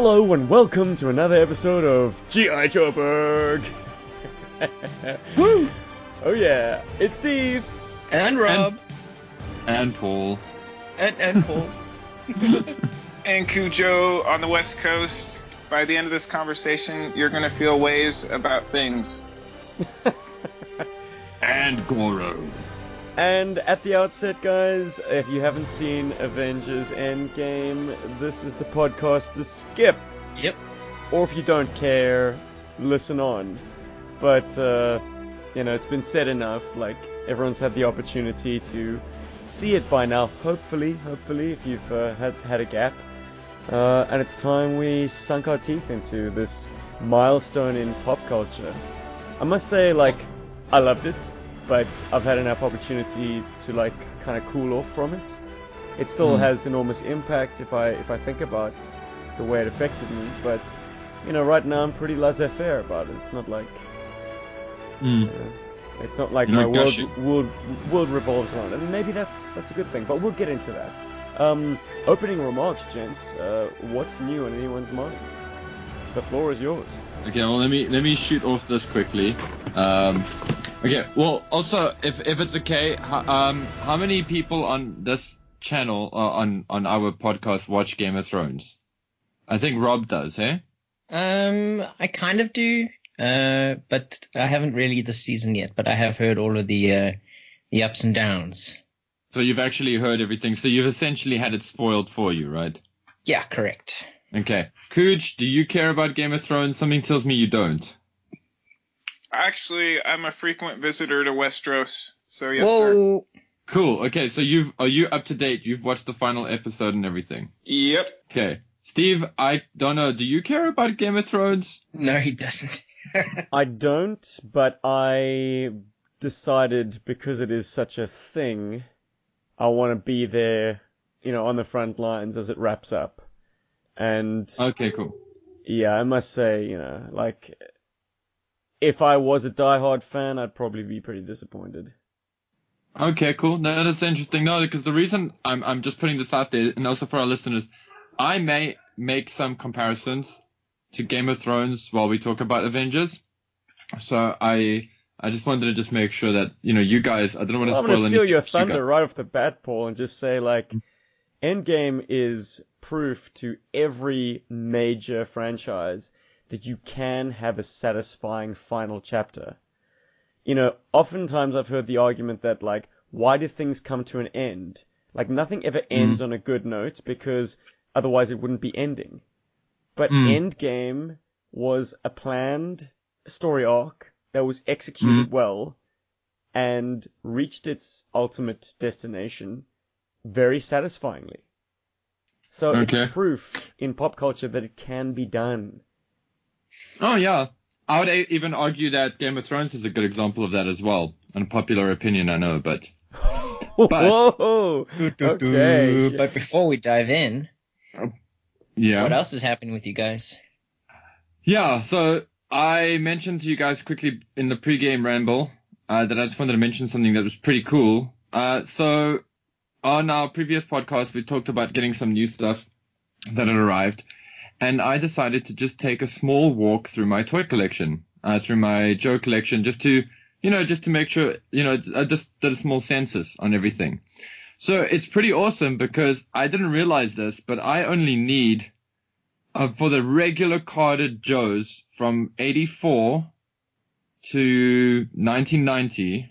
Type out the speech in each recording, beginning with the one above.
Hello and welcome to another episode of G.I. Joeberg. Woo! Oh yeah, it's Steve. And Rob. And Paul. And, and Paul. and Cujo on the West Coast. By the end of this conversation, you're going to feel ways about things. and Goro. And at the outset, guys, if you haven't seen Avengers Endgame, this is the podcast to skip. Yep. Or if you don't care, listen on. But, uh, you know, it's been said enough. Like, everyone's had the opportunity to see it by now, hopefully, hopefully, if you've uh, had, had a gap. Uh, and it's time we sunk our teeth into this milestone in pop culture. I must say, like, I loved it but I've had enough opportunity to like kind of cool off from it. It still mm. has enormous impact if I if I think about the way it affected me, but you know, right now I'm pretty laissez-faire about it. It's not like mm. you know, it's not like my world, world world revolves around it. And maybe that's that's a good thing, but we'll get into that. Um, opening remarks, gents. Uh, what's new on anyone's minds? The floor is yours. Okay, well let me let me shoot off this quickly. Um, okay, well also if if it's okay, um, how many people on this channel uh, on on our podcast watch Game of Thrones? I think Rob does, hey? Um, I kind of do, uh, but I haven't really this season yet. But I have heard all of the uh, the ups and downs. So you've actually heard everything. So you've essentially had it spoiled for you, right? Yeah, correct. Okay. Cooch, do you care about Game of Thrones? Something tells me you don't. Actually, I'm a frequent visitor to Westeros, so yes, Whoa. sir. Cool. Okay, so you've are you up to date? You've watched the final episode and everything. Yep. Okay. Steve, I don't know. Do you care about Game of Thrones? No, he doesn't. I don't, but I decided because it is such a thing, I want to be there, you know, on the front lines as it wraps up. And okay, cool. Yeah, I must say, you know, like if I was a diehard fan, I'd probably be pretty disappointed. Okay, cool. No, that's interesting. No, because the reason I'm I'm just putting this out there, and also for our listeners, I may make some comparisons to Game of Thrones while we talk about Avengers. So I I just wanted to just make sure that you know you guys. I don't want to well, spoil I'm gonna steal your thunder you right off the bat, Paul, and just say like, mm. Endgame is proof to every major franchise that you can have a satisfying final chapter. You know, oftentimes I've heard the argument that like, why do things come to an end? Like nothing ever ends mm. on a good note because otherwise it wouldn't be ending. But mm. Endgame was a planned story arc that was executed mm. well and reached its ultimate destination very satisfyingly. So okay. it's proof in pop culture that it can be done. Oh yeah, I would even argue that Game of Thrones is a good example of that as well. Unpopular opinion, I know, but. but Whoa! Okay. But before we dive in, uh, yeah. What else is happening with you guys? Yeah, so I mentioned to you guys quickly in the pre-game ramble uh, that I just wanted to mention something that was pretty cool. Uh, so on our previous podcast, we talked about getting some new stuff that had arrived, and I decided to just take a small walk through my toy collection, uh, through my Joe collection, just to, you know, just to make sure, you know, I just did a small census on everything. So it's pretty awesome because I didn't realize this, but I only need uh, for the regular carded Joes from 84 to 1990.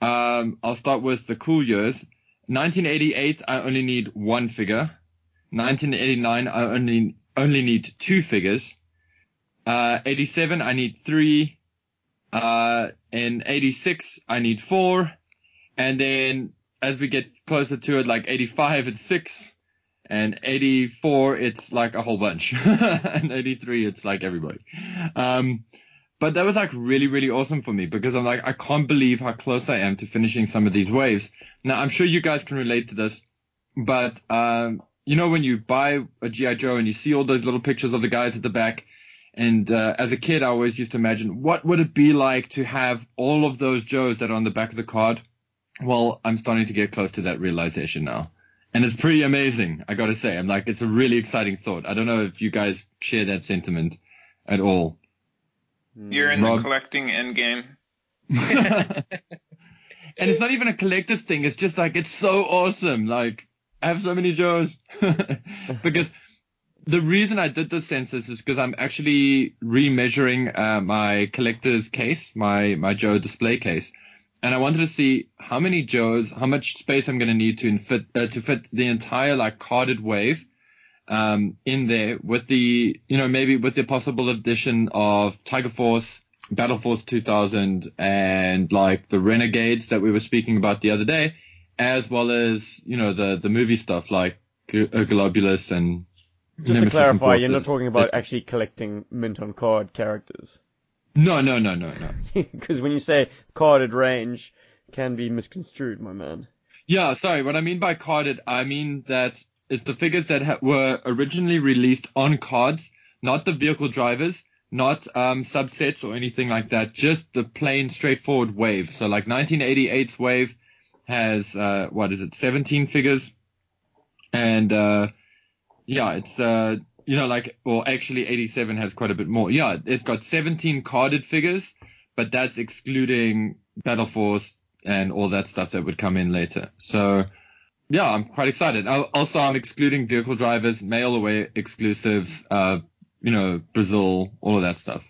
Um, I'll start with the cool years. 1988, I only need one figure. 1989, I only only need two figures. Uh, 87, I need three. Uh, in 86, I need four. And then as we get closer to it, like 85, it's six. And 84, it's like a whole bunch. and 83, it's like everybody. Um, but that was like really, really awesome for me because I'm like, I can't believe how close I am to finishing some of these waves. Now, I'm sure you guys can relate to this, but, um, you know, when you buy a G.I. Joe and you see all those little pictures of the guys at the back, and uh, as a kid, I always used to imagine what would it be like to have all of those Joes that are on the back of the card. Well, I'm starting to get close to that realization now. and it's pretty amazing. I gotta say, I'm like, it's a really exciting thought. I don't know if you guys share that sentiment at all. You're in Rob- the collecting end game. and it's not even a collector's thing. It's just like it's so awesome. Like I have so many Joes because the reason I did this census is because I'm actually remeasuring uh, my collector's case, my my Joe display case, and I wanted to see how many Joes, how much space I'm going to need to fit uh, to fit the entire like carded wave um, in there with the you know maybe with the possible addition of Tiger Force, Battle Force 2000, and like the Renegades that we were speaking about the other day, as well as you know the the movie stuff like Golobulus and Just to Nemesis and clarify, you're not talking about actually collecting mint on card characters. No, no, no, no, no. Because when you say carded range, can be misconstrued, my man. Yeah, sorry. What I mean by carded, I mean that it's the figures that ha- were originally released on cards, not the vehicle drivers, not um, subsets or anything like that. Just the plain, straightforward wave. So like 1988's wave has uh, what is it, 17 figures, and uh, yeah, it's uh, you know like, or actually 87 has quite a bit more. Yeah, it's got 17 carded figures, but that's excluding Battle Force and all that stuff that would come in later. So yeah, I'm quite excited. Also, I'm excluding vehicle drivers, mail away exclusives, uh, you know, Brazil, all of that stuff.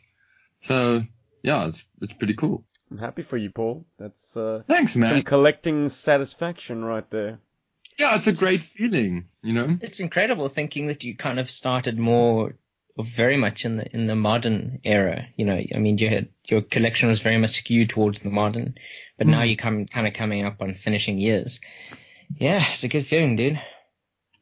So yeah, it's it's pretty cool. I'm happy for you, Paul. That's uh, Thanks, some man. collecting satisfaction right there. Yeah, it's a great feeling, you know. It's incredible thinking that you kind of started more very much in the in the modern era. You know, I mean, you had your collection was very much skewed towards the modern, but now you come kind of coming up on finishing years. Yeah, it's a good feeling, dude.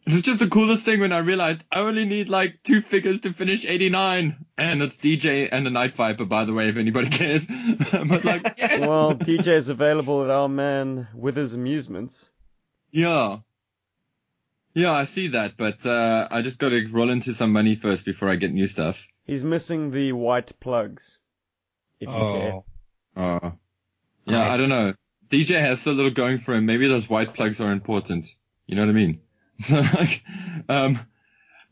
It's just the coolest thing when I realized I only need like two figures to finish 89, and it's DJ and the Night Viper, by the way, if anybody cares. but like, yes, Well, DJ is available at our man Withers Amusements. yeah, yeah, I see that, but uh, I just got to roll into some money first before I get new stuff. He's missing the white plugs. If you care. Oh, Uh, yeah, Right. I don't know. DJ has so little going for him. Maybe those white plugs are important. You know what I mean? So like, um,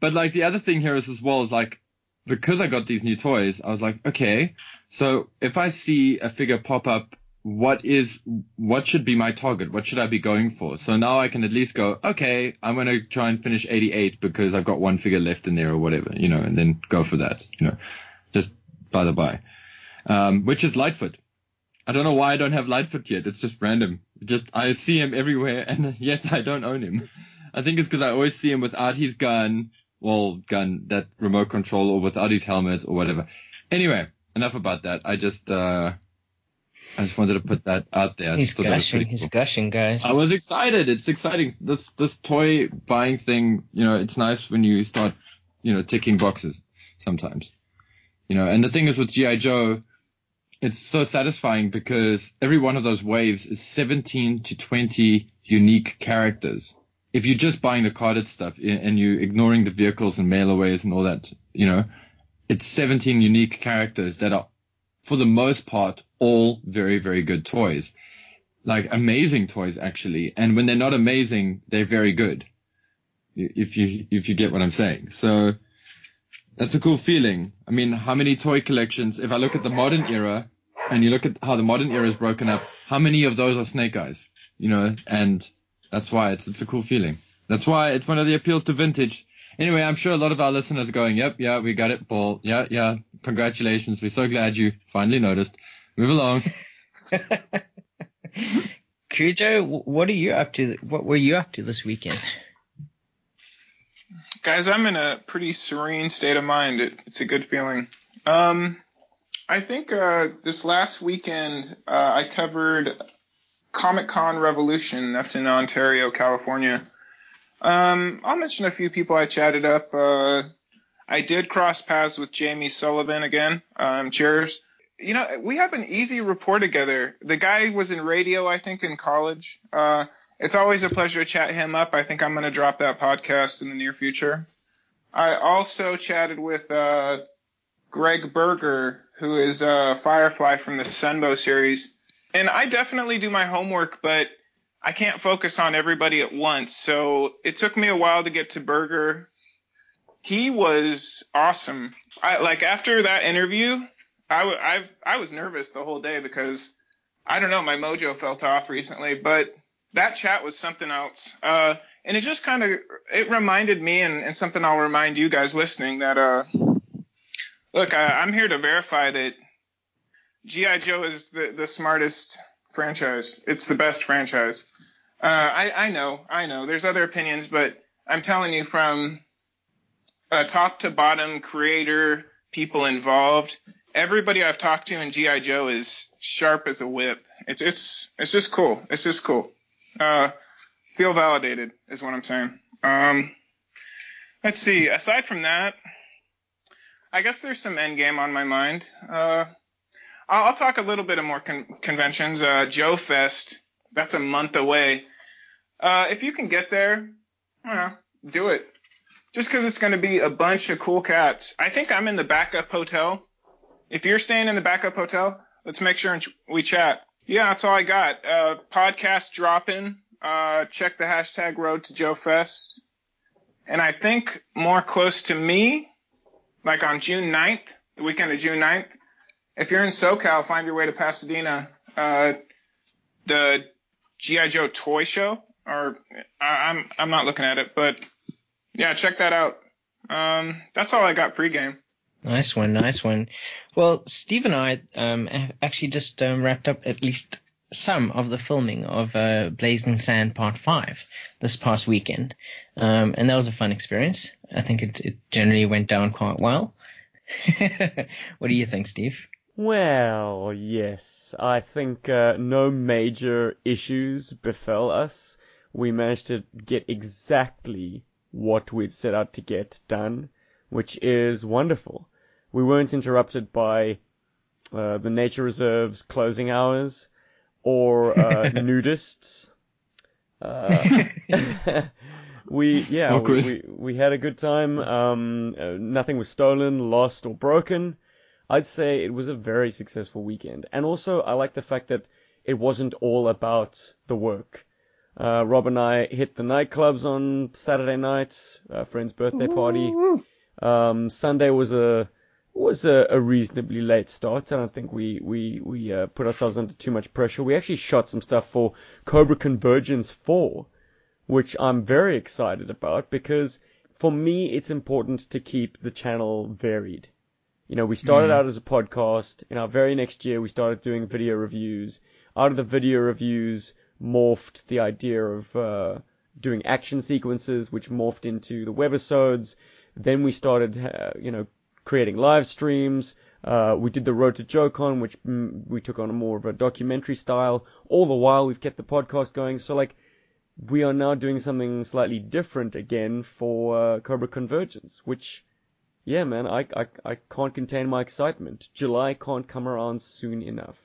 but like the other thing here is as well is like, because I got these new toys, I was like, okay, so if I see a figure pop up, what is, what should be my target? What should I be going for? So now I can at least go, okay, I'm going to try and finish 88 because I've got one figure left in there or whatever, you know, and then go for that, you know, just by the by, um, which is Lightfoot. I don't know why I don't have Lightfoot yet. It's just random. Just I see him everywhere, and yet I don't own him. I think it's because I always see him without his gun, well, gun that remote control, or without his helmet or whatever. Anyway, enough about that. I just uh, I just wanted to put that out there. He's just thought that was gushing. He's cool. gushing, guys. I was excited. It's exciting. This this toy buying thing, you know, it's nice when you start, you know, ticking boxes sometimes. You know, and the thing is with GI Joe, it's so satisfying because every one of those waves is 17 to 20 unique characters. If you're just buying the carded stuff and you're ignoring the vehicles and mailaways and all that, you know, it's 17 unique characters that are, for the most part, all very, very good toys like amazing toys actually. And when they're not amazing, they're very good. If you if you get what I'm saying. So that's a cool feeling. I mean, how many toy collections? If I look at the modern era, and you look at how the modern era is broken up, how many of those are Snake Eyes? You know, and that's why it's it's a cool feeling. That's why it's one of the appeals to vintage. Anyway, I'm sure a lot of our listeners are going, "Yep, yeah, we got it, Paul. Yeah, yeah, congratulations. We're so glad you finally noticed. Move along." Cujo, what are you up to? What were you up to this weekend? Guys, I'm in a pretty serene state of mind. It, it's a good feeling. Um, I think uh, this last weekend uh, I covered Comic Con Revolution. That's in Ontario, California. Um, I'll mention a few people I chatted up. Uh, I did cross paths with Jamie Sullivan again. Um, cheers. You know, we have an easy rapport together. The guy was in radio, I think, in college. Uh, it's always a pleasure to chat him up. I think I'm going to drop that podcast in the near future. I also chatted with uh, Gregg Berger, who is uh, Firefly from the Sunbow series. And I definitely do my homework, but I can't focus on everybody at once. So it took me a while to get to Berger. He was awesome. I like after that interview, I, w- I was nervous the whole day because I don't know, my mojo felt off recently, but that chat was something else. Uh, and it just kind of, it reminded me and, and something I'll remind you guys listening that, uh, look, I, I'm here to verify that G.I. Joe is the, the smartest franchise. It's the best franchise. Uh, I, I know, I know. There's other opinions, but I'm telling you from top to bottom creator, people involved, everybody I've talked to in GI Joe is sharp as a whip. It's it's it's just cool. It's just cool. Uh, feel validated is what I'm saying. Um, let's see. Aside from that, I guess there's some Endgame on my mind. Uh, I'll, I'll talk a little bit of more con- conventions. Uh, Joe Fest. That's a month away. Uh, if you can get there, do it. Just because it's going to be a bunch of cool cats. I think I'm in the backup hotel if you're staying in the backup hotel, let's make sure we chat. Yeah, that's all I got. Uh, podcast dropping. Uh, check the hashtag Road to Joe Fest. And I think more close to me, like on June 9th, the weekend of June 9th, if you're in SoCal, find your way to Pasadena. Uh, the GI Joe toy show, or I, I'm I'm not looking at it, but yeah, check that out. Um, that's all I got pregame. Nice one, nice one. Well, Steve and I um, actually just um, wrapped up at least some of the filming of uh, Blazing Sand Part 5 this past weekend. Um, and that was a fun experience. I think it, it generally went down quite well. what do you think, Steve? Well, yes. I think uh, no major issues befell us. We managed to get exactly what we'd set out to get done, which is wonderful we weren't interrupted by uh, the nature reserve's closing hours or uh, nudists. Uh, we yeah we, we, we had a good time. Um, uh, nothing was stolen, lost, or broken. I'd say it was a very successful weekend, and also I like the fact that it wasn't all about the work. Uh, Rob and I hit the nightclubs on Saturday night, a friend's birthday party. Um, Sunday was a was a, a, reasonably late start. I don't think we we we uh, put ourselves under too much pressure. We actually shot some stuff for Cobra Convergence 4, which I'm very excited about because for me it's important to keep the channel varied. You know, we started mm. out as a podcast. In our very next year, we started doing video reviews. Out of the video reviews, morphed the idea of uh, doing action sequences, which morphed into the webisodes. Then we started, uh, you know, creating live streams. Uh, we did the Road to JoeCon, which mm, we took on a more of a documentary style. All the while, we've kept the podcast going. So, like, we are now doing something slightly different again for uh, Cobra Convergence, which, yeah, man, I, I, I can't contain my excitement. July can't come around soon enough.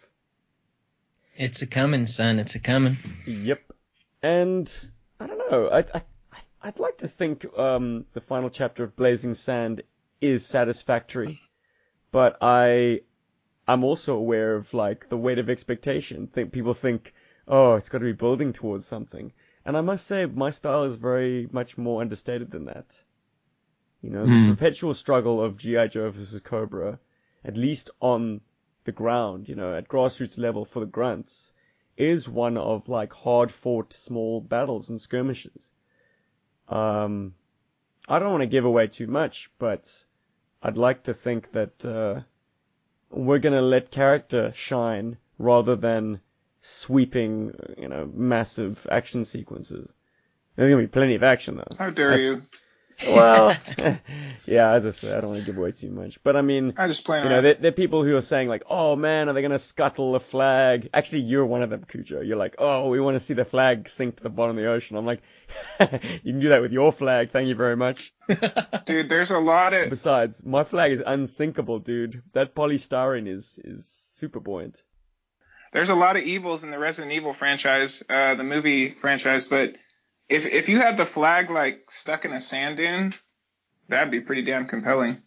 It's a coming, son. It's a coming. Yep. And I don't know. I, I I'd like to think um, the final chapter of Blazing Sand is satisfactory, but I I'm also aware of like the weight of expectation. Think people think, oh, it's got to be building towards something, and I must say my style is very much more understated than that. You know, mm. the hmm. perpetual struggle of GI Joe versus Cobra, at least on the ground, you know, at grassroots level for the grunts, is one of like hard fought small battles and skirmishes. Um, I don't want to give away too much, but I'd like to think that uh, we're gonna let character shine rather than sweeping, you know, massive action sequences. There's gonna be plenty of action though. How dare I, you? Well, yeah, as I said, I don't want to give away too much, but I mean, I just plan. You know, there, there are people who are saying like, "Oh man, are they gonna scuttle the flag?" Actually, you're one of them, Cujo. You're like, "Oh, we want to see the flag sink to the bottom of the ocean." I'm like, you can do that with your flag. Thank you very much. dude, there's a lot of. Besides, my flag is unsinkable, dude. That polystyrene is is super buoyant. There's a lot of evils in the Resident Evil franchise, uh, the movie franchise, but if if you had the flag like stuck in a sand dune, that'd be pretty damn compelling.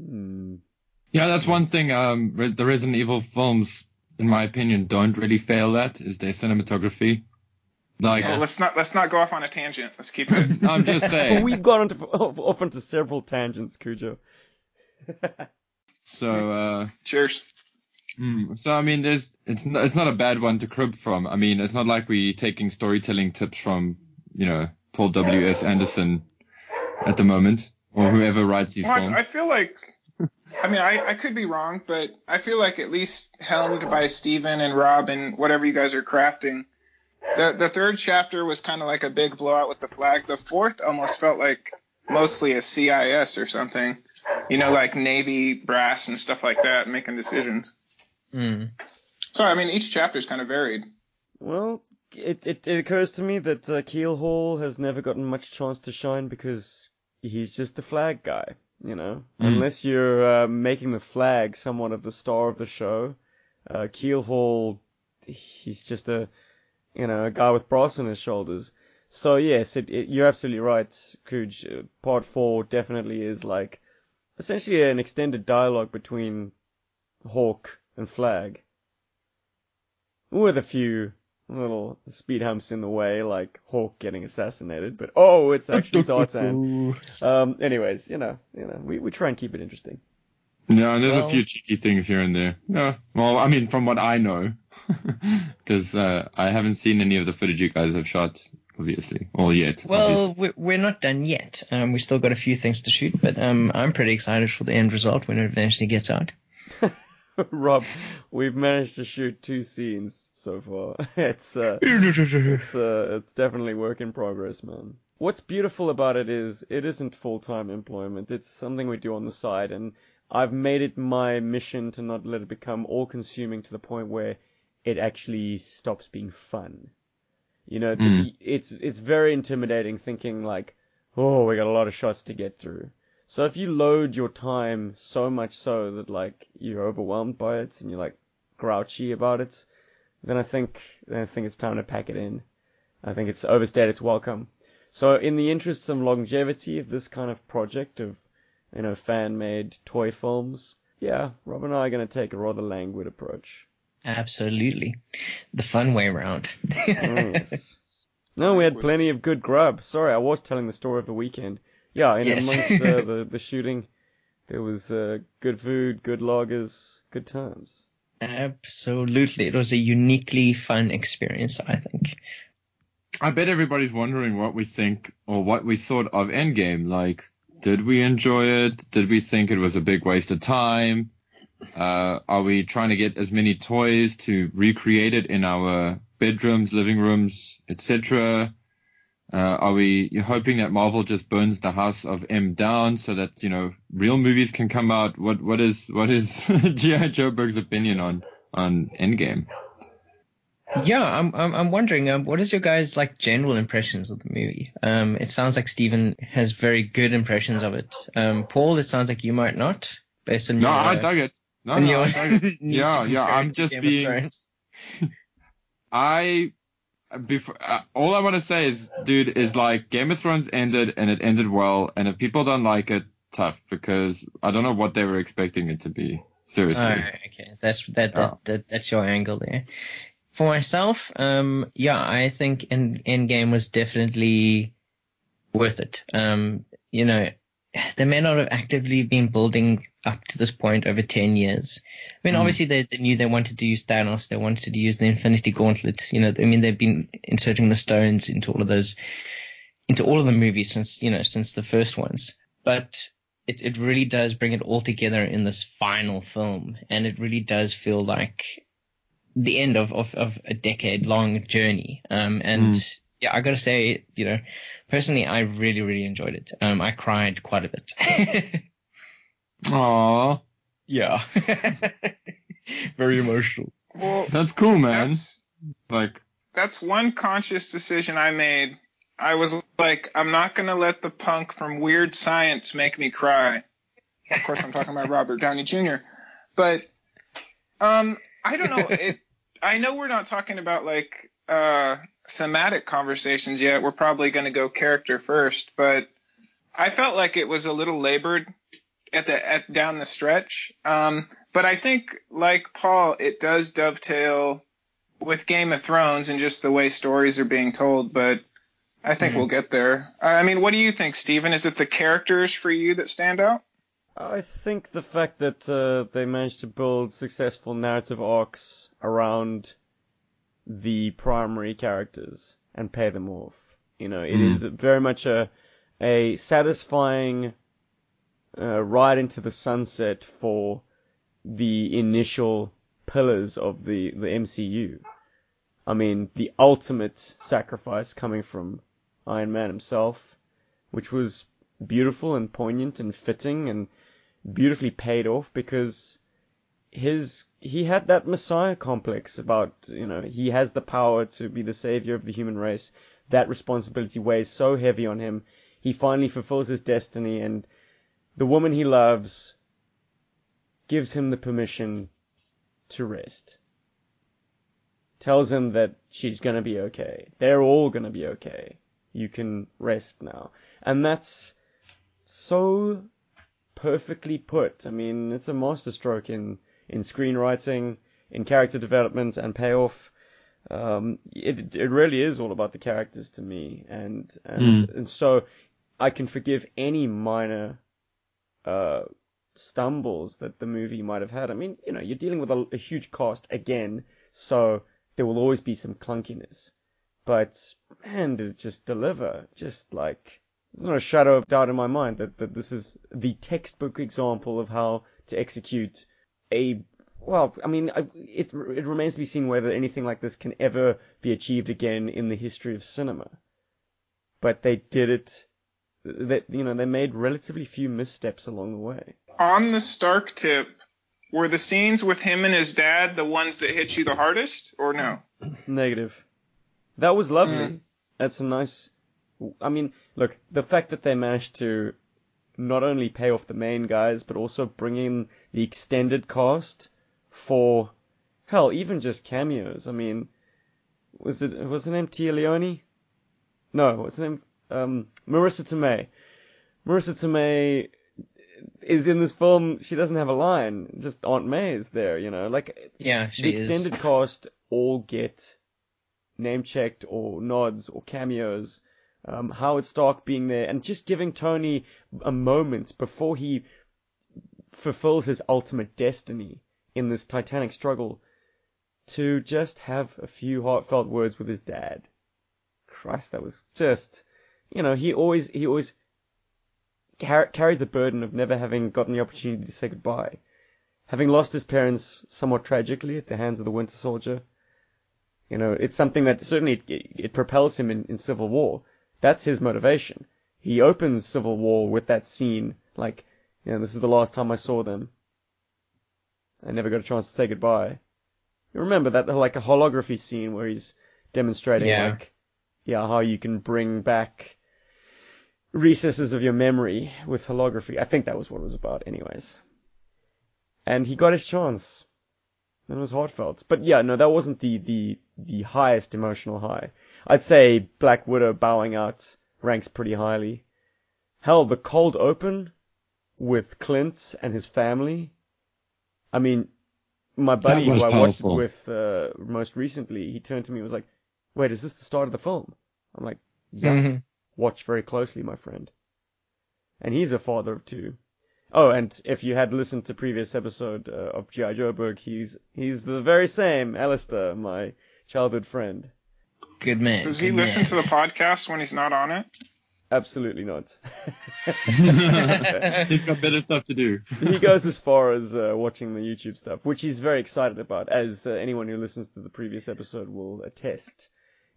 Hmm. Yeah, that's one thing. Um, the Resident Evil films, in my opinion, don't really fail at is their cinematography. Like, Well, let's not let's not go off on a tangent. Let's keep it. I'm just saying. We've gone into, off onto several tangents, Cujo. So, uh, Cheers. Mm, so I mean, there's it's not, it's not a bad one to crib from. I mean, it's not like we're taking storytelling tips from you know Paul W S Anderson at the moment or whoever writes these Well, films. I, I feel like, I mean, I, I could be wrong, but I feel like at least helmed by Steven and Rob and whatever you guys are crafting. The the third chapter was kind of like a big blowout with the flag. The fourth almost felt like mostly a CIS or something. You know, like Navy brass and stuff like that, making decisions. Mm. So I mean, each chapter is kind of varied. Well, it, it, it occurs to me that uh, Keel-Haul has never gotten much chance to shine because he's just the flag guy, you know? Mm. Unless you're uh, making the flag somewhat of the star of the show, uh, Keel-Haul, he's just a, you know, a guy with brass on his shoulders. So yes, it, it, you're absolutely right, Cooge. Uh, Part 4 definitely is like, essentially an extended dialogue between Hawk and Flag. With a few little speed humps in the way, like Hawk getting assassinated, but oh, it's actually Zartan. Um, anyways, you know, you know, we, we try and keep it interesting. Yeah, and there's Well- a few cheeky things here and there. Yeah, well, I mean, from what I know, because uh, I haven't seen any of the footage you guys have shot, obviously, or yet. Well, we're, we're not done yet. Um, we still got a few things to shoot, but um, I'm pretty excited for the end result when it eventually gets out. Rob, we've managed to shoot two scenes so far. It's uh, it's uh, it's definitely work in progress, man. What's beautiful about it is it isn't full time employment. It's something we do on the side, and I've made it my mission to not let it become all consuming to the point where it actually stops being fun. You know, Mm. it's it's very intimidating thinking like, oh, we got a lot of shots to get through. So if you load your time so much so that like you're overwhelmed by it and you're like grouchy about it, then I think then I think it's time to pack it in. I think it's overstayed its welcome. So in the interests of longevity of this kind of project of you know fan made toy films, yeah, Rob and I are going to take a rather languid approach. Absolutely. The fun way around. Mm. No, we had plenty of good grub. Sorry, I was telling the story of the weekend. Yeah, in Yes. amongst uh, the the shooting, there was uh, good food, good loggers, good times. Absolutely. It was a uniquely fun experience, I think. I bet everybody's wondering what we think or what we thought of Endgame. Like, did we enjoy it? Did we think it was a big waste of time? Uh, are we trying to get as many toys to recreate it in our bedrooms, living rooms, etc.? Uh, are we hoping that Marvel just burns the house of M down so that you know real movies can come out? What what is what is GI Joe Berg's opinion on on Endgame? Yeah, I'm I'm, I'm wondering, um, what is your guys' like general impressions of the movie? Um, it sounds like Steven has very good impressions of it. Um, Paul, it sounds like you might not, based on No, your. I dug it. No, no, your I dug it. yeah, yeah, I'm just being- I before uh, all I want to say is, dude, is like Game of Thrones ended and it ended well, and if people don't like it, tough because I don't know what they were expecting it to be. Seriously. Okay, that's that, that, Yeah. that that's your angle there. For myself, um, yeah, I think End Endgame was definitely worth it. Um, you know, they may not have actively been building up to this point over ten years. I mean, Mm. obviously they, they knew they wanted to use Thanos, they wanted to use the Infinity Gauntlet. You know, I mean, they've been inserting the stones into all of those, into all of the movies since you know since the first ones. But it, it really does bring it all together in this final film, and it really does feel like the end of, of, of a decade long journey. Um, and yeah, I gotta say, you know, personally, I really, really enjoyed it. Um, I cried quite a bit. Aw, yeah. Very emotional. Well, that's cool, man. that's Like, that's one conscious decision I made. I was like, I'm not gonna let the punk from Weird Science make me cry. Of course, I'm talking about Robert Downey Jr. But um, I don't know. It. I know we're not talking about like uh, thematic conversations yet. We're probably gonna go character first, but I felt like it was a little labored at the at down the stretch. Um, but I think, like Paul, it does dovetail with Game of Thrones and just the way stories are being told, but I think Mhm. we'll get there. I mean, what do you think, Steven? Is it the characters for you that stand out? I think the fact that uh, they managed to build successful narrative arcs around the primary characters and pay them off. You know, it Mm. is very much a a satisfying uh, ride into the sunset for the initial pillars of the the MCU. I mean, the ultimate sacrifice coming from Iron Man himself, which was beautiful and poignant and fitting and beautifully paid off because his he had that messiah complex about you know he has the power to be the savior of the human race. That responsibility weighs so heavy on him. He finally fulfills his destiny and the woman he loves gives him the permission to rest. Tells him that she's going to be okay. They're all going to be okay. You can rest now. And that's so perfectly put. I mean, it's a masterstroke in in screenwriting, in character development, and payoff. Um, it it really is all about the characters to me, and and and so I can forgive any minor uh stumbles that the movie might have had. I mean, you know, you're dealing with a, a huge cast again, so there will always be some clunkiness. But man, did it just deliver? Just like there's not a shadow of doubt in my mind that, that this is the textbook example of how to execute a well, I mean, it it remains to be seen whether anything like this can ever be achieved again in the history of cinema. But they did it. That you know, they made relatively few missteps along the way. On the Stark tip, were the scenes with him and his dad the ones that hit you the hardest, or no? Negative. That was lovely. Mm. That's a nice. I mean, look, the fact that they managed to not only pay off the main guys, but also bring in the extended cast for, hell, even just cameos. I mean, was it was her name Téa Leoni? No, what's her name? Um, Marisa Tomei. Marisa Tomei is in this film. She doesn't have a line. Just Aunt May is there. You know, like Yeah, she the is. extended cast all get name checked or nods or cameos. Um, Howard Stark being there and just giving Tony a moment before he fulfills his ultimate destiny in this titanic struggle to just have a few heartfelt words with his dad. Christ, that was just, you know, he always, he always car- carried the burden of never having gotten the opportunity to say goodbye. Having lost his parents somewhat tragically at the hands of the Winter Soldier, you know, it's something that certainly it, it propels him in, in Civil War. That's his motivation. He opens Civil War with that scene, like, you know, this is the last time I saw them. I never got a chance to say goodbye. You remember that, like, a holography scene where he's demonstrating, Yeah. like, yeah, how you can bring back recesses of your memory with holography. I think that was what it was about, anyways. And he got his chance. And it was heartfelt. But yeah, no, that wasn't the, the, the highest emotional high. I'd say Black Widow bowing out ranks pretty highly. Hell, the cold open with Clint and his family. I mean, my buddy who was I watched it with uh, most recently, he turned to me and was like, "Wait, is this the start of the film?" I'm like, "Yeah." Mhm. Watch very closely, my friend. And he's a father of two. Oh, and if you had listened to previous episode uh, of G.I. Joeberg, he's he's the very same Alistair, my childhood friend. Good man. Does he good listen man. to the podcast when he's not on it? Absolutely not. He's got better stuff to do. he goes as far as uh, watching the YouTube stuff, which he's very excited about, as uh, anyone who listens to the previous episode will attest.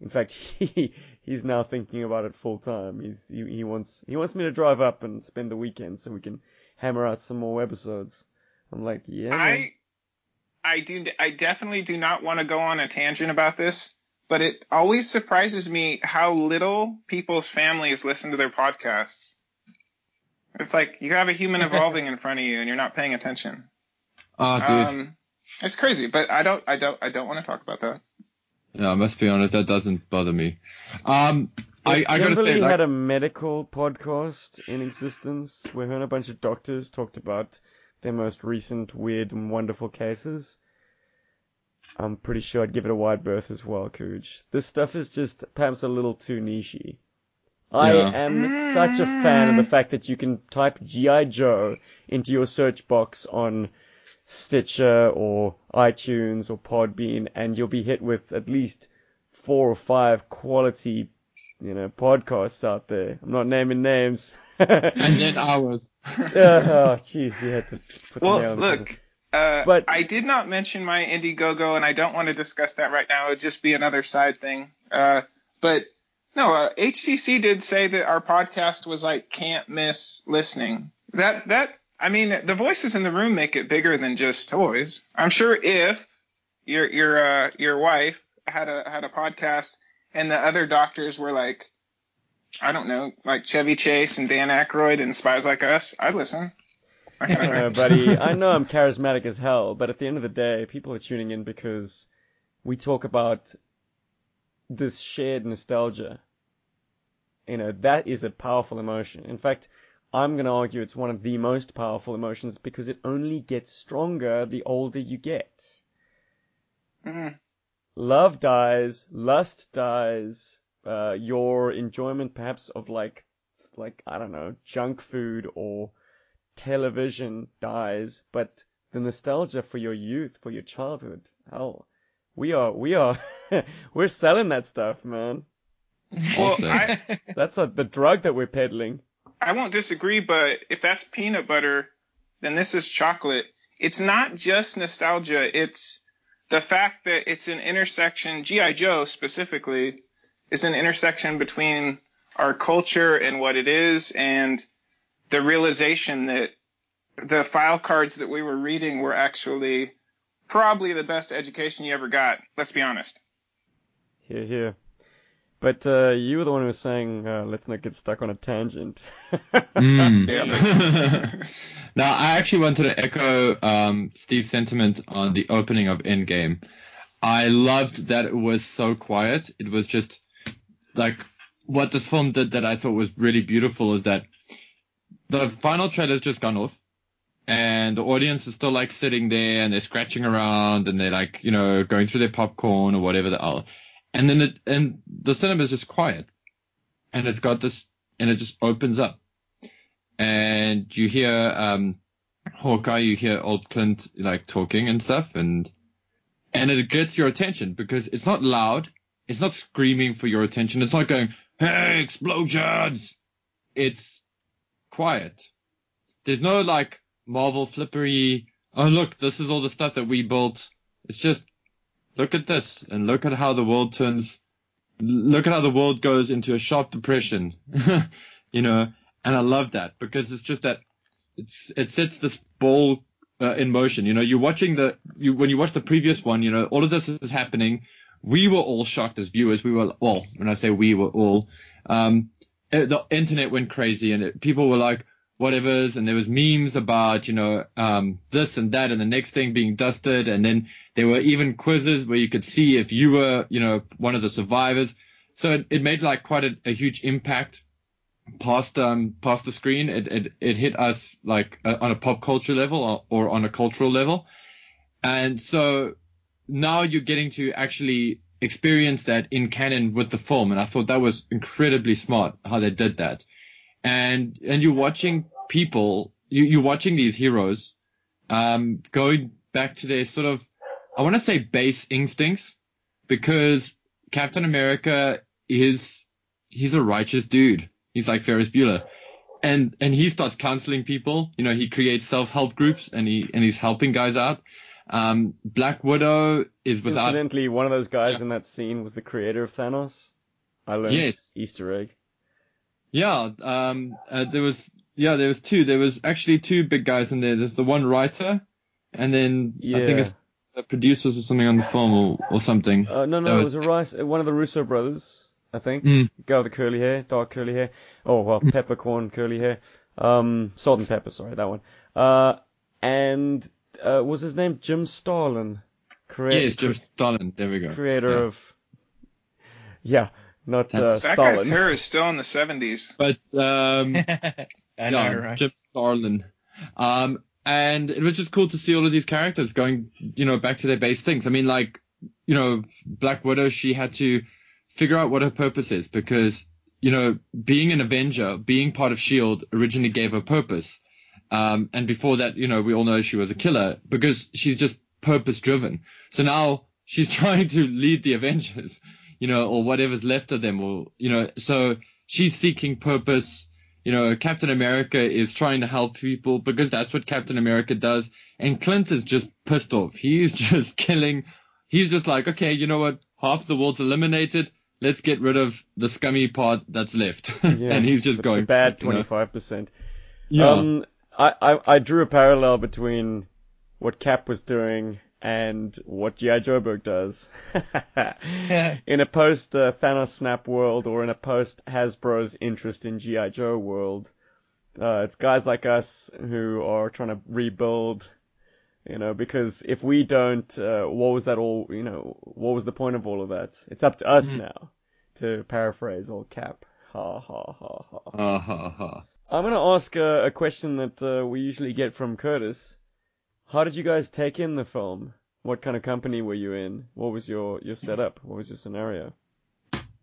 In fact, he he's now thinking about it full time. He's he, he wants he wants me to drive up and spend the weekend so we can hammer out some more episodes. I'm like, yeah, man. I I do I definitely do not want to go on a tangent about this, but it always surprises me how little people's families listen to their podcasts. It's like you have a human evolving in front of you and you're not paying attention. Oh, dude. Um, it's crazy, but I don't I don't I don't want to talk about that. yeah, I must be honest, that doesn't bother me. Um, I, I gotta say, like, had a medical podcast in existence where her and a bunch of doctors talked about their most recent weird and wonderful cases. I'm pretty sure I'd give it a wide berth as well, Cooge. This stuff is just perhaps a little too nichey. I Yeah. am such a fan of the fact that you can type G.I. Joe into your search box on Stitcher or iTunes or Podbean and you'll be hit with at least four or five quality, you know, podcasts out there. I'm not naming names. And then ours. oh, jeez, you had to put the nail Well, on the look, uh, But- I did not mention my Indiegogo, and I don't want to discuss that right now. It would just be another side thing. Uh, but no, uh, HCC did say that our podcast was like can't miss listening. That that I mean, the voices in the room make it bigger than just toys. I'm sure if your your uh, your wife had a had a podcast and the other doctors were like, I don't know, like Chevy Chase and Dan Aykroyd and Spies Like Us, I'd listen. I Uh, buddy, I know I'm charismatic as hell, but at the end of the day, people are tuning in because we talk about this shared nostalgia. You know, that is a powerful emotion. In fact, I'm going to argue it's one of the most powerful emotions because it only gets stronger the older you get. Mhm. Love dies, lust dies, uh, your enjoyment perhaps of like, like, I don't know, junk food or television dies, but the nostalgia for your youth, for your childhood, hell, we are, we are, we're selling that stuff, man. Well, I, That's a, the drug that we're peddling. I won't disagree, but if that's peanut butter, then this is chocolate. It's not just nostalgia. It's the fact that it's an intersection, G.I. Joe specifically, is an intersection between our culture and what it is and the realization that the file cards that we were reading were actually probably the best education you ever got. Let's be honest. Here, here. But, uh, you were the one who was saying, uh, let's not get stuck on a tangent. Mm. Now, I actually wanted to echo um, Steve's sentiment on the opening of Endgame. I loved that it was so quiet. It was just like what this film did that I thought was really beautiful is that the final trailer's just gone off and the audience is still like sitting there and they're scratching around and they're like, you know, going through their popcorn or whatever they are. And then it, and the cinema is just quiet and it's got this, and it just opens up and you hear um Hawkeye, you hear old Clint like talking and stuff, and and it gets your attention because it's not loud, it's not screaming for your attention, it's not going, hey, explosions. It's quiet. There's no like Marvel flippery. Oh look, this is all the stuff that we built. It's just look at this and look at how the world turns. Look at how the world goes into a sharp depression. you know, and I love that because it's just that it's it sets this ball uh, in motion. You know, you're watching the you when you watch the previous one, you know, all of this is happening. We were all shocked as viewers. We were well, when I say we were all, um, the internet went crazy and it, people were like whatever's and there was memes about you know um, this and that and the next thing being dusted. And then there were even quizzes where you could see if you were you know one of the survivors. So it, it made like quite a, a huge impact past um past the screen. It it, it hit us like uh, on a pop culture level or, or on a cultural level. And so now you're getting to actually experience that in canon with the film and i thought that was incredibly smart how they did that and and you're watching people you, you're watching these heroes um going back to their sort of i want to say base instincts because captain america is he's a righteous dude He's like Ferris Bueller. And and he starts counseling people. You know, he creates self-help groups and he and he's helping guys out. Um, Black Widow is without Incidentally, one of those guys Yeah. in that scene was the creator of Thanos. I learned Yes. Easter egg. yeah. Um, uh, there was yeah there was two. There was actually two big guys in there. There's the one writer, and then Yeah. I think it's the producers or something on the film or, or something. Uh, no, That no, it was- was a rice, one of the Russo brothers, I think. Mm. Guy with the curly hair, dark curly hair. Oh, well, peppercorn curly hair. Um, salt and pepper, sorry, that one. Uh, and, uh, was his name Jim Starlin? Crea- yes, Jim Starlin. There we go. creator Yeah. of, yeah, not, uh, That guy's Stalin. hair is still in the 70s. But um, I know, yeah, right? Jim Starlin. Um, and it was just cool to see all of these characters going, you know, back to their base things. I mean, like you know, Black Widow, she had to figure out what her purpose is because, you know, being an Avenger, being part of S.H.I.E.L.D. originally gave her purpose. Um, and before that, you know, we all know she was a killer because she's just purpose driven. So now she's trying to lead the Avengers, you know, or whatever's left of them or, you know, so she's seeking purpose. You know, Captain America is trying to help people because that's what Captain America does. And Clint is just pissed off. He's just killing. He's just like, okay, you know what? Half the world's eliminated. Let's get rid of the scummy part that's left. Yeah, and he's just going bad you know? 25%. Yeah. Um, I, I, I drew a parallel between what Cap was doing and what G.I. Joburg does. yeah. in a post uh, Thanos Snap world or in a post Hasbro's interest in G.I. Joe world, uh, it's guys like us who are trying to rebuild, you know, because if we don't, uh, what was that all, you know, what was the point of all of that? It's up to us Mhm. now, to paraphrase old Cap. Ha ha ha ha. Ha ha ha. I'm going to ask a, a question that uh, we usually get from Curtis. How did you guys take in the film? What kind of company were you in? What was your, your setup? What was your scenario?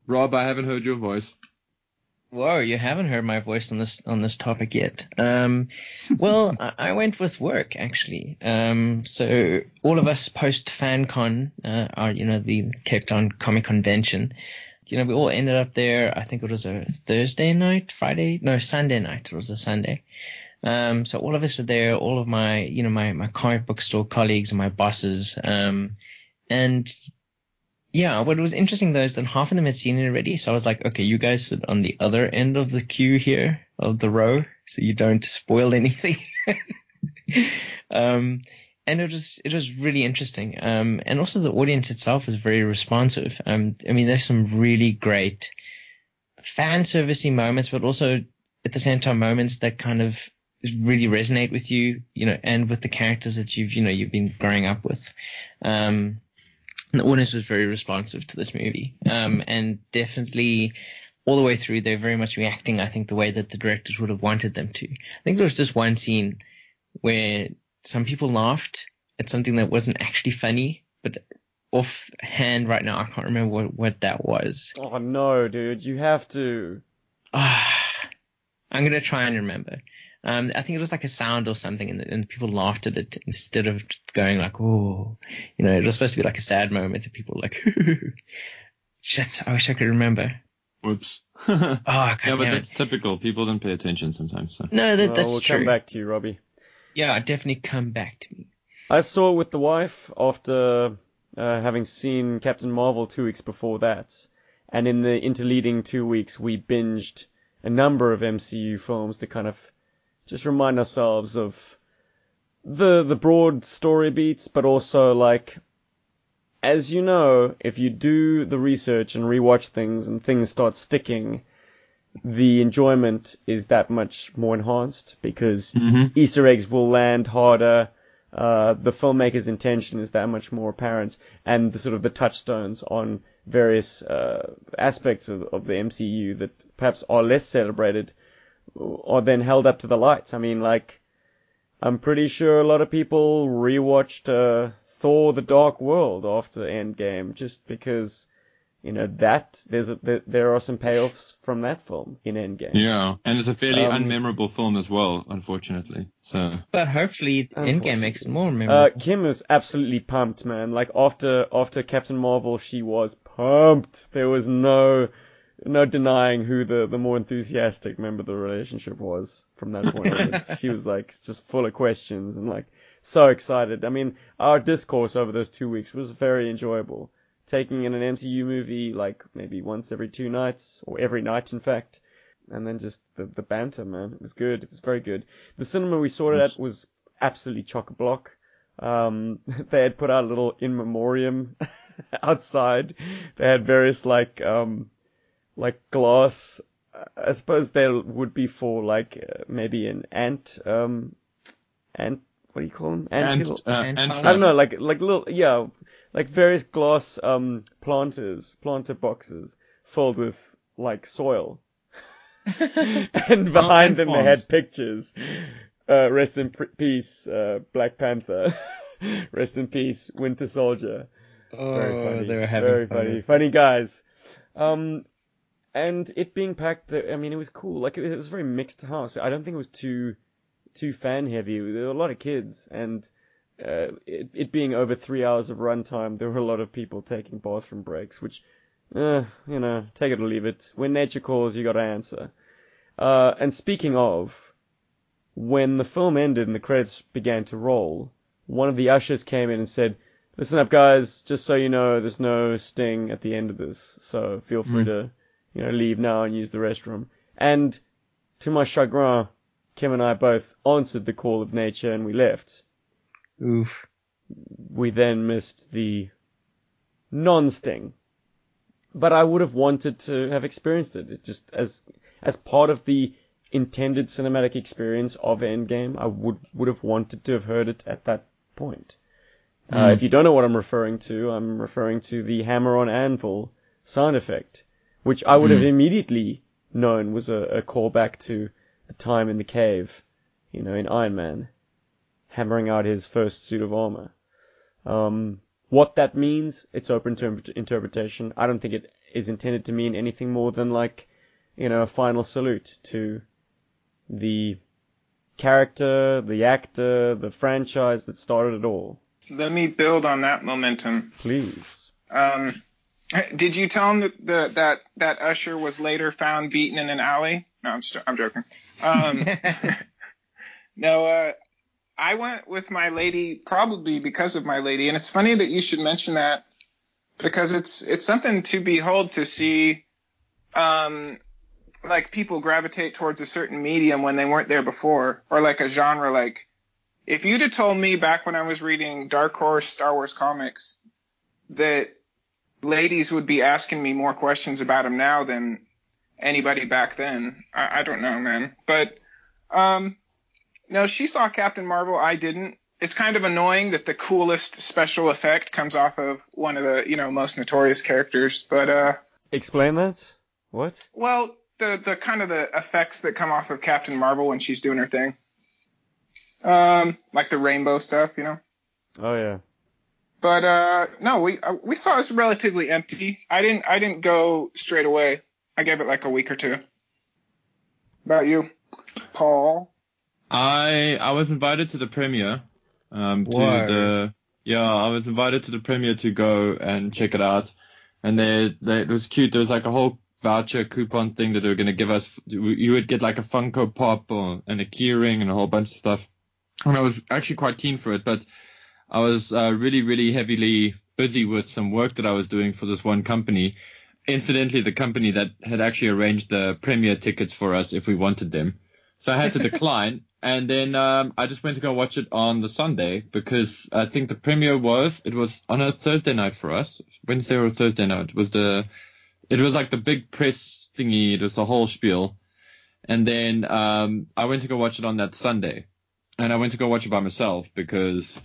Rob, I haven't heard your voice. Whoa, you haven't heard my voice on this on this topic yet. Um, well, I, I went with work actually. Um, so all of us post FanCon, uh, are you know the Cape Town Comic Convention. You know, we all ended up there. I think it was a Thursday night, Friday, no Sunday night. It was a Sunday. Um, so all of us are there. All of my, you know, my my comic book store colleagues and my bosses. Um, and yeah, what was interesting though is that half of them had seen it already. So I was like, okay, you guys sit on the other end of the queue here of the row, so you don't spoil anything. um, and it was it was really interesting. Um, and also the audience itself was very responsive. Um, I mean, there's some really great fan servicey moments, but also at the same time moments that kind of really resonate with you, you know, and with the characters that you've you know you've been growing up with. Um, the audience was very responsive to this movie. Um, and definitely all the way through, they're very much reacting, I think, the way that the directors would have wanted them to. I think there was just one scene where some people laughed at something that wasn't actually funny, but offhand right now, I can't remember what, what that was. Oh no, dude, you have to. I'm gonna try and remember. Um, I think it was like a sound or something, and, and people laughed at it instead of just going like, "Oh," you know, it was supposed to be like a sad moment, and people were like, "Shit, I wish I could remember." Whoops. Oh, God yeah, but that's it. typical. People don't pay attention sometimes. So. No, that, Well, that's we'll true. come back to you, Robbie. Yeah, definitely come back to me. I saw it with the wife after uh, having seen Captain Marvel two weeks before that, and in the interleading two weeks, we binged a number of MCU films to kind of just remind ourselves of the the broad story beats, but also like, as you know, if you do the research and rewatch things and things start sticking, the enjoyment is that much more enhanced because Mm-hmm. Easter eggs will land harder. Uh, the filmmaker's intention is that much more apparent, and the sort of the touchstones on various uh, aspects of, of the MCU that perhaps are less celebrated are then held up to the lights. I mean, like, I'm pretty sure a lot of people rewatched uh, Thor: The Dark World after Endgame just because, you know, that there's a, there, there are some payoffs from that film in Endgame. Yeah, and it's a fairly Um, unmemorable film as well, unfortunately. So But hopefully, Endgame makes it more memorable. Uh. Kim is absolutely pumped, man. Like after after Captain Marvel, she was pumped. There was no no denying who the the more enthusiastic member of the relationship was from that point onwards. She was like just full of questions and like so excited. I mean, our discourse over those two weeks was very enjoyable. Taking in an MCU movie like maybe once every two nights or every night, in fact. And then just the, the banter, man. It was good. It was very good. The cinema we saw it at was absolutely chock a block. Um, they had put out a little in memoriam outside. They had various like, um, like glass. I suppose there would be for like uh, maybe an ant, um, ant. What do you call them? Ant and hill? uh, And and I don't know, like like little yeah, like various glass um planters, planter boxes filled with like soil. and behind them they had pictures. Uh, rest in pr- peace, uh, Black Panther. rest in peace, Winter Soldier. Oh, very funny. they were having very fun funny, funny guys. Um, and it being packed, I mean, it was cool. Like it, was a very mixed house. I don't think it was too too fan heavy. There were a lot of kids, and uh, it, it being over three hours of runtime, there were a lot of people taking bathroom breaks, which, uh, you know, take it or leave it. When nature calls, you got to answer. Uh, and speaking of, when the film ended and the credits began to roll, one of the ushers came in and said, "Listen up, guys. Just so you know, there's no sting at the end of this, so feel free Mm. to, you know, leave now and use the restroom." And to my chagrin, Kim and I both answered the call of nature and we left. Oof. We then missed the non-sting. But I would have wanted to have experienced it. It just as as part of the intended cinematic experience of Endgame, I would would have wanted to have heard it at that point. Uh, Mm. if you don't know what I'm referring to, I'm referring to the hammer on anvil sound effect, which I would have Mm. immediately known was a, a callback to the time in the cave, you know, in Iron Man, hammering out his first suit of armor. Um, what that means, it's open to interpretation. I don't think it is intended to mean anything more than like, you know, a final salute to the character, the actor, the franchise that started it all. Let me build on that momentum. Please. Um, did you tell him that the, that that Usher was later found beaten in an alley? No, I'm st- I'm joking. Um, no, uh, I went with my lady probably because of my lady, and it's funny that you should mention that because it's it's something to behold to see, um, like people gravitate towards a certain medium when they weren't there before, or like a genre. Like if you'd have told me back when I was reading Dark Horse Star Wars comics that ladies would be asking me more questions about them now than anybody back then. I, I don't know, man. But um, no, she saw Captain Marvel. I didn't. It's kind of annoying that the coolest special effect comes off of one of the you know most notorious characters. But uh, Explain that? What? well, the the kind of the effects that come off of Captain Marvel when she's doing her thing. Um, like the rainbow stuff, you know. Oh yeah. But uh, no, we uh, we saw this relatively empty. I didn't I didn't go straight away. I gave it like a week or two. About you, Paul? I I was invited to the premiere. Um, to Whoa. the yeah, I was invited to the premiere to go and check it out, and they, they it was cute. There was like a whole voucher coupon thing that they were gonna give us. You would get like a Funko Pop or and a keyring and a whole bunch of stuff. And I was actually quite keen for it, but I was uh, really really heavily busy with some work that I was doing for this one company. Incidentally, the company that had actually arranged the premiere tickets for us if we wanted them. So I had to decline. And then um, I just went to go watch it on the Sunday because I think the premiere was it was on a Thursday night for us, Wednesday or Thursday night. It was the it was like the big press thingy. It was the whole spiel. And then um, I went to go watch it on that Sunday, and I went to go watch it by myself because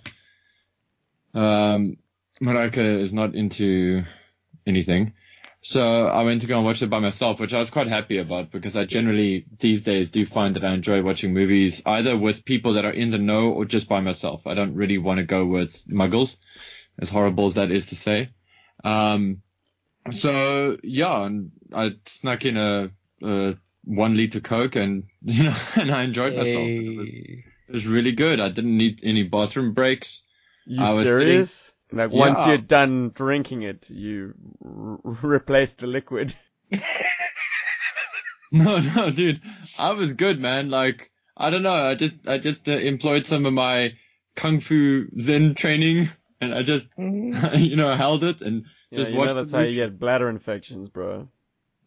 um, Marika is not into anything. So I went to go and watch it by myself, which I was quite happy about because I generally these days do find that I enjoy watching movies either with people that are in the know or just by myself. I don't really want to go with muggles, as horrible as that is to say. Um, so yeah, and I snuck in a, a one liter Coke and you know, and I enjoyed myself. It was, it was really good. I didn't need any bathroom breaks. You I was serious? Like once you're done drinking it, you r- replace the liquid. No, no, dude, I was good, man. Like, I don't know. I just, I just uh, employed some of my kung fu zen training, and I just, you know, held it and Yeah, just you watched know that's the how you get bladder infections, bro.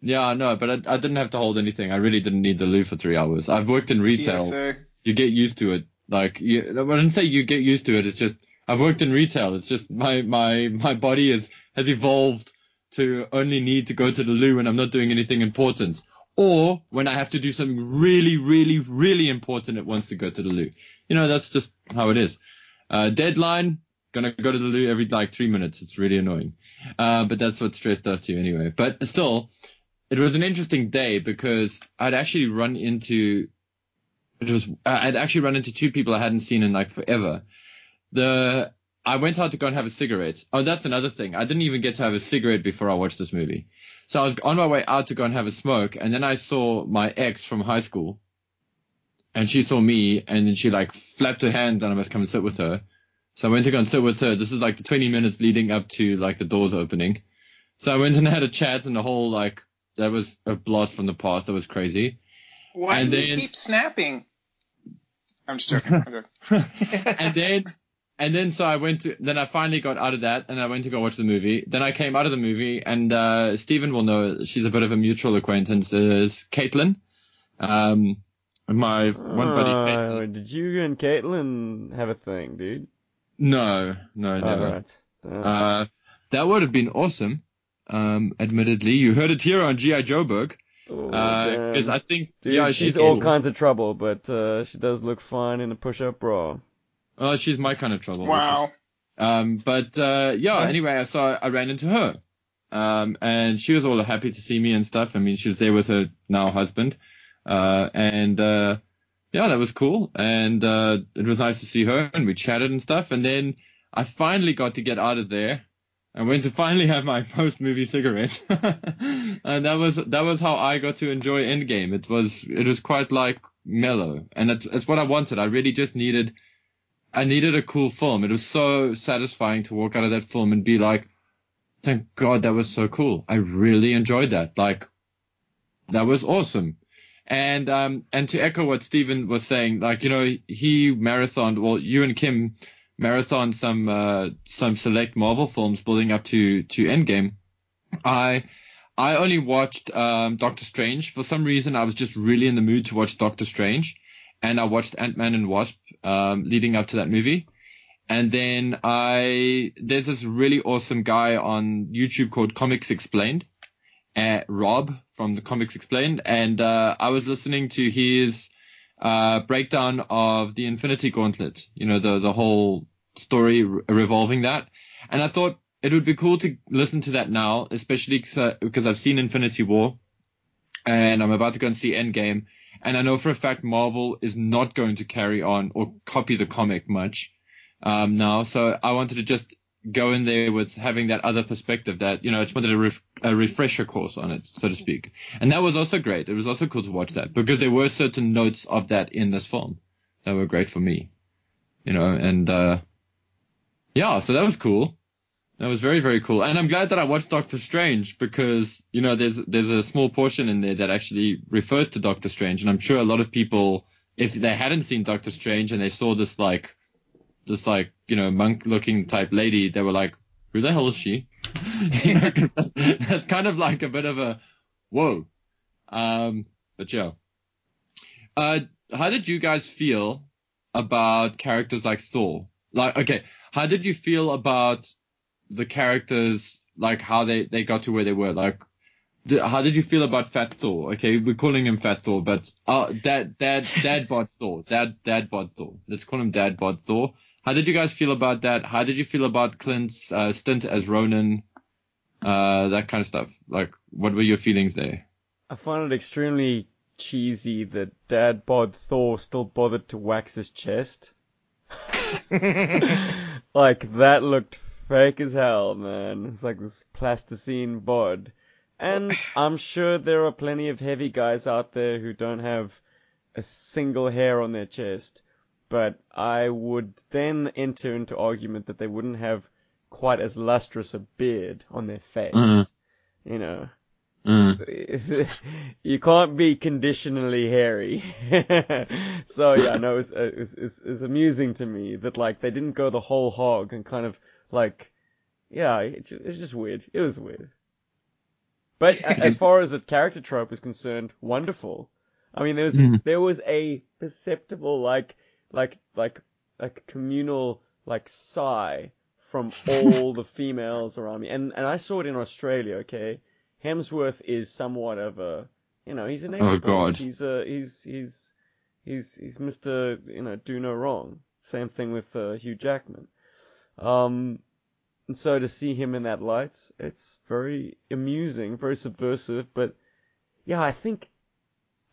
Yeah, I know, but I, I didn't have to hold anything. I really didn't need the loo for three hours. I've worked in retail. PSA. You get used to it. Like, you, I wouldn't say you get used to it. It's just I've worked in retail. It's just my my my body is has evolved to only need to go to the loo when I'm not doing anything important, or when I have to do something really, really, really important. It wants to go to the loo. You know, that's just how it is. Uh, deadline, gonna go to the loo every like three minutes. It's really annoying. Uh, but that's what stress does to you anyway. But still, it was an interesting day because I'd actually run into it was I'd actually run into two people I hadn't seen in like forever. The I went out to go and have a cigarette. Oh, that's another thing. I didn't even get to have a cigarette before I watched this movie. So I was on my way out to go and have a smoke, and then I saw my ex from high school, and she saw me, and then she like flapped her hand, and I must come and sit with her. So I went to go and sit with her. This is like the 20 minutes leading up to like the doors opening. So I went and had a chat, and the whole like that was a blast from the past. That was crazy. Why And do you keep snapping? I'm just joking. and then and then so I went to then I finally got out of that and I went to go watch the movie. Then I came out of the movie and uh Stephen will know she's a bit of a mutual acquaintance is Caitlin. Um my one buddy Uh, Caitlin. did you and Caitlin have a thing, dude? No, no, never. Alright. Uh, Uh that would have been awesome. Um admittedly. You heard it here on G.I. Joburg. oh, Uh because. I think Dude, yeah, she's she's all kinds of trouble, but uh, she does look fine in a push-up bra. Oh, she's my kind of trouble. which is wow. Um, but uh, yeah, anyway, so I ran into her, um, and she was all happy to see me and stuff. I mean, she was there with her now husband, uh, and uh, yeah, that was cool, and uh, it was nice to see her, and we chatted and stuff. And then I finally got to get out of there. I went to finally have my post-movie cigarette, and that was that was how I got to enjoy Endgame. It was it was quite like mellow, and it's, it's what I wanted. I really just needed. I needed a cool film. It was so satisfying to walk out of that film and be like, thank God that was so cool. I really enjoyed that. Like, that was awesome. And, um, and to echo what Steven was saying, like, you know, he marathoned, well, you and Kim marathoned some, uh, some select Marvel films building up to, to Endgame. I, I only watched, um, Doctor Strange. For some reason, I was just really in the mood to watch Doctor Strange. And I watched Ant-Man and Wasp um, leading up to that movie. And then I, there's this really awesome guy on YouTube called Comics Explained, uh, Rob from the Comics Explained. And, uh, I was listening to his, uh, breakdown of the Infinity Gauntlet, you know, the, the whole story re- revolving that. And I thought it would be cool to listen to that now, especially 'cause, because I've seen Infinity War and I'm about to go and see Endgame. And I know for a fact Marvel is not going to carry on or copy the comic much um, now. So I wanted to just go in there with having that other perspective that, you know, I just wanted a, ref- a refresher course on it, so to speak. And that was also great. It was also cool to watch that because there were certain notes of that in this film that were great for me, you know, and, uh, yeah, so that was cool. That was very, very cool. And I'm glad that I watched Doctor Strange because, you know, there's, there's a small portion in there that actually refers to Doctor Strange. And I'm sure a lot of people, if they hadn't seen Doctor Strange and they saw this like, this like, you know, monk looking type lady, they were like, who the hell is she? you know, 'cause that, that's kind of like a bit of a, whoa. Um, but yeah. Uh, how did you guys feel about characters like Thor? Like, okay, how did you feel about the characters, like how they, they got to where they were? Like, d- how did you feel about Fat Thor? Okay, we're calling him Fat Thor, but uh, Dad, Dad, Dad Bod Thor, Dad, Dad Bod Thor. Let's call him Dad Bod Thor. How did you guys feel about that? How did you feel about Clint's uh, stint as Ronin? Uh, that kind of stuff. Like, what were your feelings there? I find it extremely cheesy that Dad Bod Thor still bothered to wax his chest. like that looked fake as hell, man. It's like this plasticine bod. And I'm sure there are plenty of heavy guys out there who don't have a single hair on their chest. But I would then enter into argument that they wouldn't have quite as lustrous a beard on their face. Mhm. You know. Mm. you can't be conditionally hairy. so yeah, no, it's, it's, it's, it's amusing to me that like they didn't go the whole hog and kind of like, yeah, it's, it's just weird. It was weird. But as far as a character trope is concerned, wonderful. I mean, there was Mhm. there was a perceptible like like like like communal like sigh from all the females around me, and and I saw it in Australia. Okay, Hemsworth is somewhat of a you know he's an expert. Oh. God. He's a he's he's he's he's Mister you know do no wrong. Same thing with uh, Hugh Jackman. Um, and so to see him in that light, it's very amusing, very subversive. But yeah, I think,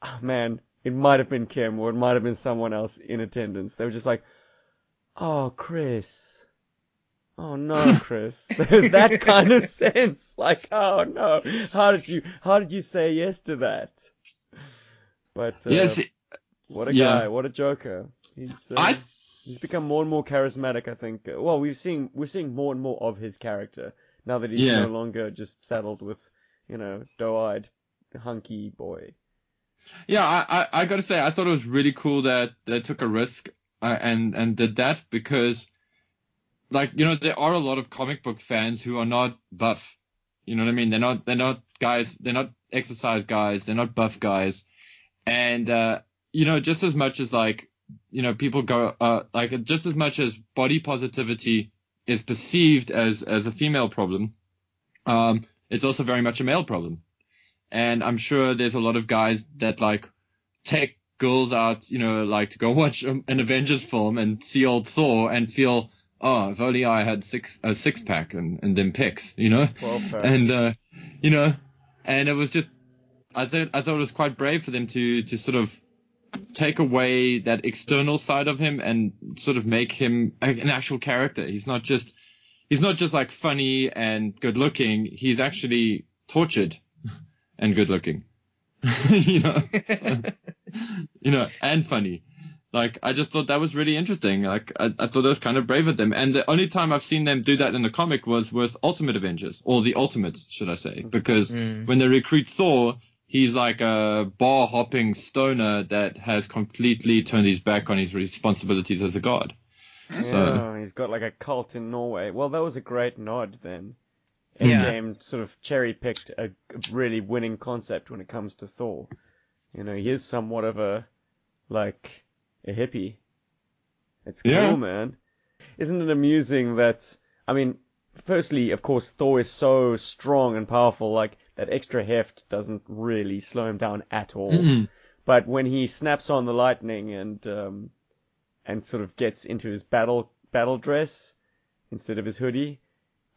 oh man, it might have been Kim or it might have been someone else in attendance. They were just like, "Oh, Chris, Oh no, Chris. There's that kind of sense. Like, oh no. How did you how did you say yes to that? But uh, yes, what a yeah. guy, what a joker. He's uh, I- he's become more and more charismatic, I think. Well, we've seen we're seeing more and more of his character now that he's Yeah. no longer just saddled with, you know, doe-eyed hunky boy. Yeah, I, I, I gotta say, I thought it was really cool that they took a risk uh, and and did that because, like, you know, there are a lot of comic book fans who are not buff. You know what I mean? They're not they're not guys. They're not exercise guys. They're not buff guys. And uh, you know, just as much as like, you know, people go uh, like just as much as body positivity is perceived as as a female problem, um, it's also very much a male problem. And I'm sure there's a lot of guys that like take girls out, you know, like to go watch an Avengers film and see old Thor and feel, oh, if only I had six a six pack and and them pics, you know, and uh, you know, and it was just, I thought I thought it was quite brave for them to to sort of take away that external side of him and sort of make him an actual character. He's not just he's not just like funny and good looking. He's actually tortured and good looking. you know, you know, and funny. Like I just thought that was really interesting. Like I, I thought that was kind of brave of them. And the only time I've seen them do that in the comic was with Ultimate Avengers, or the Ultimates, should I say? Because Mm. when they recruit Thor, he's like a bar hopping stoner that has completely turned his back on his responsibilities as a god. So Yeah, oh, he's got like a cult in Norway. Well, that was a great nod then. Yeah. Endgame sort of cherry picked a really winning concept when it comes to Thor. You know, he is somewhat of a like a hippie. It's cool, Yeah. man. Isn't it amusing that I mean, firstly, of course, Thor is so strong and powerful, like that extra heft doesn't really slow him down at all. Mm. But when he snaps on the lightning and um, and sort of gets into his battle battle dress instead of his hoodie,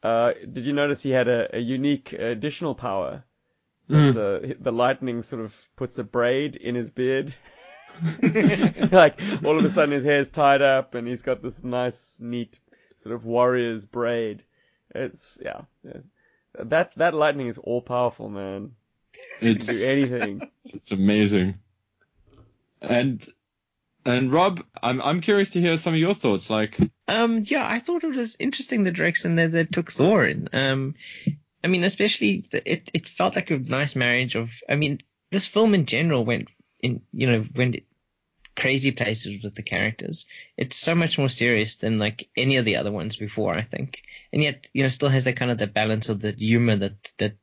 uh, did you notice he had a, a unique additional power? Mm. The the lightning sort of puts a braid in his beard. like all of a sudden his hair's tied up and he's got this nice, neat sort of warrior's braid. It's yeah, yeah. That that lightning is all powerful, man. It it's can do anything. It's amazing. And and Rob, I'm I'm curious to hear some of your thoughts. Like, Um, yeah, I thought it was interesting the direction that they took Thor in. Um, I mean, especially the, it it felt like a nice marriage of. I mean, this film in general went in, you know, went crazy places with the characters. It's so much more serious than like any of the other ones before, I think, and yet you know still has that kind of the balance of the humor that that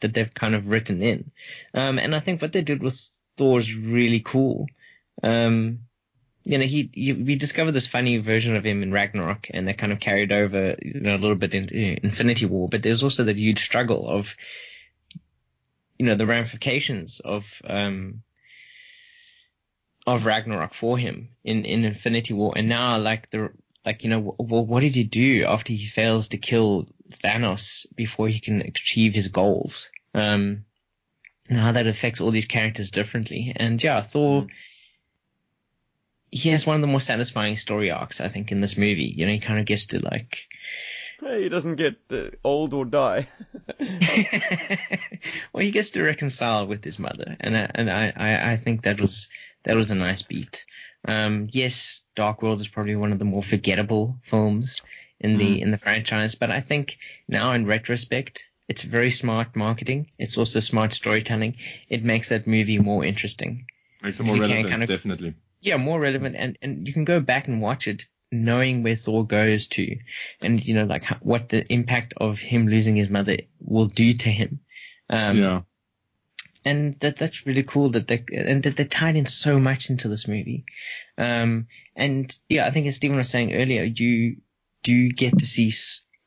that they've kind of written in. Um, and I think what they did with Thor is really cool. Um, you know, he, he we discovered this funny version of him in Ragnarok, and that kind of carried over, you know, a little bit into Infinity War. But there's also that huge struggle of, you know, the ramifications of um of Ragnarok for him in in Infinity War, and now like the like you know, well, what does he do after he fails to kill Thanos before he can achieve his goals? Um, and how that affects all these characters differently. And yeah, Thor he has one of the more satisfying story arcs, I think, in this movie. You know, he kind of gets to like, Hey, he doesn't get uh, old or die. well, he gets to reconcile with his mother, and I, and I, I think that was that was a nice beat. Um, yes, Dark World is probably one of the more forgettable films in the in the franchise, but I think now in retrospect, it's very smart marketing. It's also smart storytelling. It makes that movie more interesting. makes it more relevant, kind of- definitely. yeah, more relevant, and and you can go back and watch it knowing where Thor goes to, and you know like how, what the impact of him losing his mother will do to him. Um, yeah. And that that's really cool that they and that they tied in so much into this movie. Um, and yeah, I think as Stephen was saying earlier, you do get to see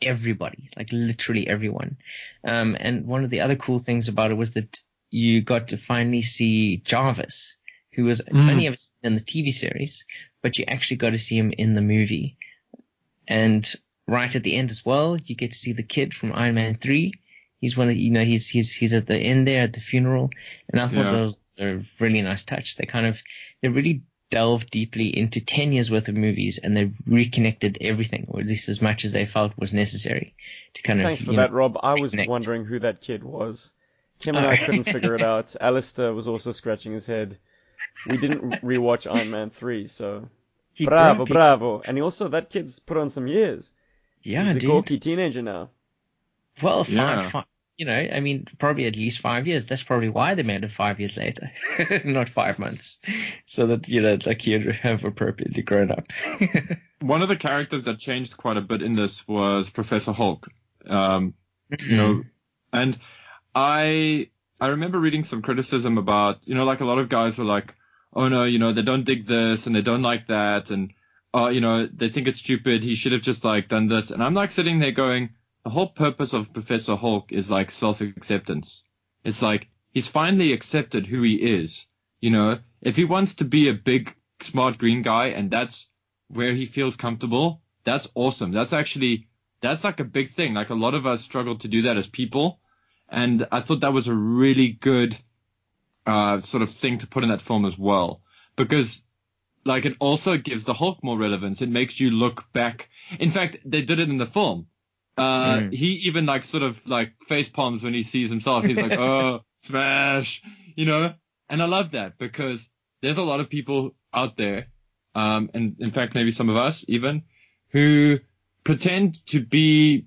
everybody, like literally everyone. Um, and one of the other cool things about it was that you got to finally see Jarvis, who was Mm. only ever seen in the TV series, but you actually got to see him in the movie. And right at the end as well, you get to see the kid from Iron Man 3. He's one of, you know, he's, he's, he's at the end there at the funeral. And I thought Yeah. that was a really nice touch. They kind of, they really delved deeply into 10 years worth of movies and they reconnected everything, or at least as much as they felt was necessary to kind Thanks of. for that, know, Rob. I was reconnect. wondering who that kid was. Tim and oh. I Oh. couldn't figure it out. Alistair was also scratching his head. We didn't rewatch Iron Man 3, so. He Bravo, grumpy. bravo. And he also, that kid's put on some years. Yeah, He's a dude. gawky teenager now. Well, five, Yeah. five, you know, I mean, probably at least five years. That's probably why they made it five years later, not five months, so that you know, like he'd have appropriately grown up. One of the characters that changed quite a bit in this was Professor Hulk. Um, you know, and I I remember reading some criticism about, you know, like a lot of guys were like, oh no, you know, they don't dig this and they don't like that and oh, you know, they think it's stupid. He should have just like done this. And I'm like sitting there going, the whole purpose of Professor Hulk is like self-acceptance. It's like he's finally accepted who he is. You know, if he wants to be a big, smart green guy and that's where he feels comfortable, that's awesome. That's actually, that's like a big thing. Like a lot of us struggle to do that as people. And I thought that was a really good, uh, sort of thing to put in that film as well. Because like it also gives the Hulk more relevance. It makes you look back. In fact, they did it in the film. Uh, Mm. he even like sort of like face palms when he sees himself. He's like, oh, smash, you know? And I love that because there's a lot of people out there, um, and in fact, maybe some of us even, who pretend to be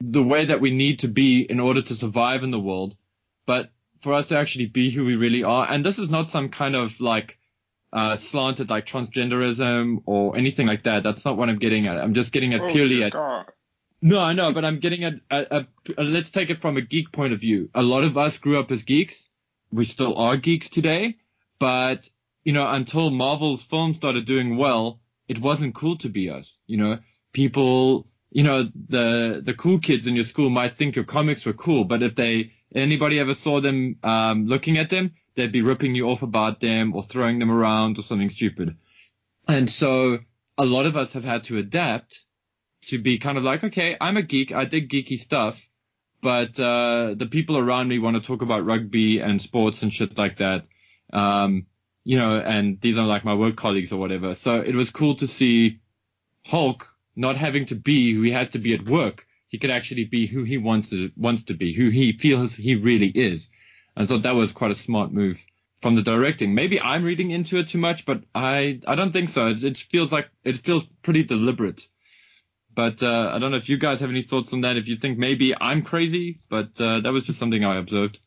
the way that we need to be in order to survive in the world. But for us to actually be who we really are, and this is not some kind of like, uh, slanted like transgenderism or anything like that. That's not what I'm getting at. I'm just getting at Oh, purely at God. No, I know, but I'm getting a, at, at, uh, let's take it from a geek point of view. A lot of us grew up as geeks. We still are geeks today, but you know, until Marvel's films started doing well, it wasn't cool to be us. You know, people, you know, the the cool kids in your school might think your comics were cool, but if they anybody ever saw them um, looking at them, they'd be ripping you off about them or throwing them around or something stupid. And so a lot of us have had to adapt to be kind of like, okay, I'm a geek, I dig geeky stuff, but uh, the people around me want to talk about rugby and sports and shit like that. Um, you know, and these are like my work colleagues or whatever. So it was cool to see Hulk not having to be who he has to be at work. He could actually be who he wants to wants to be, who he feels he really is. And so that was quite a smart move from the directing. Maybe I'm reading into it too much, but I I don't think so. It, it feels like it feels pretty deliberate. But uh, I don't know if you guys have any thoughts on that. If you think maybe I'm crazy, but uh, that was just something I observed.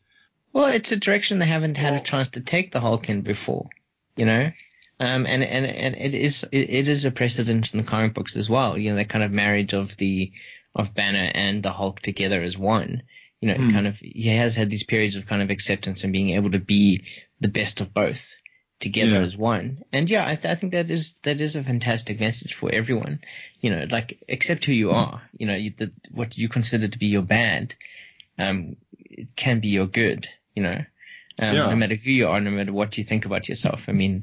Well, it's a direction they haven't had a chance to take the Hulk in before, you know. Um, and, and, and it is, it, it is a precedent in the comic books as well. You know, the kind of marriage of the, of Banner and the Hulk together as one. You know, Hmm. kind of, he has had these periods of kind of acceptance and being able to be the best of both together Yeah. as one. And yeah, I, th- I think that is, that is a fantastic message for everyone. You know, like, accept who you are. You know, you, the, what you consider to be your bad, um, it can be your good, you know, um, Yeah. no matter who you are, no matter what you think about yourself. I mean,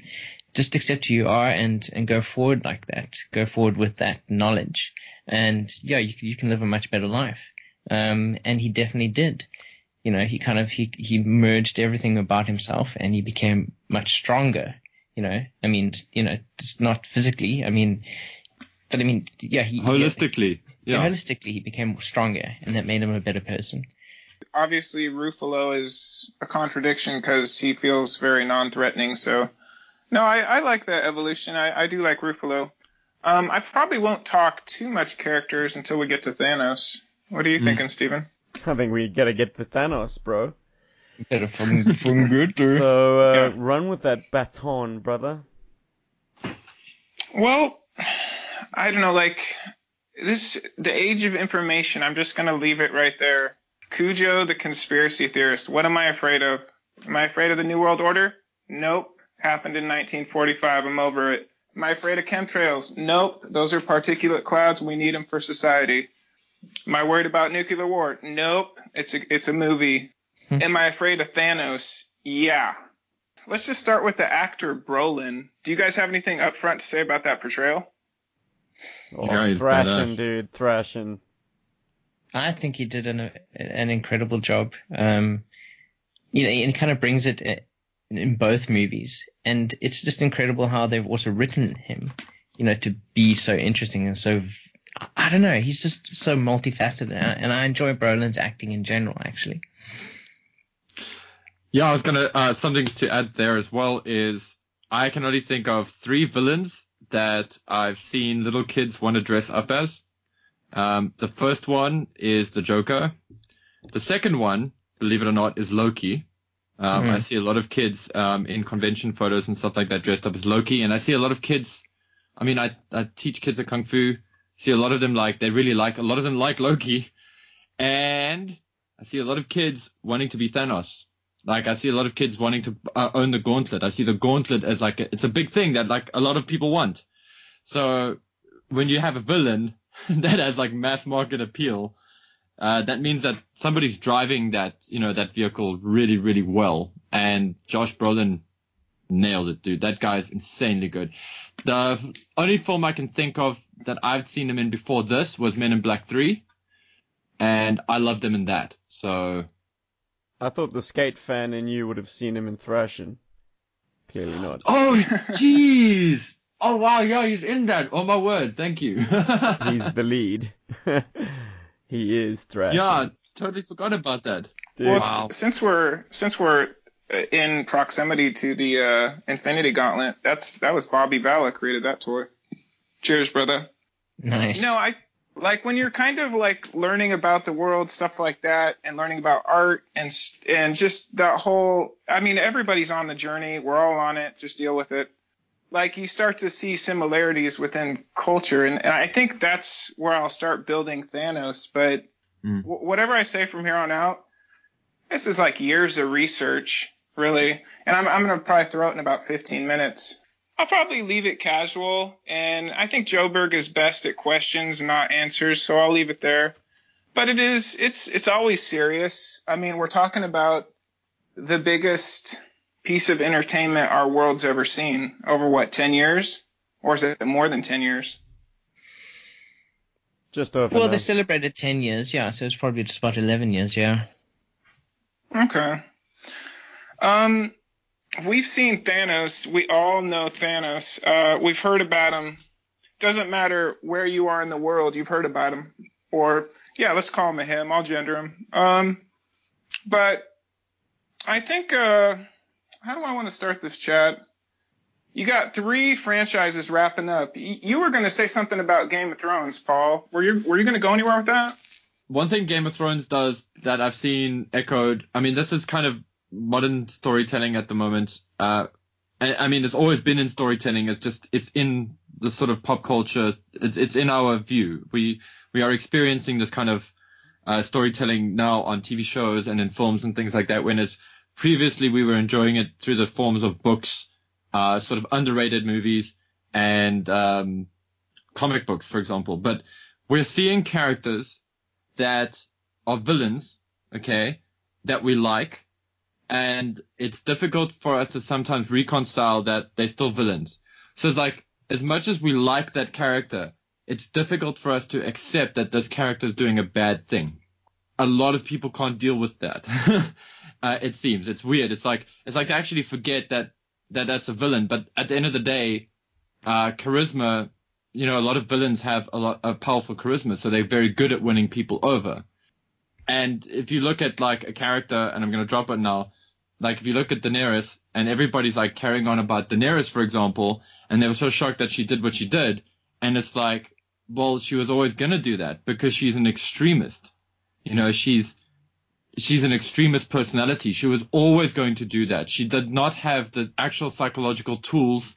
just accept who you are and, and go forward like that. Go forward with that knowledge. And yeah, you, you can live a much better life. Um, and he definitely did. You know, he kind of, he, he merged everything about himself and he became much stronger. You know, I mean, you know, just not physically. I mean, but I mean, yeah, he, he- Holistically, yeah, yeah. holistically, he became stronger and that made him a better person. Obviously, Ruffalo is a contradiction because he feels very non-threatening. So, no, I, I like that evolution. I, I do like Ruffalo. Um, I probably won't talk too much characters until we get to Thanos. What are you Hmm. thinking, Steven? I think we gotta get to Thanos, bro. Better from, from good. So, uh, Yeah. run with that baton, brother. Well, I don't know, like this the age of information, I'm just gonna leave it right there. Cujo the conspiracy theorist, what am I afraid of? Am I afraid of the New World Order? Nope. Happened in 1945. I'm over it. Am I afraid of chemtrails? Nope. Those are particulate clouds. We need them for society. Am I worried about nuclear war? Nope. It's a it's a movie. Hmm. Am I afraid of Thanos? Yeah. Let's just start with the actor Brolin. Do you guys have anything up front to say about that portrayal? Oh, Yeah, thrashing, badass. dude, thrashing. I think he did an an incredible job. Um, you know, and he kind of brings it. uh, in both movies, and it's just incredible how they've also written him, you know, to be so interesting and so. I don't know. He's just so multifaceted, and I enjoy Brolin's acting in general, actually. Yeah, I was gonna uh, something to add there as well is I can only think of three villains that I've seen little kids want to dress up as. Um, the first one is the Joker. The second one, believe it or not, is Loki. Um, Mhm. I see a lot of kids um, in convention photos and stuff like that dressed up as Loki, and I see a lot of kids. I mean, I, I teach kids at Kung Fu. See a lot of them like they really like a lot of them like Loki, and I see a lot of kids wanting to be Thanos. Like I see a lot of kids wanting to uh, own the gauntlet. I see the gauntlet as like a, it's a big thing that like a lot of people want. So when you have a villain that has like mass market appeal, uh, that means that somebody's driving that you know that vehicle really really well. And Josh Brolin nailed it, dude. That guy's insanely good. The only film I can think of that I've seen him in before this was Men in Black Three, and I loved him in that. So I thought the skate fan in you would have seen him in Thrashin'. Clearly not. Oh, jeez. Oh, wow. Yeah, he's in that. Oh, my word. Thank you. He's the lead. he is Thrashing. yeah, totally forgot about that. Dude, Well, Wow. since we're since we're uh, in proximity to the uh, Infinity Gauntlet, that's that was Bobby Bala created that toy. Cheers, brother. Nice. You know, I like when you're kind of like learning about the world, stuff like that, and learning about art and and just that whole. I mean, everybody's on the journey. We're all on it. Just deal with it. Like you start to see similarities within culture, and, and I think that's where I'll start building Thanos. But Mm. wh- whatever I say from here on out, this is like years of research, really. And I'm I'm gonna probably throw it in about 15 minutes. I'll probably leave it casual, and I think Joburg is best at questions, not answers, so I'll leave it there. But it is, it's, it's always serious. I mean, we're talking about the biggest piece of entertainment our world's ever seen over what, 10 years? Or is it more than 10 years? just over. well, now. they celebrated 10 years, yeah, so it's probably just about 11 years, yeah. Okay. Um, we've seen Thanos. We all know Thanos. Uh, we've heard about him. Doesn't matter where you are in the world, you've heard about him. Or yeah, let's call him a him. I'll gender him. Um, but I think uh, how do I want to start this chat? You got three franchises wrapping up. Y- you were going to say something about Game of Thrones, Paul. Were you were you going to go anywhere with that? One thing Game of Thrones does that I've seen echoed, I mean, this is kind of modern storytelling at the moment. Uh, I, I mean, it's always been in storytelling. It's just, it's in the sort of pop culture. It's, it's in our view. We, we are experiencing this kind of, uh, storytelling now on TV shows and in films and things like that. When as previously we were enjoying it through the forms of books, uh, sort of underrated movies and, um, comic books, for example. But we're seeing characters that are villains, okay, that we like, and it's difficult for us to sometimes reconcile that they're still villains. So it's like, as much as we like that character, it's difficult for us to accept that this character is doing a bad thing. A lot of people can't deal with that. uh, it seems it's weird. It's like it's like they actually forget that that that's a villain. But at the end of the day, uh, charisma you know, a lot of villains have a lot of powerful charisma, so they're very good at winning people over. And if you look at like a character, and I'm going to drop it now, like if you look at Daenerys and everybody's like carrying on about Daenerys, for example, and they were so shocked that she did what she did. And it's like, well, she was always going to do that because she's an extremist. You know, she's, she's an extremist personality. She was always going to do that. She did not have the actual psychological tools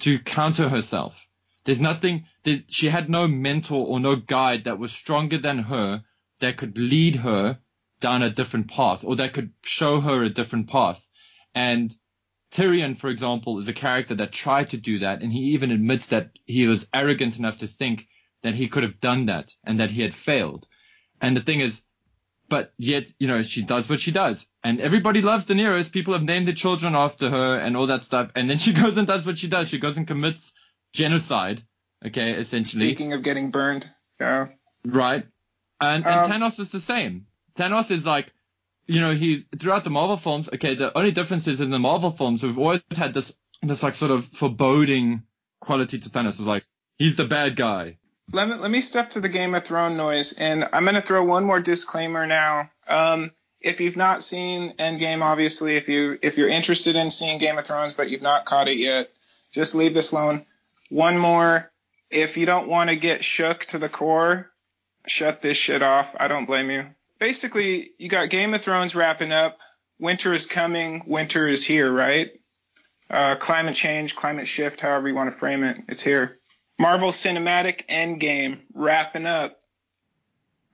to counter herself. There's nothing that she had no mentor or no guide that was stronger than her that could lead her down a different path or that could show her a different path. And Tyrion, for example, is a character that tried to do that. And he even admits that he was arrogant enough to think that he could have done that and that he had failed. And the thing is, but yet, you know, she does what she does. And everybody loves Daenerys. People have named their children after her and all that stuff. And then she goes and does what she does. She goes and commits genocide. Okay, essentially. Speaking of getting burned, yeah. Right. And, Um, and Thanos is the same. Thanos is like, you know, he's throughout the Marvel films. Okay, the only difference is in the Marvel films, we've always had this this like sort of foreboding quality to Thanos. It's like he's the bad guy. Let me let me step to the Game of Thrones noise, and I'm gonna throw one more disclaimer now. Um, if you've not seen Endgame, obviously, if you if you're interested in seeing Game of Thrones but you've not caught it yet, just leave this alone. One more, if you don't want to get shook to the core, shut this shit off. I don't blame you. Basically, you got Game of Thrones wrapping up. Winter is coming. Winter is here, right? Uh, climate change, climate shift, however you want to frame it, it's here. Marvel Cinematic Endgame wrapping up.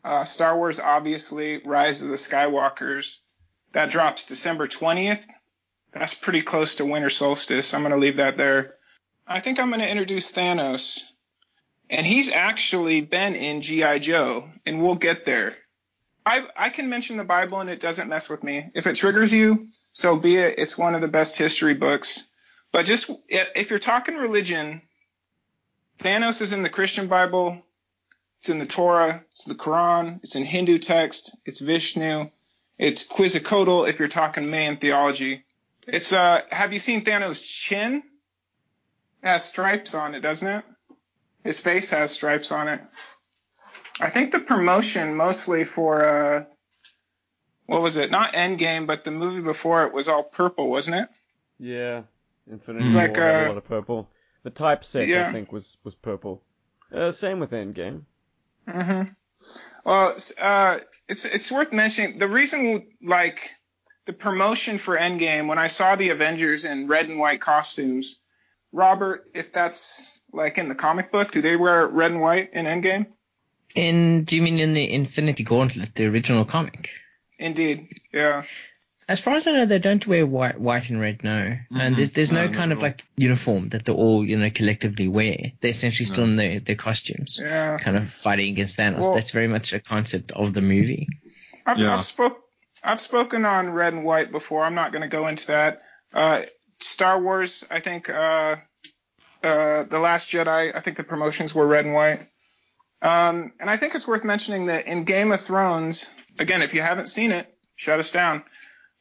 Uh, Star Wars, obviously, Rise of the Skywalkers. That drops December 20th. That's pretty close to winter solstice. I'm going to leave that there. I think I'm going to introduce Thanos. And he's actually been in G.I. Joe, and we'll get there. I, I can mention the Bible and it doesn't mess with me. If it triggers you, so be it. It's one of the best history books. But just if you're talking religion, Thanos is in the Christian Bible. It's in the Torah. It's the Quran. It's in Hindu text. It's Vishnu. It's Quetzalcoatl if you're talking Mayan theology. It's uh, have you seen Thanos' chin? It has stripes on it, doesn't it? His face has stripes on it. I think the promotion mostly for uh, what was it? Not Endgame, but the movie before it was all purple, wasn't it? Yeah, Infinity It's War like, had a uh, lot of purple. The typeset, Yeah. I think, was was purple. Uh, same with Endgame. hmm Well, uh, it's it's worth mentioning the reason like the promotion for Endgame when I saw the Avengers in red and white costumes. Robert, if that's like in the comic book, do they wear red and white in Endgame? In do you mean in the Infinity Gauntlet, the original comic? Indeed, yeah. As far as I know, they don't wear white, white and red. No, Mhm. and there's there's No, no kind of like uniform that they all you know collectively wear. They're essentially still No. in their their costumes, Yeah. kind of fighting against Thanos. Well- That's very much a concept of the movie. I've, Yeah. I've spoke I've spoken on red and white before. I'm not going to go into that. Uh, Star Wars, I think uh, uh, the Last Jedi. I think the promotions were red and white. Um, and I think it's worth mentioning that in Game of Thrones, again, if you haven't seen it, shut us down.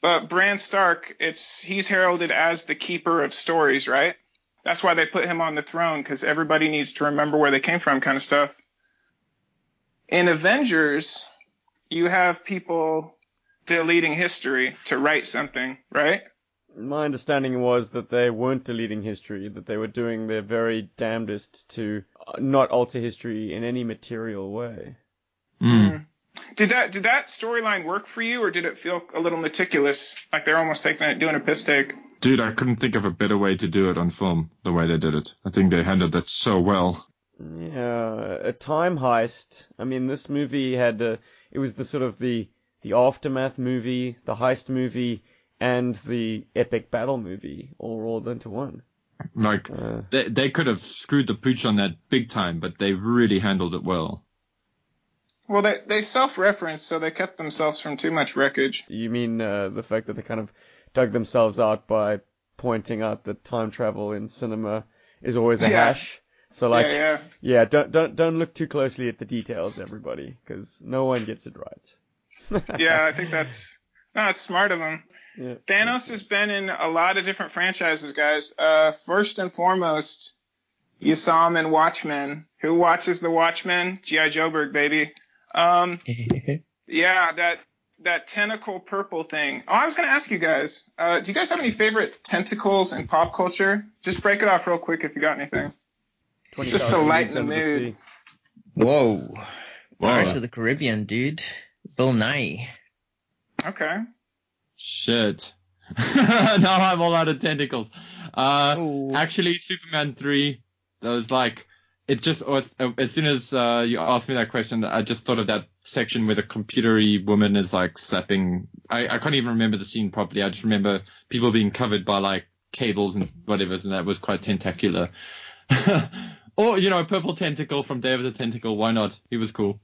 But Bran Stark, it's he's heralded as the keeper of stories, right? That's why they put him on the throne because everybody needs to remember where they came from, kind of stuff. In Avengers, you have people deleting history to write something, right? My understanding was that they weren't deleting history, that they were doing their very damnedest to uh, not alter history in any material way. Mm. Did that did that storyline work for you, or did it feel a little meticulous, like they're almost taking it, doing a piss take? Dude, I couldn't think of a better way to do it on film. The way they did it, I think they handled that so well. Yeah, a time heist. I mean, this movie had a, it was the sort of the the aftermath movie, the heist movie, and the epic battle movie all rolled into one. Like Uh, they they could have screwed the pooch on that big time, but they really handled it well. Well, they they self-referenced, so they kept themselves from too much wreckage. you mean uh, the fact that they kind of dug themselves out by pointing out that time travel in cinema is always a Yeah. hash? So like, yeah, yeah. yeah, don't don't don't look too closely at the details, everybody, because no one gets it right. Yeah, I think that's no, it's smart of them. Yeah. Thanos has been in a lot of different franchises, guys. Uh, first and foremost, you saw him in Watchmen. Who watches the Watchmen? G.I. Joeberg, baby. Um, yeah, that that tentacle purple thing. Oh, I was gonna ask you guys. Uh, do you guys have any favorite tentacles in pop culture? Just break it off real quick if you got anything. Just to lighten the mood. Sea. Whoa, Pirates of the Caribbean, dude. Bill Nye. Okay. Shit. now I'm all out of tentacles. Uh, Oh. actually, Superman 3, that was like, it just, as soon as uh, you asked me that question, I just thought of that section where the computery woman is like slapping. I, I can't even remember the scene properly. I just remember people being covered by like cables and whatever, and that was quite tentacular. or, you know, a purple tentacle from Day of the Tentacle. Why not? He was cool.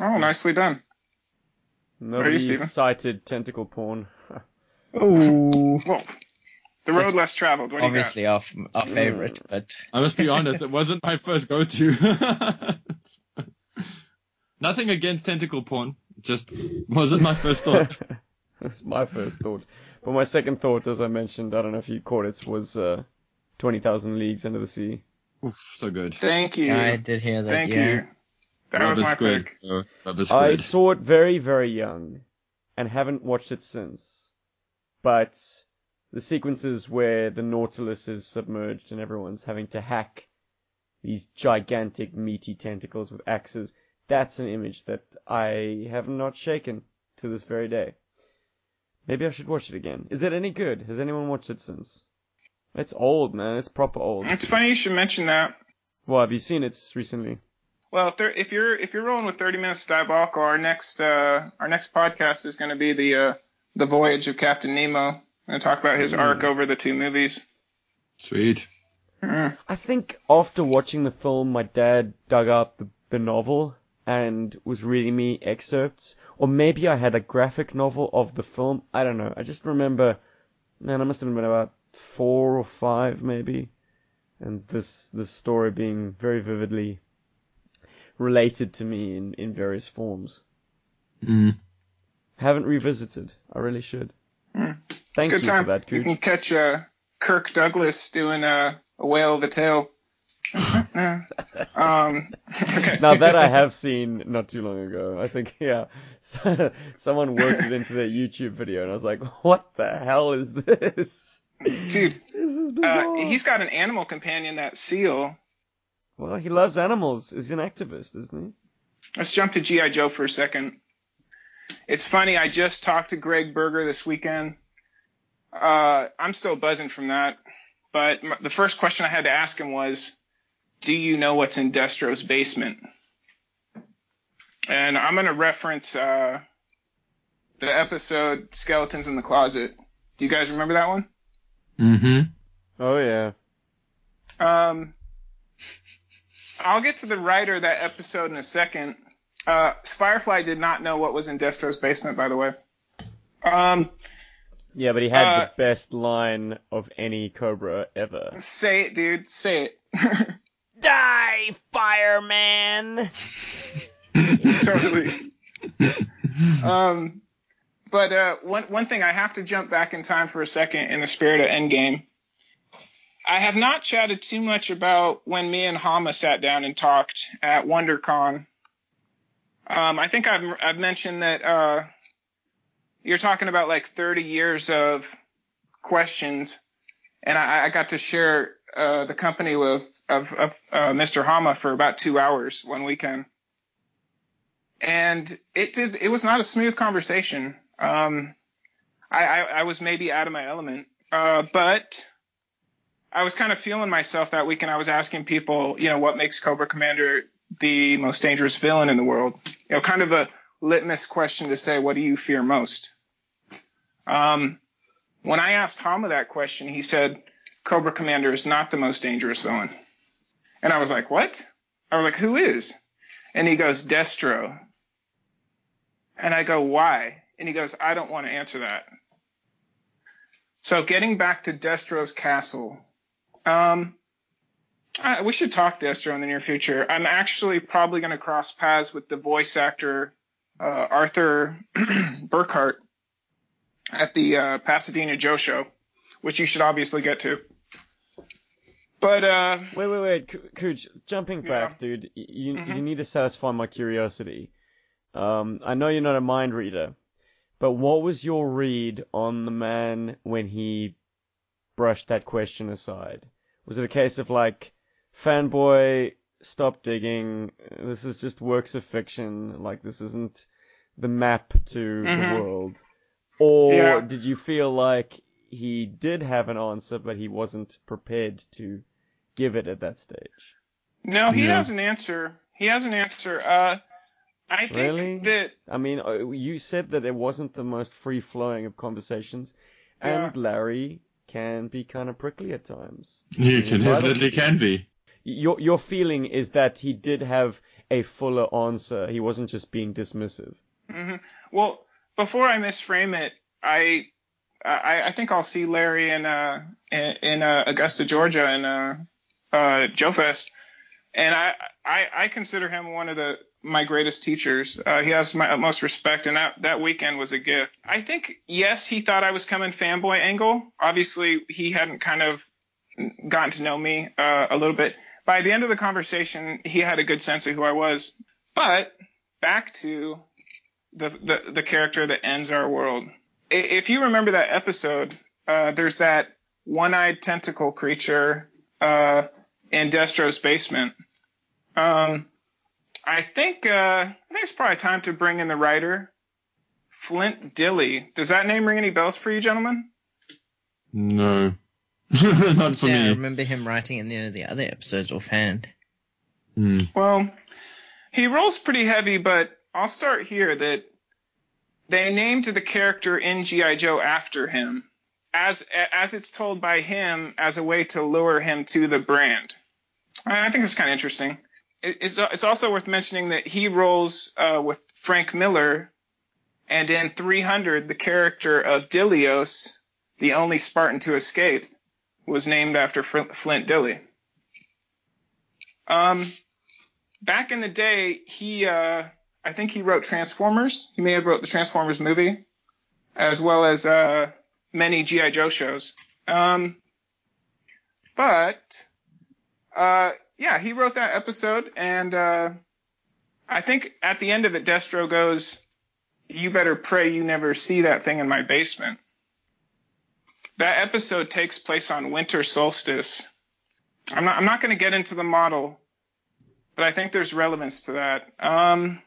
Oh, nicely done. Nobody Steven? cited tentacle porn. Oh, Well, the road It's less traveled. What do you got? obviously our our favorite, but I must be honest, it wasn't my first go-to. Nothing against tentacle porn, just wasn't my first thought. That's my first thought. But my second thought, as I mentioned, I don't know if you caught it, was uh, 20,000 Leagues Under the Sea. Oof, so good. Thank you. I did hear that. Thank yeah. you. That Love was my squid. pick. Uh, love is I saw it very, very young and haven't watched it since. But the sequences where the Nautilus is submerged and everyone's having to hack these gigantic meaty tentacles with axes, that's an image that I have not shaken to this very day. Maybe I should watch it again. Is it any good? Has anyone watched it since? It's old, man. It's proper old. It's funny you should mention that. Well, have you seen it recently? Well, if, if you're if you're rolling with 30 minutes diabolical, our next uh, our next podcast is going to be the uh, the voyage of Captain Nemo and talk about his Mm. arc over the two movies. Sweet. Mm. I think after watching the film, my dad dug up the, the novel and was reading me excerpts, or maybe I had a graphic novel of the film. I don't know. I just remember, man, I must have been about four or five, maybe, and this this story being very vividly related to me in in various forms. Mm. Haven't revisited. I really should. Mm. Thank it's good you time. for that, you can catch uh, Kirk Douglas doing uh, a whale of a tale. um, okay. Now that I have seen not too long ago, I think yeah, so, someone worked it into their YouTube video, and I was like, "What the hell is this?" Dude, this is uh, bizarre. he's got an animal companion, that seal. Well, he loves animals. He's an activist, isn't he? Let's jump to GI Joe for a second. It's funny. I just talked to Gregg Berger this weekend. Uh, I'm still buzzing from that. But m- the first question I had to ask him was, "Do you know what's in Destro's basement?" And I'm going to reference uh, the episode "Skeletons in the Closet." Do you guys remember that one? Mm-hmm. Oh yeah. Um, I'll get to the writer of that episode in a second. Uh, Firefly did not know what was in Destro's basement, by the way. Um, Yeah, but he had Uh, the best line of any Cobra ever. say it, dude. Say it. Die, fireman! totally. Um, but uh, one one thing I have to jump back in time for a second in the spirit of Endgame. I have not chatted too much about when me and Hama sat down and talked at WonderCon. Um, I think I've I've mentioned that uh, you're talking about like 30 years of questions, and I, I got to share uh, the company with of, of uh, Mr. Hama for about two hours one weekend and it did it was not a smooth conversation um i i, I was maybe out of my element uh but i was kind of feeling myself that week and i was asking people you know what makes cobra commander the most dangerous villain in the world you know kind of a litmus question to say what do you fear most um when i asked hama that question he said cobra commander is not the most dangerous villain and i was like what i was like who is and he goes, Destro. And I go, why? And he goes, I don't want to answer that. So getting back to Destro's castle, um, I, we should talk Destro in the near future. I'm actually probably going to cross paths with the voice actor uh, Arthur Burghardt at the uh, Pasadena Joe show, which you should obviously get to. But uh, Wait, wait, wait, Coo- Cooch, jumping back, dude. y- You Mhm. you need to satisfy my curiosity. Um, I know you're not a mind reader, but what was your read on the man when he brushed that question aside? Was it a case of like, fanboy, stop digging. This is just works of fiction. Like this isn't the map to Mhm. the world. Or Yeah. did you feel like he did have an answer, but he wasn't prepared to give it at that stage? no, he Yeah. has an answer. He has an answer. Uh, I think Really? that I mean, uh, you said that it wasn't the most free flowing of conversations, and Yeah. Larry can be kind of prickly at times. You can definitely can be. Your your feeling is that he did have a fuller answer. He wasn't just being dismissive. hmm Well, before I misframe it, I I, I think I'll see Larry in uh in, in uh, Augusta, Georgia, in uh, uh Joe Fest. and I, I I consider him one of the my greatest teachers. Uh, he has my utmost respect, and that that weekend was a gift. I think yes, he thought I was coming fanboy angle. Obviously, he hadn't kind of gotten to know me uh, a little bit. By the end of the conversation, he had a good sense of who I was. But back to the the, the character that ends our world. If you remember that episode, uh, there's that one-eyed tentacle creature uh, in Destro's basement. Um, I think uh, I think it's probably time to bring in the writer, Flint Dille. Does that name ring any bells for you, gentlemen? No, not for yeah, I remember him writing in the, the other episodes offhand. Hmm. Well, he rolls pretty heavy, but I'll start here that they named the character in GI Joe after him, as as it's told by him as a way to lure him to the brand. I think it's kind of interesting. It, it's it's also worth mentioning that he rolls uh, with Frank Miller, and in 300, the character of Dilios, the only Spartan to escape, was named after Fl- Flint Dille. Um, back in the day, he uh, I think he wrote Transformers. He may have wrote the Transformers movie, as well as uh, many GI Joe shows. Um, but uh, yeah, he wrote that episode, and uh, I think at the end of it, Destro goes, "You better pray you never see that thing in my basement." That episode takes place on winter solstice. I'm not I'm not going to get into the model, but I think there's relevance to that. Um,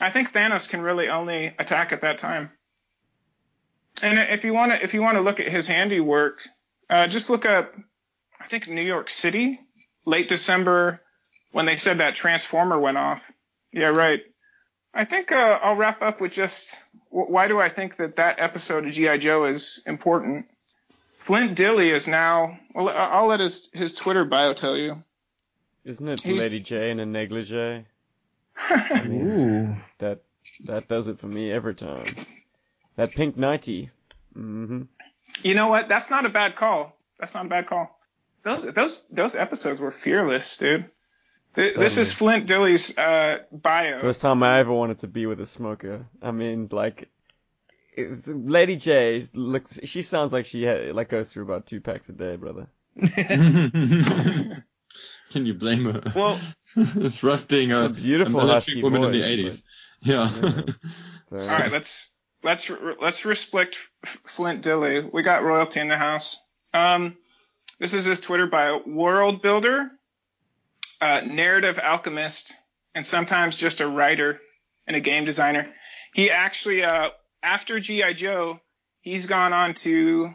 I think Thanos can really only attack at that time. And if you want to if you want to look at his handiwork, uh, just look up I think New York City, late December, when they said that Transformer went off. Yeah, right. I think uh, I'll wrap up with just why do I think that that episode of GI Joe is important. Flint Dille is now. Well, I'll let his his Twitter bio tell you. Isn't it He's- Lady Jaye in a negligee? I mean, Ooh. that that does it for me every time. That pink nighty. Mm-hmm. You know what? That's not a bad call. That's not a bad call. Those those those episodes were fearless, dude. Th- This is Flint Dille's uh, bio. First time I ever wanted to be with a smoker. I mean, like, it's, Lady Jaye looks. She sounds like she had, like goes through about two packs a day, brother. Can you blame her? Well- it's rough being a, A beautiful a military husky woman in the 80s. Yeah. So, All right, let's let's let's respect Flint Dille. We got royalty in the house. Um, this is his Twitter bio: world builder, uh, narrative alchemist, and sometimes just a writer and a game designer. He actually, uh, after GI Joe, he's gone on to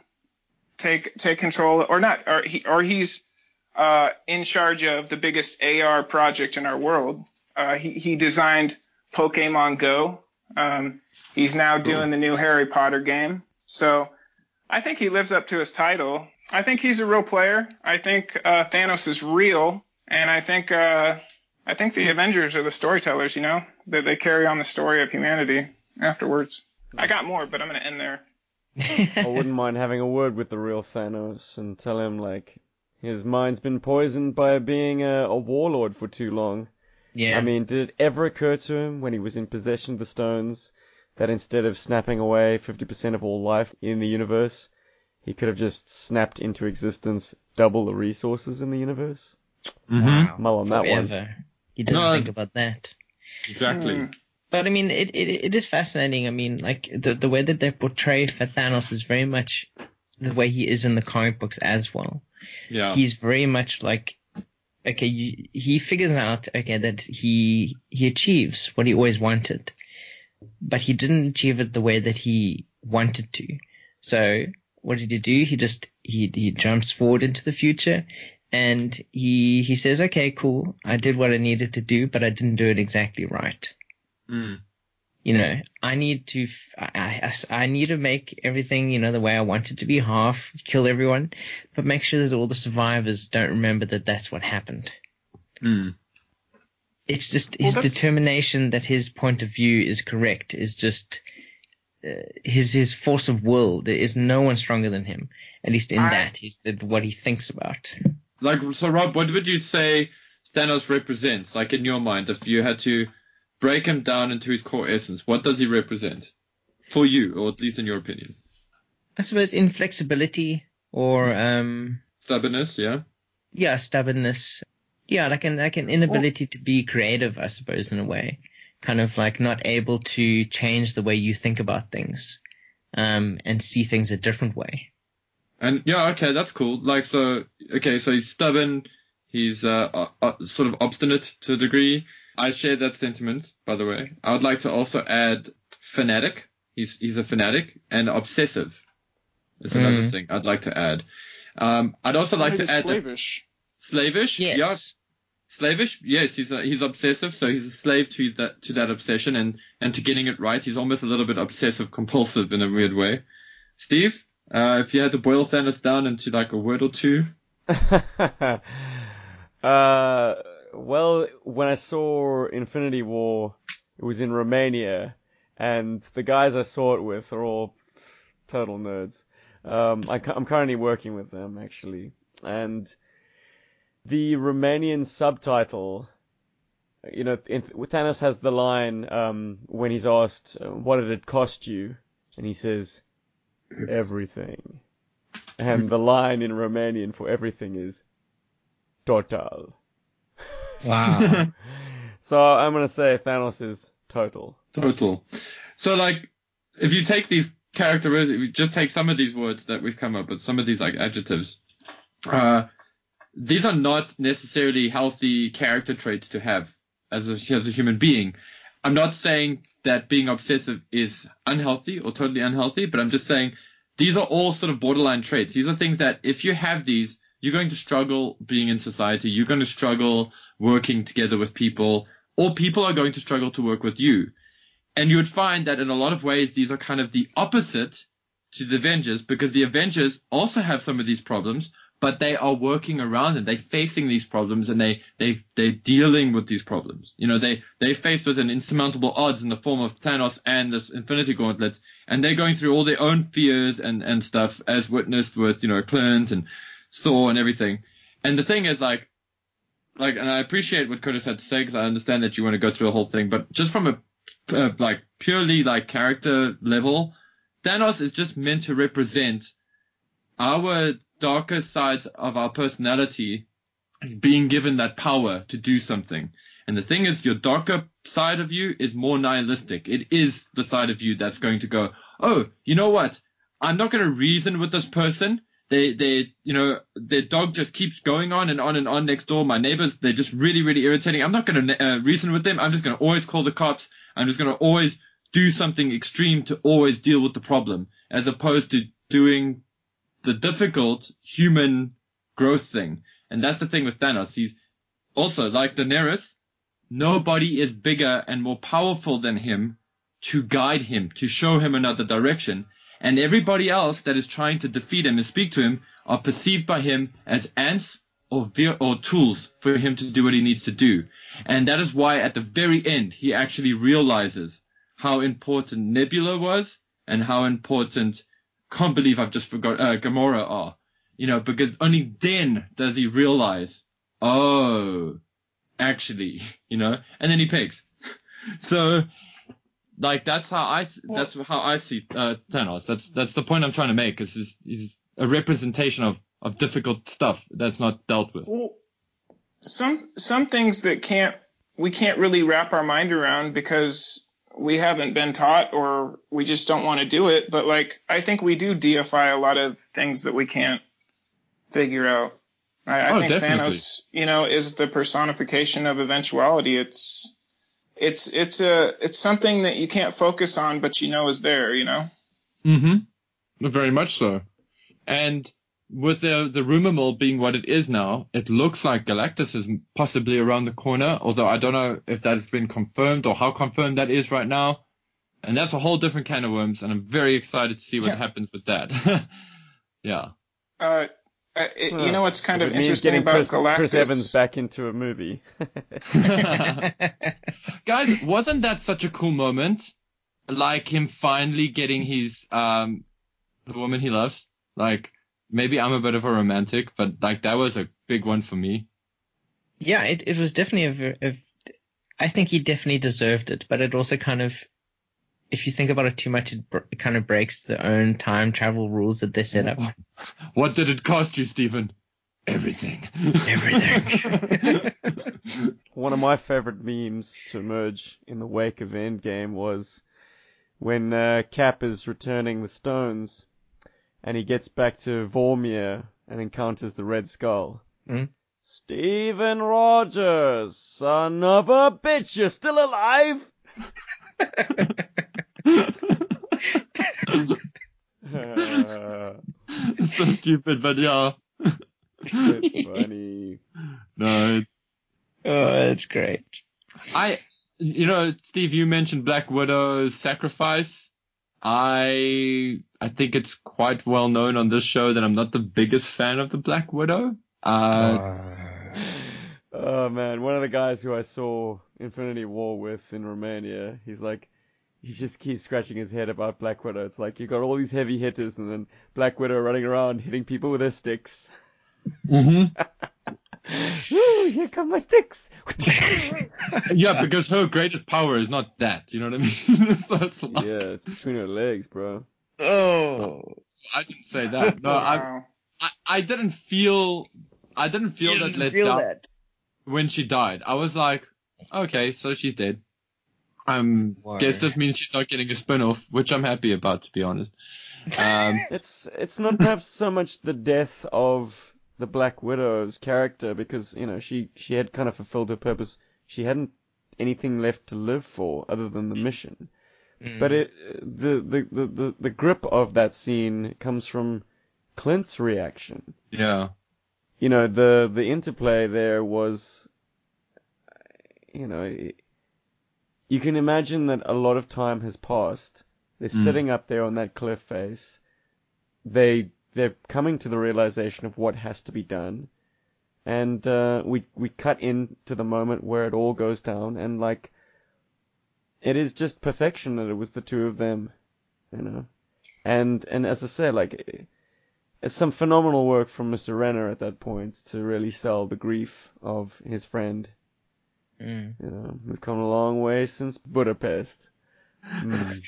take take control, or not, or he or he's uh, in charge of the biggest AR project in our world. Uh, he he designed Pokemon Go. Um, he's now doing the new Harry Potter game. So I think he lives up to his title. I think he's a real player. I think uh, Thanos is real, and I think uh, I think the Avengers are the storytellers. You know, that they carry on the story of humanity afterwards. I got more, but I'm gonna end there. I wouldn't mind having a word with the real Thanos and tell him like his mind's been poisoned by being a, a warlord for too long. yeah. I mean, did it ever occur to him when he was in possession of the stones that instead of snapping away 50% of all life in the universe, he could have just snapped into existence double the resources in the universe? hmm wow. Mull on that one. Forever. You didn't No. think about that. Exactly. Hmm. But I mean, it, it it is fascinating. I mean, like the the way that they portray Thanos is very much the way he is in the comic books as well. Yeah. He's very much like, okay, you, he figures out okay that he he achieves what he always wanted, but he didn't achieve it the way that he wanted to. So what did he do? He just he he jumps forward into the future. And he he says, okay, cool. I did what I needed to do, but I didn't do it exactly right Mm. you know, I need to, I, I, I need to make everything, you know, the way I want it to be, half, kill everyone, but make sure that all the survivors don't remember that that's what happened. Mm. It's just Well, his that's- determination that his point of view is correct is just uh, his his force of will. There is no one stronger than him, at least in I- that. He's the, what he thinks about. Like, so Rob, what would you say Thanos represents? Like in your mind, if you had to break him down into his core essence, what does he represent for you, or at least in your opinion? I suppose inflexibility or um Stubbornness, yeah. yeah stubbornness. Yeah, like an like an inability to be creative, I suppose, in a way. Kind of like not able to change the way you think about things, um, and see things a different way. And yeah, okay, that's cool. Like so, okay, so he's stubborn. He's uh, uh, uh, sort of obstinate to a degree. I share that sentiment, by the way. I would like to also add fanatic. He's he's a fanatic and obsessive. Is another Mm. thing I'd like to add. Um, I'd also like to add that- slavish. slavish. Yes. Slavish. Yes, he's a, he's obsessive, so he's a slave to that to that obsession and and to getting it right. He's almost a little bit obsessive compulsive in a weird way. Steve, uh, if you had to boil Thanos down into like a word or two, uh, well, when I saw Infinity War, it was in Romania, and the guys I saw it with are all total nerds. Um, I, am currently working with them actually, and the Romanian subtitle, you know, in, Thanos has the line um, when he's asked, uh, "What did it cost you?" and he says, "Everything." And the line in Romanian for everything is total. Wow. So I'm gonna say Thanos is total. total. So like, if you take these characteristics, we just take some of these words that we've come up with, some of these like adjectives. Uh, these are not necessarily healthy character traits to have as a, as a human being. I'm not saying that being obsessive is unhealthy or totally unhealthy, but I'm just saying these are all sort of borderline traits. These are things that if you have these, you're going to struggle being in society. You're going to struggle working together with people, or people are going to struggle to work with you. And you would find that in a lot of ways, these are kind of the opposite to the Avengers because the Avengers also have some of these problems, but they are working around them. They're facing these problems and they, they, they're dealing with these problems. You know, they, they're faced with an insurmountable odds in the form of Thanos and this Infinity Gauntlet, and they're going through all their own fears and, and stuff as witnessed with, you know, Clint and Thor and everything. And the thing is like, like, and I appreciate what Curtis had to say because I understand that you want to go through the whole thing, but just from a uh, like purely like character level, Thanos is just meant to represent our darker sides of our personality being given that power to do something. And the thing is, your darker side of you is more nihilistic. It is the side of you that's going to go, oh, you know what? I'm not going to reason with this person. They, they, you know, their dog just keeps going on and on and on next door. My neighbors, they're just really, really irritating. I'm not going to uh, reason with them. I'm just going to always call the cops. I'm just going to always do something extreme to always deal with the problem, as opposed to doing the difficult human growth thing. And that's the thing with Thanos. He's also like Daenerys. Nobody is bigger and more powerful than him to guide him, to show him another direction. And everybody else that is trying to defeat him and speak to him are perceived by him as ants or, ve- or tools for him to do what he needs to do. And that is why at the very end, he actually realizes how important Nebula was and how important, can't believe I've just forgot, uh, Gamora are. You know, because only then does he realize, oh, actually, you know, and then he picks. so, like, that's how I, that's how I see, uh, Thanos. That's, that's the point I'm trying to make, is he's a representation of, of difficult stuff that's not dealt with. Well, some some things that can't we can't really wrap our mind around because we haven't been taught or we just don't want to do it. But like I think we do deify a lot of things that we can't figure out. I, I Oh, think definitely. Thanos, you know, is the personification of eventuality. It's it's it's a it's something that you can't focus on, but you know is there. You know. Mm-hmm. Very much so. And with the the rumor mill being what it is now, it looks like Galactus is possibly around the corner. Although I don't know if that has been confirmed or how confirmed that is right now. And that's a whole different can of worms, and I'm very excited to see what Yeah. happens with that. yeah. Uh, uh, it, you know what's kind If of it means interesting getting about Chris, Galactus? Chris Evans back into a movie. Guys, wasn't that such a cool moment? Like him finally getting his um the woman he loves. Like maybe I'm a bit of a romantic, but like that was a big one for me. Yeah, it, it was definitely a, ver- a. I think he definitely deserved it, but it also kind of, if you think about it too much, it, br- it kind of breaks the own time travel rules that they set up. What did it cost you, Stephen? Everything. Everything. One of my favorite memes to emerge in the wake of Endgame was when uh, Cap is returning the stones and he gets back to Vormir and encounters the Red Skull. Hmm? Steven Rogers, son of a bitch, you're still alive? Uh, it's so stupid, but yeah. it's funny. No, it- oh, that's great. I, you know, Steve, you mentioned Black Widow's sacrifice. I, I think it's quite well known on this show that I'm not the biggest fan of the Black Widow. Uh, Oh man, one of the guys who I saw Infinity War with in Romania, he's like, he just keeps scratching his head about Black Widow. It's like you got all these heavy hitters and then Black Widow running around hitting people with her sticks. mhm. Ooh, here come my sticks. yeah, because her greatest power is not that. You know what I mean? it's like- yeah, it's between her legs, bro. oh. I didn't say that. No, I, Wow. I, I didn't feel, I didn't feel You that didn't let feel down that. when she died. I was like, okay, so she's dead. Um, Why? guess this means she's not getting a spin-off, which I'm happy about, to be honest. Um, It's it's not perhaps so much the death of the Black Widow's character because you know she she had kind of fulfilled her purpose. She hadn't anything left to live for other than the mission. Mm. But it the, the, the, the, the grip of that scene comes from Clint's reaction. yeah. You know, the the interplay there was you know you can imagine that a lot of time has passed. They're Mm. sitting up there on that cliff face. They they're coming to the realization of what has to be done. And uh, we we cut into the moment where it all goes down and like it is just perfection that it was the two of them, you know. And and as I said, like it's some phenomenal work from Mr. Renner at that point to really sell the grief of his friend. Mm. You know, we've come a long way since Budapest. Mm.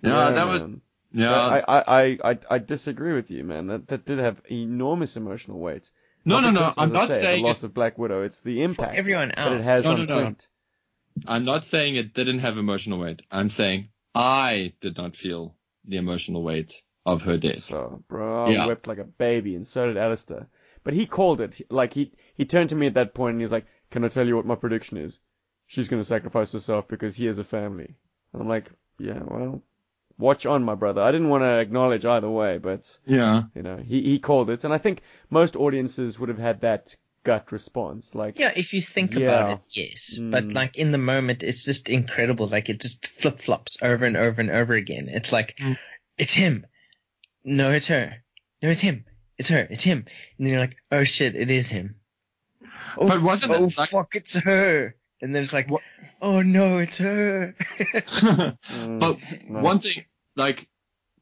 Yeah, that was, man. Yeah. I, I, I, I, I disagree with you, man. That that did have enormous emotional weight. no, no, no, because, I'm I not say, saying the loss of Black Widow. It's the For impact everyone that it else. has No, on no, no. Clint. I'm not saying it didn't have emotional weight. I'm saying I did not feel the emotional weight of her death. So, bro, I Yeah. wept like a baby, and so did Alistair. But he called it. Like he he turned to me at that point and he's like, "Can I tell you what my prediction is? She's gonna sacrifice herself because he has a family." And I'm like, "Yeah, well, watch on, my brother." I didn't want to acknowledge either way, but Yeah. you know, he he called it, and I think most audiences would have had that gut response, like, Yeah, if you think Yeah. about it, yes. But Mm. like in the moment, it's just incredible. Like it just flip flops over and over and over again. It's like, Mm. it's him. No, it's her. No, it's him. It's her. It's him. And then you're like, oh shit, it is him. Oh, But wasn't it oh like- fuck, it's her. And then it's like, What- oh no, it's her. mm, But nice. one thing, like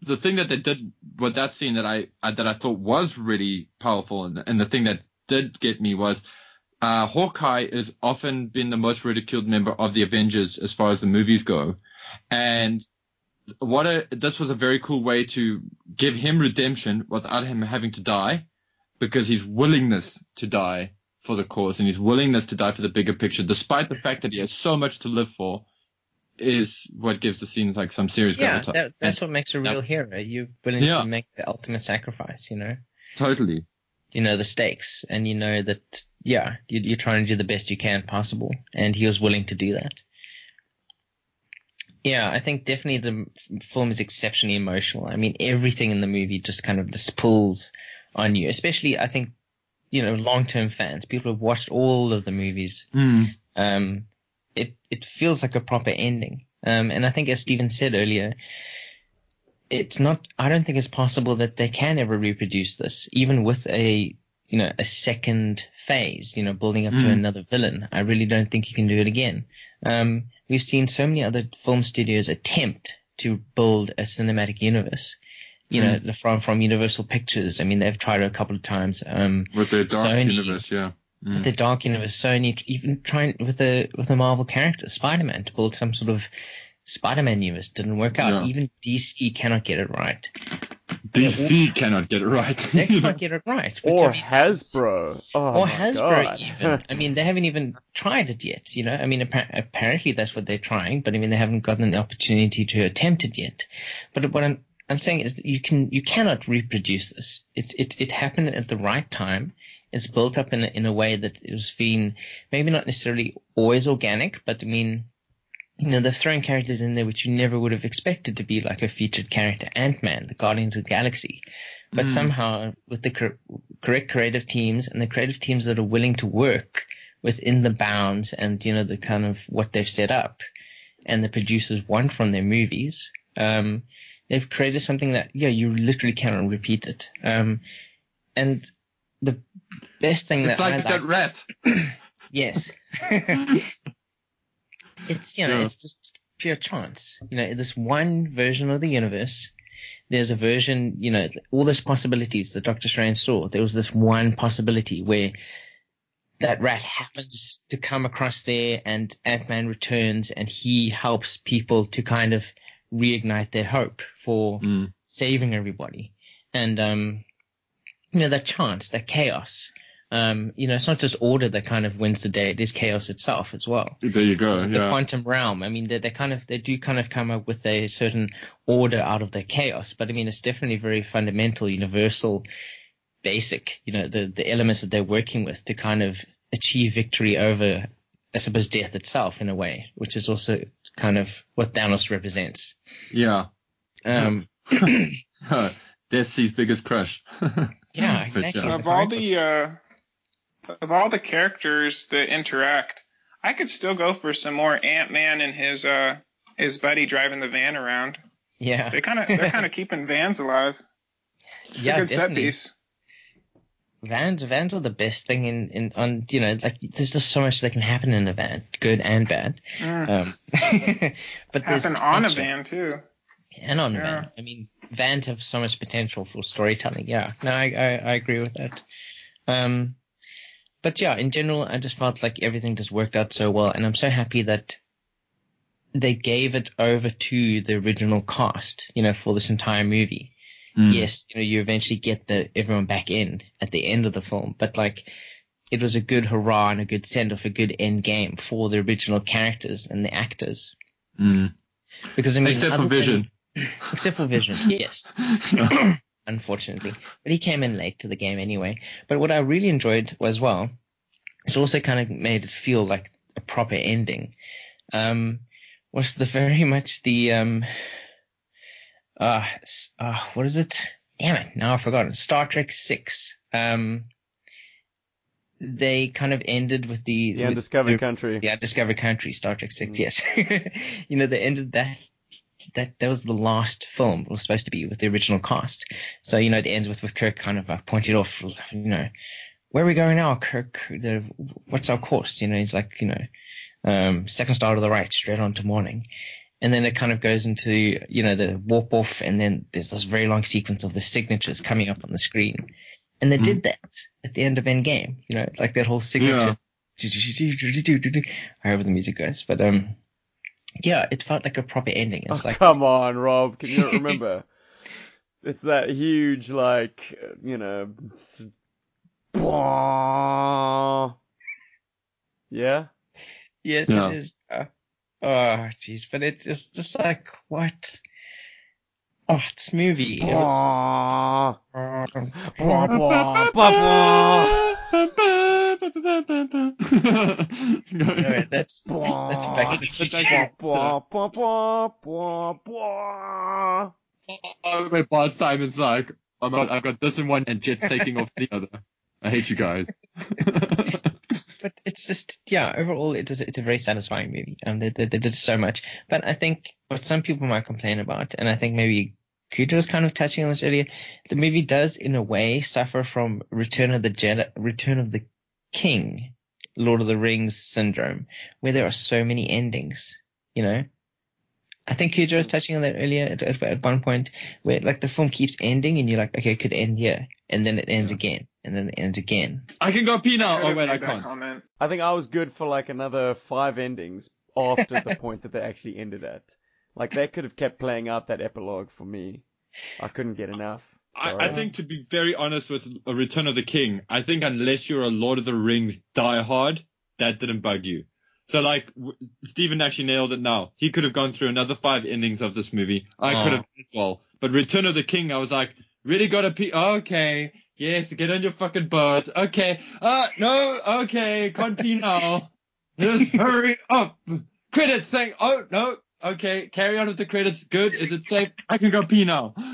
the thing that they did with that scene that I, I that I thought was really powerful, and, and the thing that did get me was uh, Hawkeye has often been the most ridiculed member of the Avengers as far as the movies go, and what a this was a very cool way to give him redemption without him having to die, because his willingness to die for the cause and his willingness to die for the bigger picture, despite the fact that he has so much to live for, is what gives the scenes like some serious yeah, gravitas. that, that's what makes a real hero. You're willing Yeah. to make the ultimate sacrifice, you know? Totally. you know the stakes and you know that yeah you, you're trying to do the best you can possible and he was willing to do that yeah i think definitely the f- film is exceptionally emotional i mean everything in the movie just kind of just pulls on you especially i think you know long-term fans people who've watched all of the movies Mm. um, it it feels like a proper ending. Um, and I think as Stephen said earlier, it's not. I don't think it's possible that they can ever reproduce this, even with a you know a second phase. You know, building up to Mm. another villain. I really don't think you can do it again. Um, we've seen so many other film studios attempt to build a cinematic universe. You know, from from Universal Pictures. I mean, they've tried it a couple of times. Um, With their dark Sony. universe, yeah. Mm. with the Dark Universe, Sony even trying with the with the Marvel character Spider-Man to build some sort of Spider-Man universe didn't work out. Yeah. Even DC cannot get it right. DC cannot get it right. They cannot get it right. Or I mean, Hasbro. Oh or Hasbro God. even. I mean, they haven't even tried it yet. You know, I mean, appa- apparently that's what they're trying, but I mean, they haven't gotten the opportunity to attempt it yet. But what I'm I'm saying is that you can you cannot reproduce this. It it it happened at the right time. It's built up in a, in a way that it was being maybe not necessarily always organic, but I mean. You know, they've thrown characters in there which you never would have expected to be like a featured character. Ant-Man, the Guardians of the Galaxy. But Mm. somehow, with the cor- correct creative teams and the creative teams that are willing to work within the bounds and you know the kind of what they've set up, and the producers want from their movies, um, they've created something that yeah you literally cannot repeat it. Um, and the best thing it's that I like like, that rat. yes, it's you know Yeah. it's just pure chance. You know, this one version of the universe. There's a version, you know, all those possibilities that Doctor Strange saw. There was this one possibility where that rat happens to come across there and Ant-Man returns and he helps people to kind of reignite their hope for Mm. saving everybody. And, um, you know, that chance, that chaos. Um, you know, it's not just order that kind of wins the day. It is chaos itself as well There you go. the Yeah. quantum realm. I mean, they, they kind of they do kind of come up with a certain order out of the chaos, but I mean, it's definitely very fundamental, universal, basic. You know, the the elements that they're working with to kind of achieve victory over, I suppose, death itself in a way, which is also kind of what Thanos represents. Yeah. Um, Death Sea's biggest crush. Yeah, exactly. of all the uh, of all the characters that interact, I could still go for some more Ant Man and his uh his buddy driving the van around. yeah, They kind of they're kind of keeping vans alive. It's yeah, a good set piece. Vans, vans are the best thing in, in on you know like there's just so much that can happen in a van, good and bad. Mm. Um, but there's Happen on a van too. and on a van. I mean, vans have so much potential for storytelling. Yeah, no, I, I, I agree with that. Um, but yeah, in general, I just felt like everything just worked out so well, and I'm so happy that they gave it over to the original cast, you know, for this entire movie. Mm. Yes, you know, you eventually get the everyone back in at the end of the film, but like. It was a good hurrah and a good send off, a good end game for the original characters and the actors. Mm. Because I mean, Except for other than- Vision. except for Vision, yes. unfortunately. But he came in late to the game anyway. But what I really enjoyed as well, it also kind of made it feel like a proper ending, um, was the very much the, um, uh, uh, what is it? Damn it, now I've forgotten. Star Trek 6. Um, they kind of ended with the, The with- undiscovered country. yeah, Discovery Country, Star Trek Six. Mm. Yes, you know they ended that. That that was the last film it was supposed to be with the original cast. So you know it ends with with Kirk kind of uh, pointed off. You know, where are we going now, Kirk? The, what's our course? You know, he's like, you know, um, second star to the right, straight on to morning. And then it kind of goes into, you know, the warp off, and then there's this very long sequence of the signatures coming up on the screen. And they Mm. did that at the end of Endgame, you know, like that whole signature I however the music goes. But um, yeah, it felt like a proper ending. It's oh, like come on, Rob. Can you not remember? it's that huge, like, you know. Yeah? yes, Yeah. it is. Uh, oh, jeez, but it's just just like what? Oh, this movie. It was, that's that's back in the future. Oh, wait, Bart Simon's like, I'm I've got this in one and Jet's taking off the other. I hate you guys. but it's just yeah overall it is it's a very satisfying movie um they, they, they did so much but i think what some people might complain about and i think maybe Kudo was kind of touching on this earlier the movie does in a way suffer from return of the Jedi, return of the king lord of the rings syndrome where there are so many endings you know I think Kujo was touching on that earlier at, at, at one point where like the film keeps ending and you're like, okay, it could end here. And then it ends Yeah. again and then it ends again. I can go pee now. Should Oh wait, I can't. Comment. I think I was good for like another five endings after the point that they actually ended at. Like they could have kept playing out that epilogue for me. I couldn't get enough. I, I think to be very honest with a Return of the King, I think unless you're a Lord of the Rings diehard, that didn't bug you. So like w- Stephen actually nailed it now. He could have gone through another five endings of this movie. I Aw. could oh. have as well. But Return of the King, I was like, really gotta pee. Okay, yes, get on your fucking boat. Okay, uh, no, okay, can't pee now. Just hurry up. Credits saying, oh no, okay, carry on with the credits. Good. Is it safe? I can go pee now.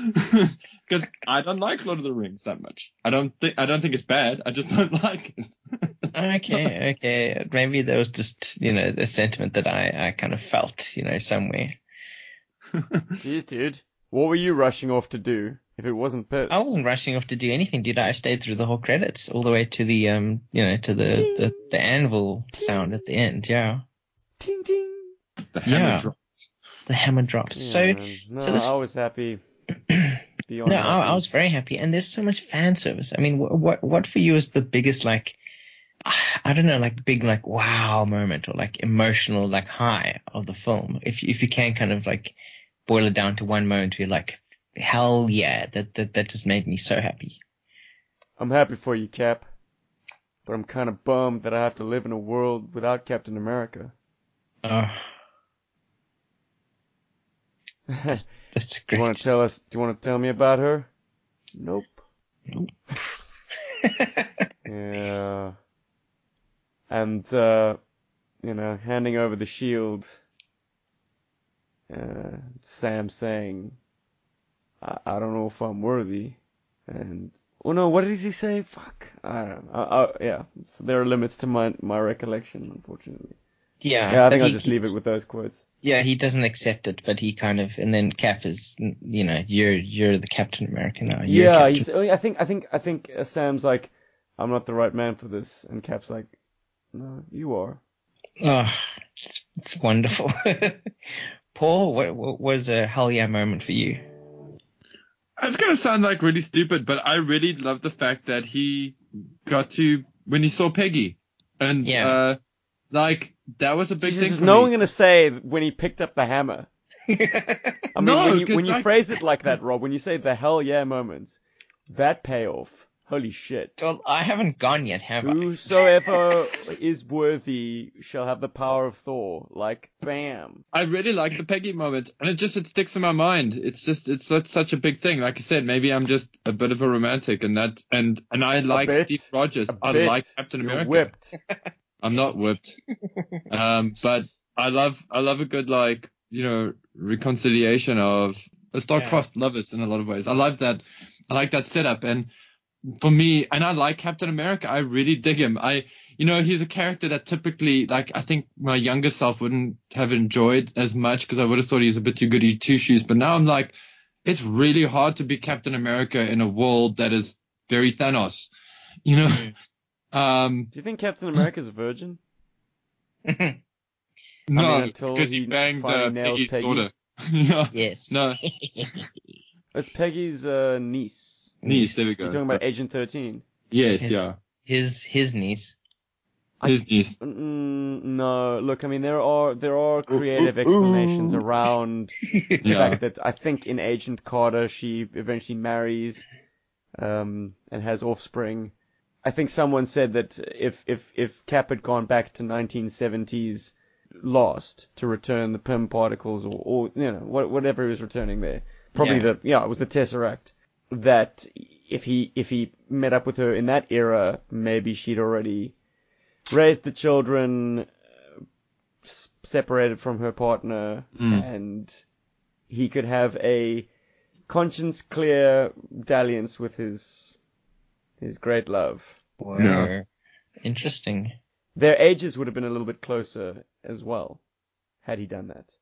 Because I don't like Lord of the Rings that much. I don't think I don't think it's bad. I just don't like it. Okay, okay. Maybe there was just, you know, a sentiment that I, I kind of felt, you know, somewhere. Jeez, dude. What were you rushing off to do if it wasn't piss? I wasn't rushing off to do anything, dude. I stayed through the whole credits, all the way to the, um, you know, to the, the, the anvil sound at the end. Yeah. Ting ting. The hammer Yeah. drop. The hammer drops. Yeah, so, no, so this- I was happy. Beyond no, happy. I, I was very happy. And there's so much fan service. I mean, what, what, what for you is the biggest, like, I don't know, like big, like wow moment or like emotional, like high of the film. If, if you can kind of like boil it down to one moment where you're like, hell yeah, that, that, that just made me so happy. I'm happy for you, Cap. But I'm kind of bummed that I have to live in a world without Captain America. Oh, that's, that's, that's you want to tell us? Do you want to tell me about her? Nope. Nope. Yeah. And, uh, you know, handing over the shield, uh, Sam saying, I, I don't know if I'm worthy. And, oh no, what does he say? Fuck. I don't know. I, I, yeah. So there are limits to my, my recollection, unfortunately. yeah, Yeah, I think I'll just leave it with those quotes. Yeah, he doesn't accept it, but he kind of, and then Cap is, you know, you're you're the Captain America now. You're Yeah, he's, oh, I think, I think, I think Sam's like, I'm not the right man for this, and Cap's like, no, you are. Oh, it's, it's wonderful. Paul, what, what was a hell yeah moment for you? It's gonna sound like really stupid, but I really love the fact that he got to when he saw Peggy, and Yeah. uh, like that was a big Jesus, thing is for no me. one gonna say when he picked up the hammer? I mean, No, when you, 'cause when you like- phrase it like that, Rob, when you say the hell yeah moments, that payoff, holy shit. well, I haven't gone yet, have I? Whosoever is worthy shall have the power of Thor. Like, bam. I really like the Peggy moment, and it just it sticks in my mind. It's just it's such such a big thing. Like I said, maybe I'm just a bit of a romantic, and that and and I like bit, Steve Rogers. I bit. like Captain You're America. whipped. I'm not whipped. um, but I love I love a good like you know reconciliation of a star-crossed lovers in a lot of ways. I love that. I like that setup, and for me, and I like Captain America. I really dig him. I you know he's a character that typically like I think my younger self wouldn't have enjoyed as much because I would have thought he was a bit too goody two shoes. But now I'm like, it's really hard to be Captain America in a world that is very Thanos. You know. Um, Do you think Captain America's a virgin? No, until because he he banged finally uh, Peggy's Peggy. daughter. yeah, yes. no, It's Peggy's uh, niece. Niece. There we go. You're talking about Agent 13. yes, His- yeah, His his niece. his niece. Mm, no, look, I mean there are there are creative ooh, explanations ooh. around the Yeah, fact that I think in Agent Carter she eventually marries um, and has offspring. I think someone said that if if if Cap had gone back to 1970s Lost to return the Pym particles or, or you know what, whatever he was returning there, probably Yeah. the yeah it was the Tesseract. That if he if he met up with her in that era, maybe she'd already raised the children, separated from her partner, Mm. and he could have a conscience clear dalliance with his his great love. Whoa. No. Interesting. Their ages would have been a little bit closer as well, had he done that.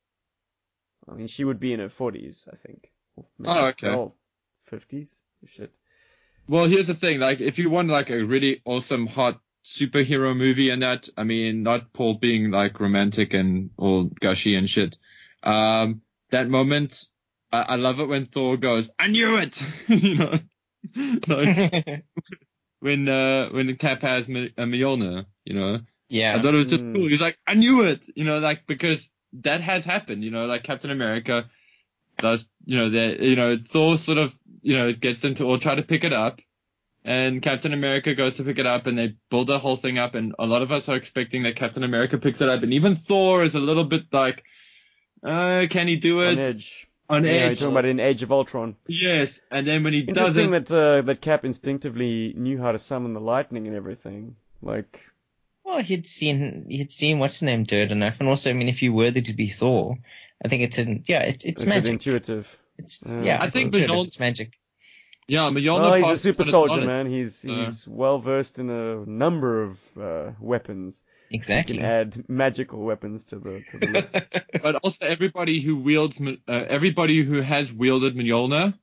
I mean, she would be in her forties, I think. Oh, okay. Oh, fifties. Shit. Well, here's the thing. Like, if you want like a really awesome, hot superhero movie and that, I mean, not Paul being like romantic and all gushy and shit. Um, that moment, I, I love it when Thor goes, "I knew it," you know. like, when uh when Cap has Mi- uh, Mjolnir, you know. Yeah. I thought it was just Mm. cool. He's like, I knew it, you know, like because that has happened, you know, like Captain America does, you know, that, you know, Thor sort of, you know, gets them to all try to pick it up, and Captain America goes to pick it up, and they build the whole thing up, and a lot of us are expecting that Captain America picks it up, and even Thor is a little bit like, uh, can he do On it? Edge. On Yeah, you're talking about in Age of Ultron. Yes, and then when he does Interesting it, that uh, that Cap instinctively knew how to summon the lightning and everything. Like, Well, he'd seen he'd seen what's the name do it enough, and also, I mean, if you're worthy to be Thor, I think it's in yeah, it's it's it's magic. intuitive. It's Yeah. yeah, I it's think intuitive, Mjolnir- it's magic. yeah, Mjolnir Well, he's a super soldier, man. He's Uh. he's well versed in a number of uh, weapons. He Exactly. can add magical weapons to the to the list. but also everybody who wields uh, everybody who has wielded Mjolnir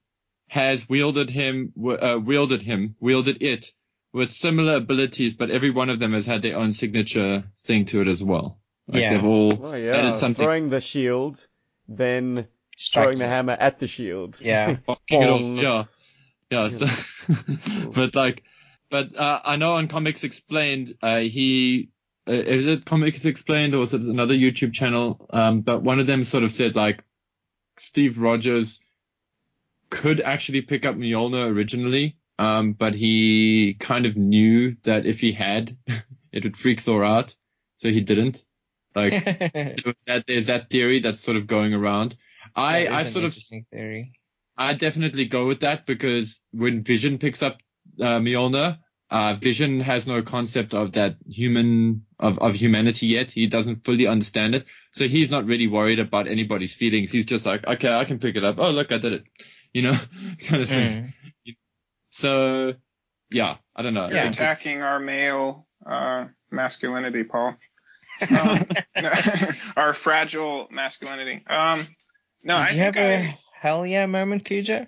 has wielded him uh, wielded him wielded it with similar abilities, but every one of them has had their own signature thing to it as well. Like Yeah. they've all Oh yeah, added something. throwing the shield, then Strike throwing the hammer at the shield. Yeah. It off, Yeah. Yeah. So, but like, but uh, I know on Comics Explained, uh, he uh, is it Comics Explained or is it another YouTube channel? Um, but one of them sort of said like Steve Rogers could actually pick up Mjolnir originally, um, but he kind of knew that if he had, it would freak Thor out, so he didn't. Like there was that, there's that theory that's sort of going around. I I sort of theory. I definitely go with that because when Vision picks up uh, Mjolnir, uh, Vision has no concept of that human of, of humanity yet. He doesn't fully understand it, so he's not really worried about anybody's feelings. He's just like, okay, I can pick it up. Oh, look, I did it. You know, kind of thing. Mm. So, yeah, I don't know. You're I think it's- attacking our male uh, masculinity, Paul. Um, our fragile masculinity. Um, no, Did I you have think I, a hell yeah moment, Cujo?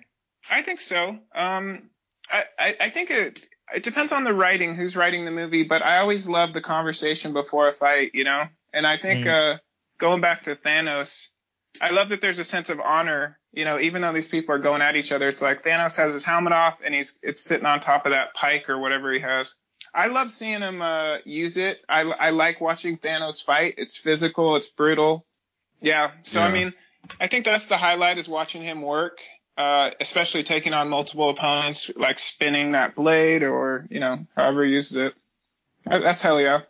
I think so. Um, I, I, I think it it depends on the writing, who's writing the movie, but I always love the conversation before a fight, you know. And I think Mm. uh, going back to Thanos, I love that there's a sense of honor, you know, even though these people are going at each other. It's like Thanos has his helmet off and he's it's sitting on top of that pike or whatever he has. I love seeing him uh, use it. I, I like watching Thanos fight. It's physical. It's brutal. Yeah. So I mean, I think that's the highlight is watching him work, uh, especially taking on multiple opponents, like spinning that blade or you know however he uses it. That's hell yeah.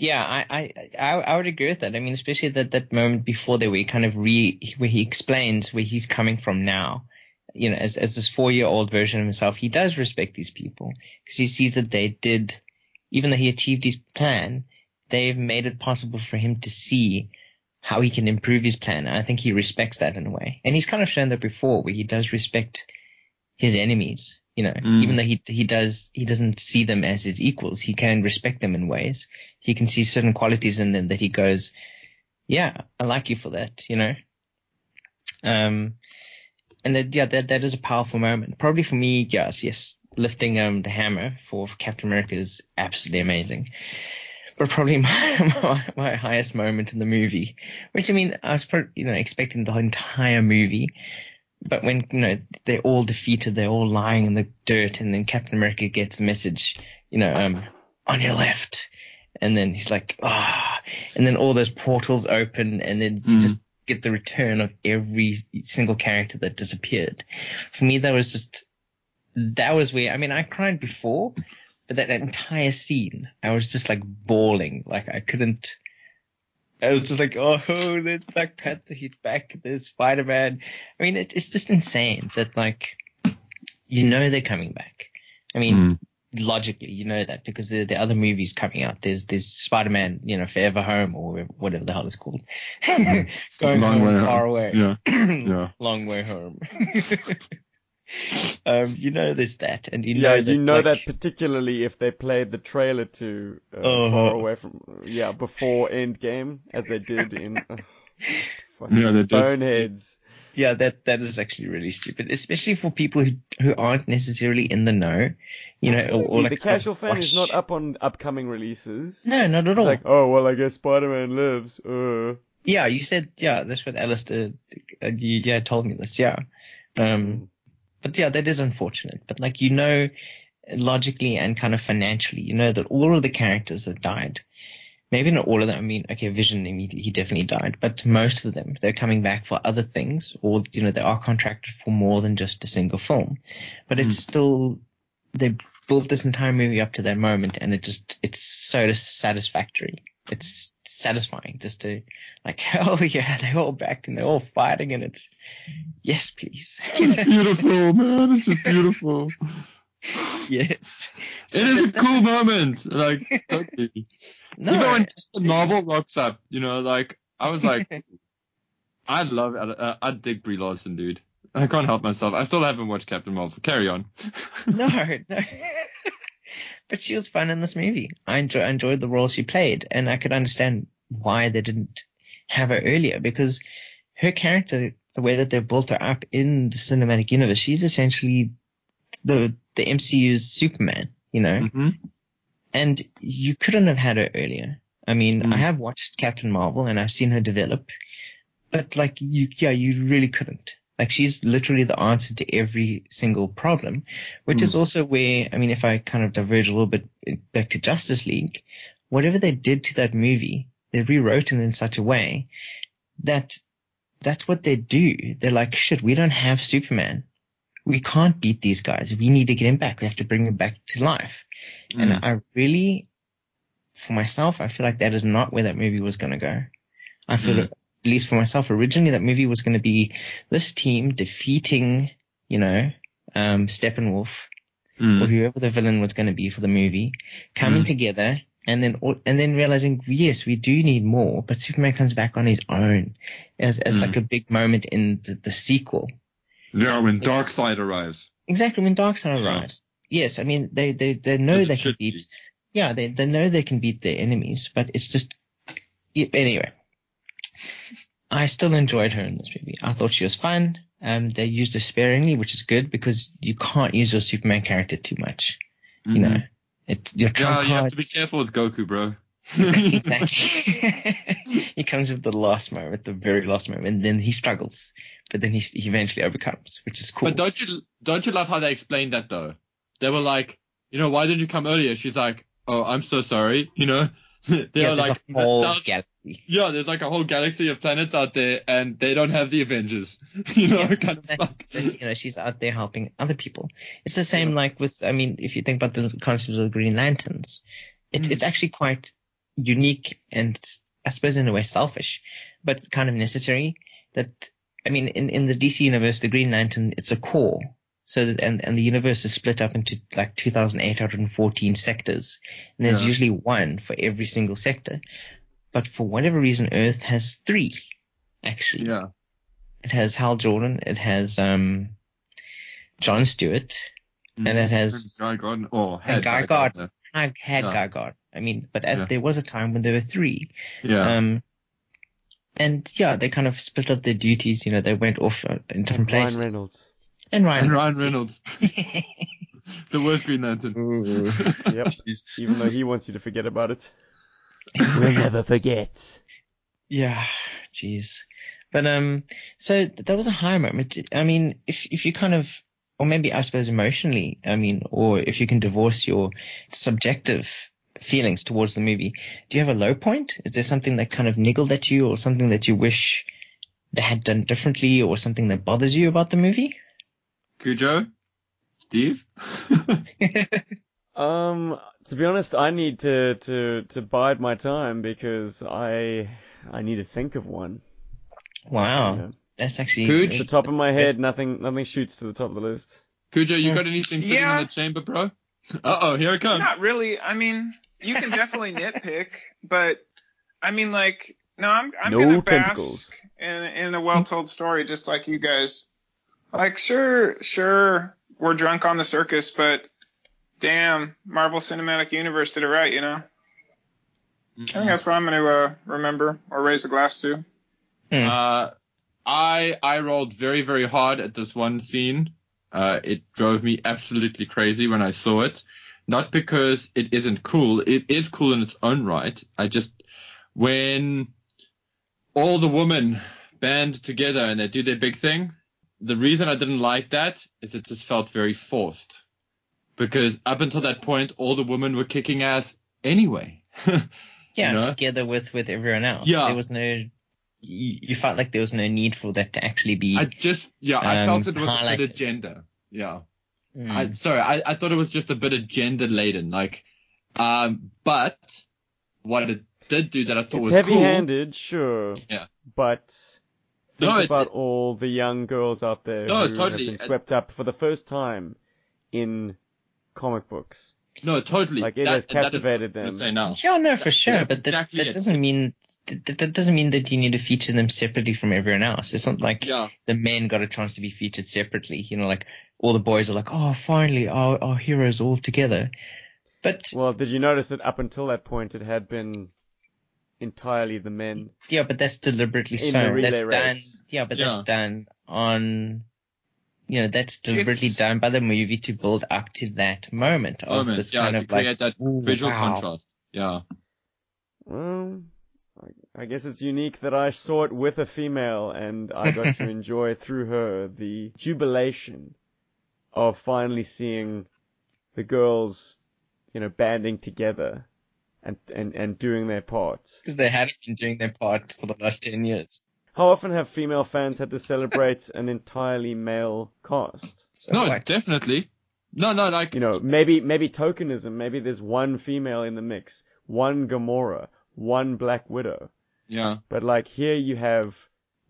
Yeah, I, I, I, would agree with that. I mean, especially that, that moment before there where he kind of re, where he explains where he's coming from now. You know, as, as this four year old version of himself, he does respect these people because he sees that they did, even though he achieved his plan, they've made it possible for him to see how he can improve his plan. And I think he respects that in a way. And he's kind of shown that before where he does respect his enemies. You know, Mm. even though he, he does, he doesn't see them as his equals, he can respect them in ways he can see certain qualities in them that he goes, yeah, I like you for that, you know? Um, and that, yeah, that, that is a powerful moment. Probably for me, yes, yes, lifting, um, the hammer for, for Captain America is absolutely amazing. But probably my, my, my highest moment in the movie, which I mean, I was probably, you know, expecting the entire movie. But when, you know, they're all defeated, they're all lying in the dirt, and then Captain America gets a message, you know, um, on your left. And then he's like, ah, and then all those portals open, and then you Mm. just get the return of every single character that disappeared. For me, that was just, that was where, I mean, I cried before, but that entire scene, I was just like bawling. Like I couldn't, I was just like, oh, there's Black Panther, he's back, there's Spider-Man. I mean, it, it's just insane that like, you know they're coming back. I mean, Mm. logically, you know that because there, there are other movies coming out. There's, there's Spider-Man, you know, Forever Home or whatever the hell it's called. Going Long home way far home. away. Yeah. Yeah. Long way home. um, you know there's that, and you know yeah, know you that, know like, that particularly if they played the trailer to uh, Uh-huh. far away from yeah before Endgame as they did in uh, Yeah, they did. boneheads. Yeah, that that is actually really stupid, especially for people who who aren't necessarily in the know. You know, or, or like the casual fan is not up on upcoming releases. No, not at It's all. like, oh well, I guess Spider-Man lives. Uh. yeah, you said yeah. That's what Alistair uh, you, yeah told me this. Yeah, um, but yeah, that is unfortunate. But like you know, logically and kind of financially. You know that all of the characters that died, maybe not all of them. I mean, okay, Vision immediately he definitely died, but most of them they're coming back for other things, or you know they are contracted for more than just a single film. But it's hmm. still they built this entire movie up to that moment, and it just it's so satisfactory. It's satisfying just to like, oh yeah, they're all back and they're all fighting, and it's yes, please. It's beautiful, man. It's just beautiful. yes. It is a cool moment. Like, totally. No, Even when Captain Marvel rocks up, you know, like, I was like, I love it. I, I dig Brie Larson, dude. I can't help myself. I still haven't watched Captain Marvel. Carry on. no, no. But she was fun in this movie. I, enjoy, I enjoyed the role she played, and I could understand why they didn't have her earlier because her character, the way that they built her up in the cinematic universe, she's essentially the the MCU's Superman, you know. hmm And you couldn't have had her earlier. I mean, Mm. I have watched Captain Marvel and I've seen her develop, but like you, yeah, you really couldn't. Like she's literally the answer to every single problem, which is also where, I mean, if I kind of diverge a little bit back to Justice League, whatever they did to that movie, they rewrote it in such a way that that's what they do. They're like, shit, we don't have Superman. We can't beat these guys. We need to get him back. We have to bring him back to life. Mm. And I really, for myself, I feel like that is not where that movie was going to go. I feel, Mm. At least for myself, originally that movie was going to be this team defeating, you know, um, Steppenwolf or Mm. whoever the villain was going to be for the movie, coming Mm. together and then and then realizing yes, we do need more, but Superman comes back on his own as as Mm. like a big moment in the, the sequel. Yeah, when Darkseid arrives. Exactly when Darkseid Yeah. arrives. Yes, I mean they they they know they can beat. be. Yeah, they they know they can beat their enemies, but it's just anyway. I still enjoyed her in this movie. I thought she was fun. Um, they used her sparingly, which is good because you can't use your Superman character too much. You Mhm. know, it your Yeah, trump you have to be careful with Goku, bro. exactly. he comes at the last moment, at the very last moment, and then he struggles, but then he, he eventually overcomes, which is cool. But don't you don't you love how they explained that though? They were like, you know, why didn't you come earlier? She's like, oh, I'm so sorry. You know, they yeah, are there's like, a whole galaxy. yeah, there's like a whole galaxy of planets out there, and they don't have the Avengers. You know, Yeah, kind of like. you know, she's out there helping other people. It's the same like with, I mean, if you think about the concept of the Green Lanterns, it's Mm. it's actually quite unique and I suppose in a way selfish, but kind of necessary. That I mean, in in the DC universe, the Green Lantern it's a core. So that, and and the universe is split up into like 2,814 sectors, and there's Yeah. usually one for every single sector. But for whatever reason, Earth has three. Actually, Yeah. it has Hal Jordan. It has um, John Stewart. And it has- Guy Gardner. Oh, had Guy Guy Gardner. I had Yeah. Guy Gardner. I mean, but at, Yeah. there was a time when there were three. Yeah. Um, and yeah, they kind of split up their duties. You know, they went off uh, in different Ryan places. Reynolds. And Ryan. and Ryan Reynolds, the worst Green Lantern. Ooh. Yep. Even though he wants you to forget about it. We'll never forget. Yeah, jeez. But um, so that was a high moment. I mean, if if you kind of, or maybe I suppose emotionally, I mean, or if you can divorce your subjective feelings towards the movie, do you have a low point? Is there something that kind of niggled at you, or something that you wish they had done differently, or something that bothers you about the movie? Cujo? Steve? Um, to be honest, I need to, to, to bide my time because I, I need to think of one. Wow, you know. that's actually Cooch? Off the top of my head, nothing, nothing shoots to the top of the list. Cujo, you got anything sitting Yeah. in the chamber, bro? Uh oh, here it comes. Not really. I mean, you can definitely nitpick, but I mean, like, no, I'm I'm No gonna tentacles. bask in in a well-told story, just like you guys. Like, sure, sure, we're drunk on the circus, but damn, Marvel Cinematic Universe did it right, you know. I think that's what I'm gonna uh, remember or raise a glass to. Uh, I I rolled very very hard at this one scene. Uh, it drove me absolutely crazy when I saw it. Not because it isn't cool. It is cool in its own right. I just when all the women band together and they do their big thing. The reason I didn't like that is it just felt very forced. because up until that point, all the women were kicking ass anyway. Yeah, You know? together with with everyone else. Yeah. There was no. You, you felt like there was no need for that to actually be. I just, yeah, I Um, felt it was a highlighted. bit agenda. Yeah. Mm. I, sorry, I, I thought it was just a bit of agenda laden. Like, um, but what it did do that I thought It's was heavy-handed, sure. Yeah. But think No, about it- all the young girls out there No, who totally. have been swept up for the first time in comic books. No, totally. Like, it That- has and that is what I captivated was them. Say now. Yeah, no, for sure, but that, exactly that it. doesn't mean that, that doesn't mean that you need to feature them separately from everyone else. It's not like Yeah. the men got a chance to be featured separately. You know, like all the boys are like, oh, finally, our our heroes all together. But Well, did you notice that up until that point it had been entirely the men? yeah, but that's deliberately In so. the relay that's done. race. Yeah, but Yeah. that's done on. You know, that's deliberately It's- done by the movie to build up to that moment of Moment, this yeah, kind to of like that ooh, visual wow. contrast. Yeah. Well, I, I guess it's unique that I saw it with a female and I got to enjoy through her the jubilation of finally seeing the girls, you know, banding together and, and, and doing their part. because they hadn't been doing their part for the last ten years. How often have female fans had to celebrate an entirely male cast? So no, what? definitely. No, no, like, You know, maybe maybe tokenism. Maybe there's one female in the mix, one Gamora, one Black Widow. yeah. But like here you have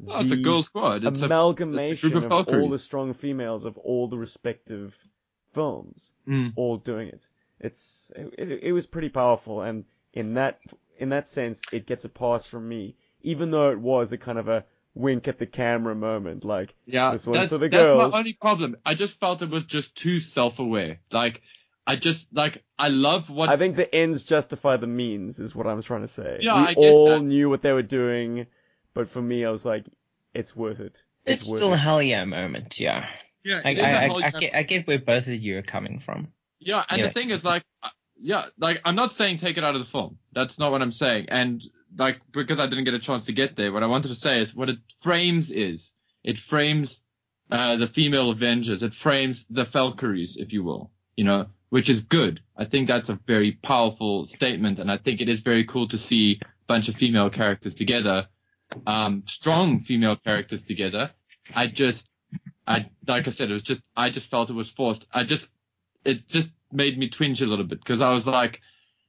Oh, it's a the girl squad. It's a, amalgamation group of, of all the strong females of all the respective films, Mm. all doing it. It's it, it, it was pretty powerful, and in that in that sense, it gets a pass from me, even though it was a kind of a wink at the camera moment, like Yeah, This one's that's, for the that's my only problem. I just felt it was just too self-aware. Like, I just, like, I love what, I think the ends justify the means, is what I'm trying to say. Yeah, we I get all that. knew what they were doing, but for me, I was like, it's worth it. It's worth still a hell yeah moment, yeah. yeah, I, it is a I, I, I, get, I get where both of you are coming from. Yeah, and the thing is, like, yeah, like, I'm not saying take it out of the film. That's not what I'm saying. And, like, because I didn't get a chance to get there, what I wanted to say is what it frames is, it frames, uh, the female Avengers. It frames the Valkyries, if you will, you know, which is good. I think that's a very powerful statement, and I think it is very cool to see a bunch of female characters together, um, strong female characters together. I just, I, like I said, it was just, I just felt it was forced. I just, it just made me twinge a little bit because I was like,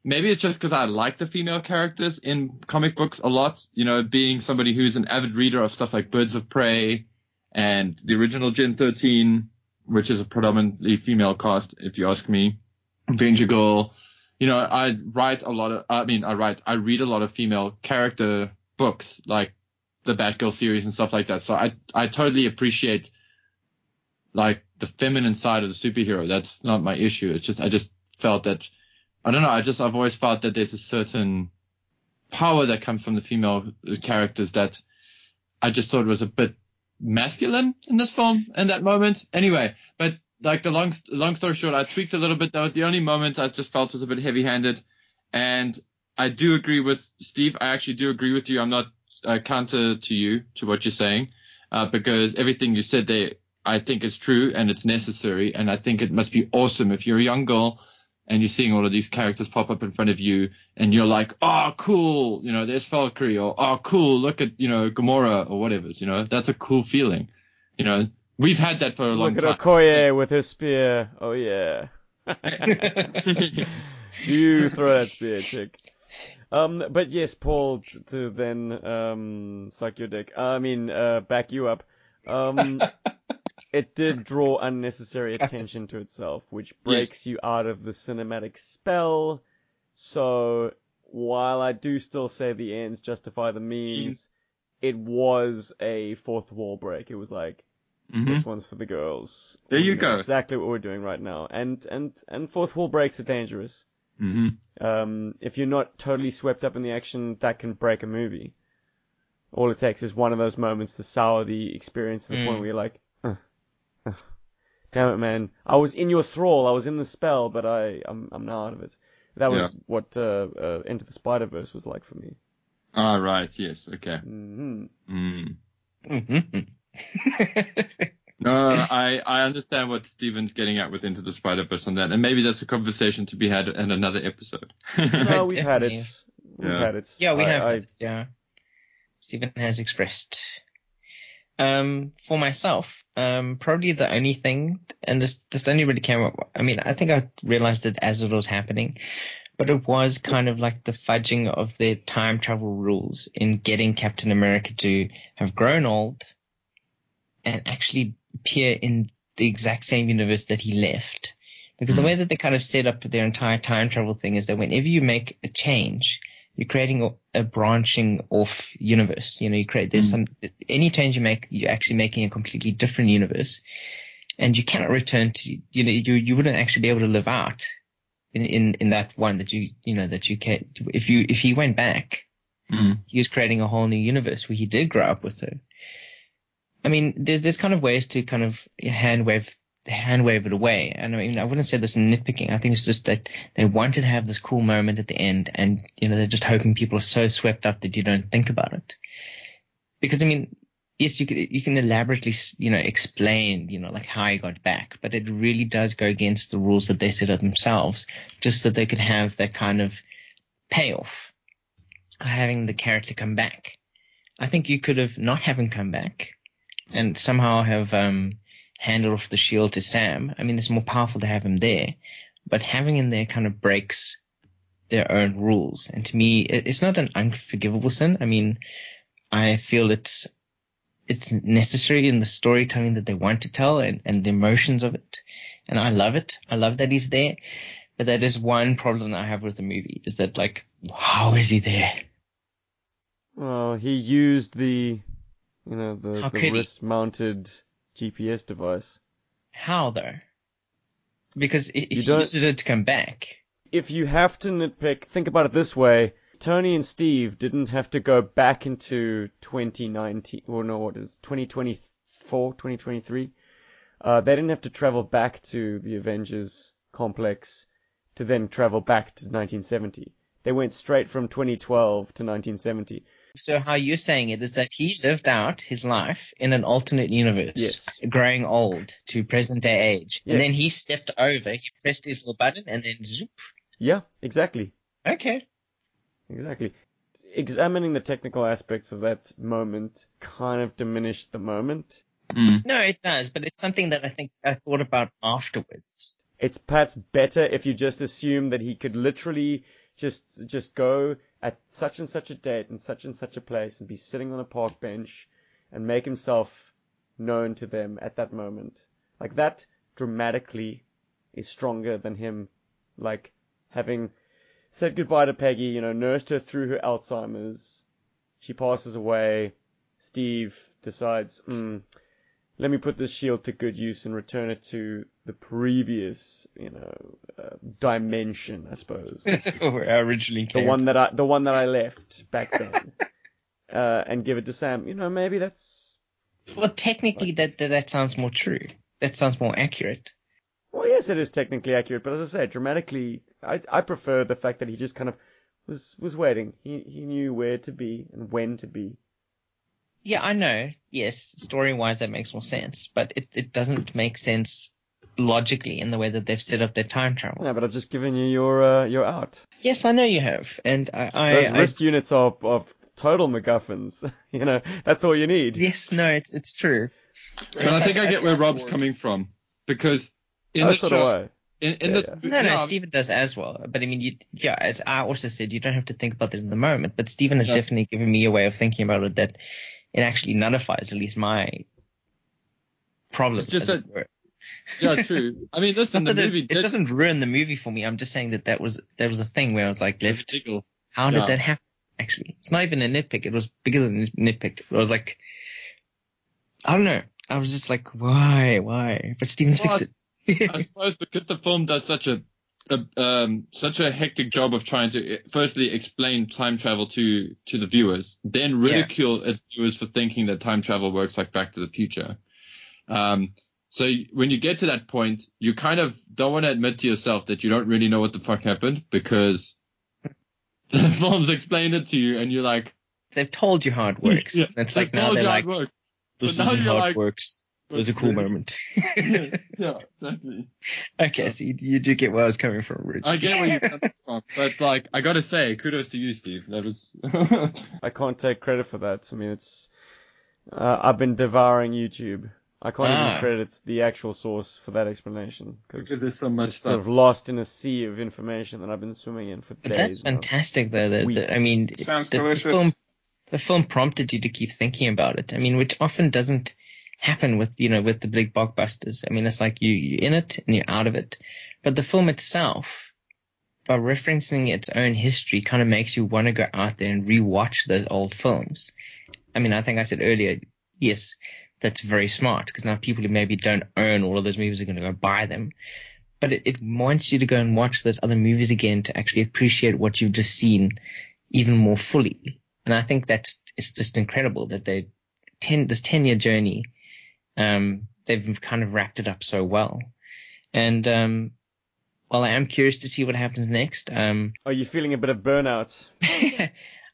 maybe it's just because I like the female characters in comic books a lot, you know, being somebody who's an avid reader of stuff like Birds of Prey and the original Gen 13, which is a predominantly female cast, if you ask me. Avenger Girl. You know, I write a lot of, I mean, I write, I read a lot of female character books, like the Batgirl series and stuff like that. So I, I totally appreciate like the feminine side of the superhero. That's not my issue. It's just, I just felt that, I don't know. I just, I've always felt that there's a certain power that comes from the female characters that I just thought was a bit masculine in this film in that moment. Anyway, but like the long, long story short, I tweaked a little bit. That was the only moment I just felt was a bit heavy handed. And I do agree with Steve. I actually do agree with you. I'm not uh, counter to you, to what you're saying, uh, because everything you said there, I think is true and it's necessary. And I think it must be awesome if you're a young girl and you're seeing all of these characters pop up in front of you and you're like, oh, cool, you know, there's Valkyrie or, oh, cool, look at, you know, Gamora or whatever, you know, that's a cool feeling. You know, we've had that for a long time. Look at time. Okoye with her spear. Oh yeah. you throw that spear, chick. Um, but yes, Paul, to then um suck your dick. I mean, uh, back you up. Um, it did draw unnecessary attention to itself, which breaks you out of the cinematic spell. So while I do still say the ends justify the means, it was a fourth wall break. It was like, Mhm. this one's for the girls. There you know go. Exactly what we're doing right now. And and and fourth wall breaks are dangerous. hmm Um, if you're not totally swept up in the action, that can break a movie. All it takes is one of those moments to sour the experience to the Mm. point where you're like, "Ugh, ugh, damn it, man! I was in your thrall, I was in the spell, but I I'm I'm now out of it. That was Yeah. what uh, uh, Into the Spider Verse was like for me. Ah, right. Yes. Okay. hmm Mm. Mhm. No, I, I understand what Steven's getting at with Into the Spider Verse on that, and maybe that's a conversation to be had in another episode. No, we've had it. We've Yeah. had it. Yeah, we I- have. I- it, yeah. Stephen has expressed. Um, for myself, um, probably the only thing, and this this only really came up. I mean, I think I realized it as it was happening, but it was kind of like the fudging of the time travel rules in getting Captain America to have grown old and actually appear in the exact same universe that he left. Because the Hmm. way that they kind of set up their entire time travel thing is that whenever you make a change, you're creating a, a branching off universe. You know, you create, there's some, any change you make, you're actually making a completely different universe. And you cannot return to, you know, you, you wouldn't actually be able to live out in, in, in that one that you, you know, that you can, if you, if he went back, Mm. he was creating a whole new universe where he did grow up with her. I mean, there's there's kind of ways to kind of hand wave hand wave it away. And I mean, I wouldn't say this is nitpicking. I think it's just that they wanted to have this cool moment at the end, and you know, they're just hoping people are so swept up that you don't think about it. Because I mean, yes, you can you can elaborately you know explain you know like how he got back, but it really does go against the rules that they set up themselves, just so they could have that kind of payoff having the character come back. I think you could have not him come back and somehow have um, handed off the shield to Sam. I mean, it's more powerful to have him there, but having him there kind of breaks their own rules. And to me, it's not an unforgivable sin. I mean, I feel it's it's necessary in the storytelling that they want to tell and, and the emotions of it. And I love it. I love that he's there. But that is one problem that I have with the movie is that like, how is he there? Well, he used the, you know, the, the could he? GPS device. How though? Because if You he don't- uses it to come back, If you have to nitpick, think about it this way. Tony and Steve didn't have to go back into 2019, or no, what is 2024, 2023. Uh, they didn't have to travel back to the Avengers complex to then travel back to 1970. They went straight from 2012 to 1970. So how you're saying it is that he lived out his life in an alternate universe, Yes. growing old to present day age, Yes. and then he stepped over, he pressed his little button, and then zoop. Yeah, exactly. Okay. Exactly. Examining the technical aspects of that moment kind of diminished the moment. Mm. No, it does, but it's something that I think I thought about afterwards. It's perhaps better if you just assume that he could literally just just go at such and such a date and such and such a place and be sitting on a park bench and make himself known to them at that moment. Like that dramatically is stronger than him like having said goodbye to Peggy, you know, nursed her through her Alzheimer's. She passes away. Steve decides, mm, let me put this shield to good use and return it to the previous, you know, uh, dimension, I suppose. Where I originally the one that I, the one that I left back then, uh, and give it to Sam. You know, maybe that's, Well, technically, that, that that sounds more true. That sounds more accurate. well, yes, it is technically accurate, but as I said, dramatically, I, I prefer the fact that he just kind of was, was waiting. He, he knew where to be and when to be. Yeah, I know. Yes, story wise, that makes more sense, but it, it doesn't make sense logically in the way that they've set up their time travel. Yeah, but I've just given you your, uh, your out. Yes, I know you have, and I, I, Those I wrist units are of total MacGuffins. you know, that's all you need. yes, no, it's it's true. But I think I get where Rob's coming from because in oh, the so do show, in, in Yeah, this, yeah. No, no, yeah, Stephen does as well. But I mean, you, yeah, as I also said, you don't have to think about it in the moment. But Stephen has Yeah. definitely given me a way of thinking about it that it actually nullifies at least my problem. It's just as it that- were. yeah, true. I mean, listen, the movie it, it doesn't ruin the movie for me. I'm just saying that that was that was a thing where I was like, left. How did Yeah. that happen? Actually, it's not even a nitpick. It was bigger than a nitpick. It was like, I don't know. I was just like, why, why? But Stevens Well, fixed it. I suppose because the film does such a, a um such a hectic job of trying to firstly explain time travel to to the viewers, then Yeah. ridicule its viewers for thinking that time travel works like Back to the Future. Um, so when you get to that point, you kind of don't want to admit to yourself that you don't really know what the fuck happened because the films explained it to you, and you're like, They've told you how it works. Yeah, it's "They like now they're how like, this isn't you're how like- it works. It was a cool moment. yeah, exactly. okay, so you, you do get where I was coming from, Rich. I get where you're coming from, but like, I gotta say, kudos to you, Steve. That was. I can't take credit for that. I mean, it's uh, I've been devouring YouTube. I can't Ah. even credit the actual source for that explanation because because there's so much just sort of lost in a sea of information that I've been swimming in for But days. that's fantastic, though. That, that- I Weeks. mean, Sounds the, the delicious. film, the film prompted you to keep thinking about it. I mean, which often doesn't happen with you know with the big blockbusters. I mean, it's like you you're in it and you're out of it. But the film itself, by referencing its own history, kind of makes you want to go out there and rewatch those old films. I mean, I think I said earlier, yes, that's very smart because now people who maybe don't own all of those movies are going to go buy them. But it, it wants you to go and watch those other movies again to actually appreciate what you've just seen even more fully. And I think that's it's just incredible that they ten this ten year journey, um, they've kind of wrapped it up so well. And um, while I am curious to see what happens next, um, Are you feeling a bit of burnout?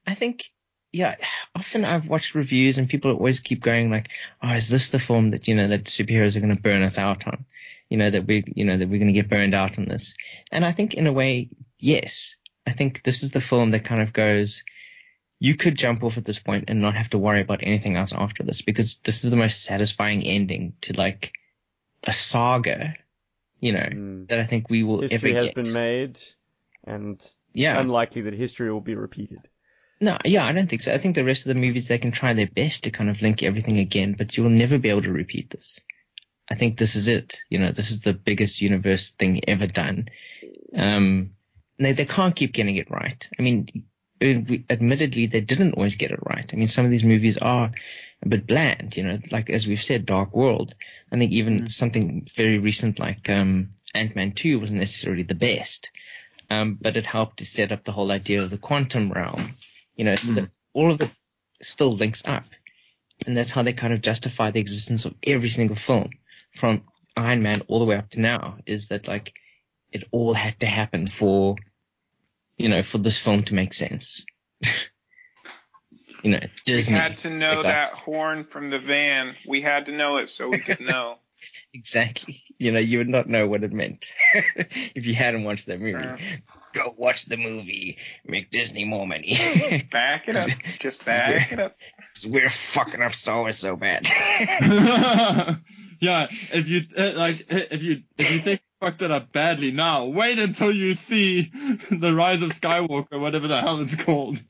I think, yeah, often I've watched reviews and people always keep going like, oh, is this the film that, you know, that superheroes are going to burn us out on? You know, that we, you know, that we're going to get burned out on this. And I think in a way, yes, I think this is the film that kind of goes, you could jump off at this point and not have to worry about anything else after this because this is the most satisfying ending to like a saga, you know, Mm. that I think we will History ever has been made, and yeah. unlikely that history will be repeated. No, yeah, I don't think so. I think the rest of the movies they can try their best to kind of link everything again, but you'll never be able to repeat this. I think this is it. You know, this is the biggest universe thing ever done. Um, they they can't keep getting it right. I mean, we- admittedly, they didn't always get it right. I mean, some of these movies are a bit bland. You know, like as we've said, Dark World. I think even something very recent like um, Ant Man Two wasn't necessarily the best, um, but it helped to set up the whole idea of the quantum realm you know, so that all of it still links up. And that's how they kind of justify the existence of every single film from Iron Man all the way up to now is that like it all had to happen for, you know, for this film to make sense. you know, Disney. We had to know that horn from the van. We had to know it so we could know. Exactly. You know, you would not know what it meant if you hadn't watched that movie. Sure. Go watch the movie. Make Disney more money. Back it up. Just back it up. 'Cause we're fucking up Star Wars so bad. yeah, if you uh, like, uh, if you if you think you fucked it up badly now, wait until you see the Rise of Skywalker, whatever the hell it's called.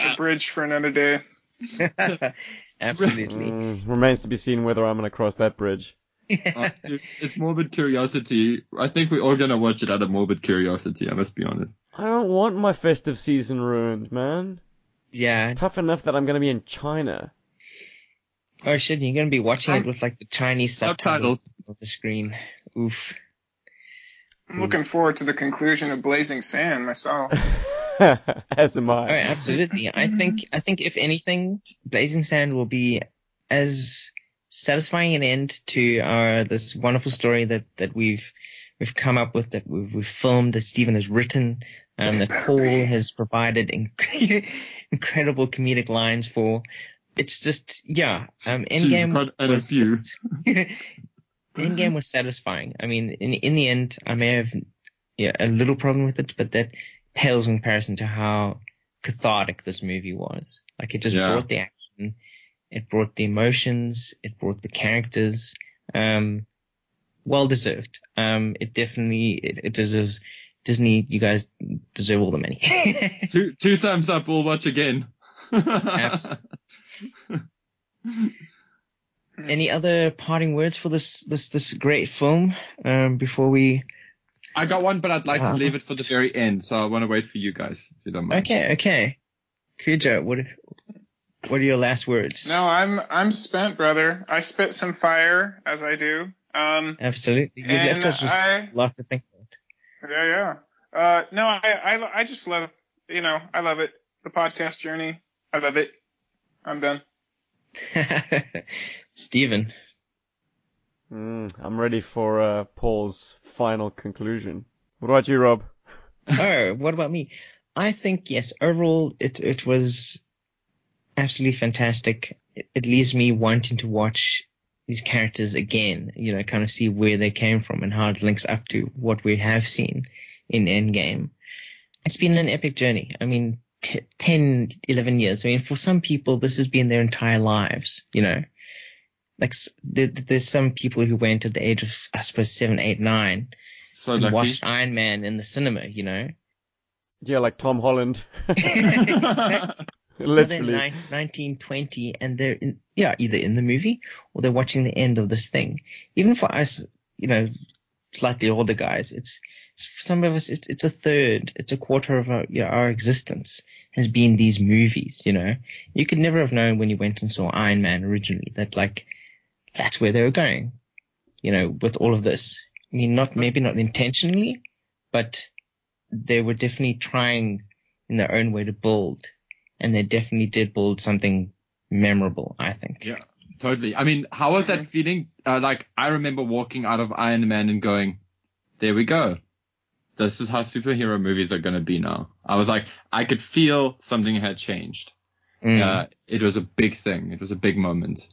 A bridge for another day. Absolutely. Mm, remains to be seen whether I'm going to cross that bridge. Uh, it's morbid curiosity. I think we're all gonna watch it out of morbid curiosity. I must be honest. I don't want my festive season ruined, man. Yeah. Tough enough that I'm going to be in China. Oh shit, you're gonna be watching it with like the Chinese subtitles, Subtitles. on the screen. Oof. I'm looking forward to the conclusion of Blazing Sand myself. As am Oh, I. absolutely. I think I think if anything, Blazing Sand will be as satisfying an end to uh, this wonderful story that, that we've we've come up with, that we've, we've filmed, that Stephen has written, um, that Paul has provided inc- incredible comedic lines for. It's just yeah. Um, Endgame was was- Endgame was satisfying. I mean, in in the end, I may have yeah a little problem with it, but that pales in comparison to how cathartic this movie was. Like it just Yeah. brought the action, it brought the emotions, it brought the characters. Um, well deserved. Um, it definitely it, it deserves. Disney, you guys deserve all the money. Two two thumbs up. We'll watch again. Absolutely. Any other parting words for this this this great film um, before we? I got one, but I'd like Uh-huh. to leave it for the very end, so I want to wait for you guys, if you don't mind. Okay, okay. Cujo, what what are your last words? No, I'm I'm spent, brother. I spit some fire as I do. Um, Absolutely. You And left us with I- a lot to think about. yeah, yeah. Uh, no, I, I I just love, you know, I love it. The podcast journey, I love it. I'm done. Steven. Mm, I'm ready for uh, Paul's final conclusion. What about you, Rob? oh, what about me? I think yes. Overall, it it was absolutely fantastic. It, it leaves me wanting to watch these characters again, you know, kind of see where they came from and how it links up to what we have seen in Endgame. It's been an epic journey. I mean, t- 10, 11 years. I mean, for some people, this has been their entire lives, you know. Like, there, there's some people who went at the age of, I suppose, seven, eight, nine, So and lucky. watched Iron Man in the cinema, you know. Yeah, like Tom Holland. Exactly. Well, they're Literally. nine, 19, 20, and they're in, yeah, either in the movie or they're watching the end of this thing. Even for us, you know, slightly older guys, it's, it's for some of us, it's, it's a third, it's a quarter of our, yeah, our existence has been these movies, you know. You could never have known when you went and saw Iron Man originally that like, that's where they were going, you know, with all of this. I mean, not, maybe not intentionally, but they were definitely trying in their own way to build and they definitely did build something memorable, I think. Yeah. Totally. I mean, how was that feeling? Uh, like, I remember walking out of Iron Man and going, there we go. This is how superhero movies are going to be now. I was like, I could feel something had changed. Mm. Uh, it was a big thing. It was a big moment.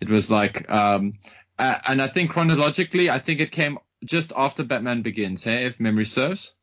It was like, um, uh, and I think chronologically, I think it came just after Batman Begins, hey, if memory serves.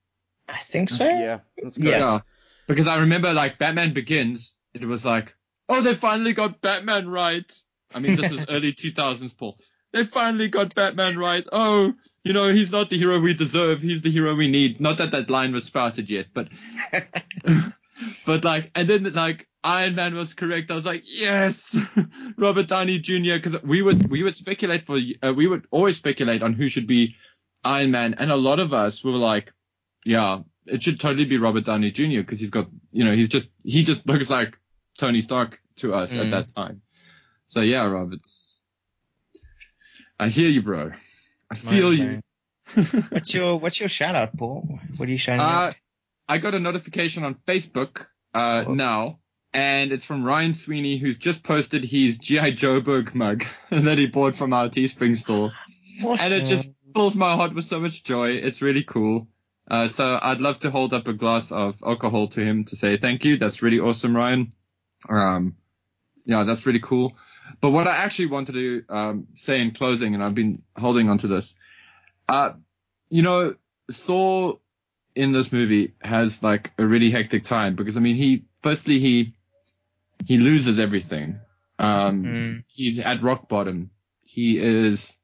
I think so. Yeah, that's good. Yeah. Because I remember like Batman Begins, it was like, oh, they finally got Batman right. I mean, this is early 2000s, Paul. They finally got Batman right. Oh, you know, he's not the hero we deserve. He's the hero we need. Not that that line was spouted yet, but, but like, and then like Iron Man was correct. I was like, yes, Robert Downey Jr. Because we would we would speculate for uh, we would always speculate on who should be Iron Man, and a lot of us were like, yeah, it should totally be Robert Downey Jr. because he's got, you know, he's just he just looks like Tony Stark to us at Mm. that time. So yeah, Rob, it's I hear you, bro. I feel you. What's your What's your shout out, Paul? What are you shouting Uh, out? I got a notification on Facebook uh, Oh. now, and it's from Ryan Sweeney, who's just posted his GI Joburg mug that he bought from our Teespring store, and it just fills my heart with so much joy. It's really cool. Uh, so I'd love to hold up a glass of alcohol to him to say thank you. That's really awesome, Ryan. Um, yeah, that's really cool. But what I actually wanted to um, say in closing, and I've been holding on to this, uh, you know, Thor in this movie has like a really hectic time because I mean he firstly he he loses everything. Um, Mm. he's at rock bottom. He is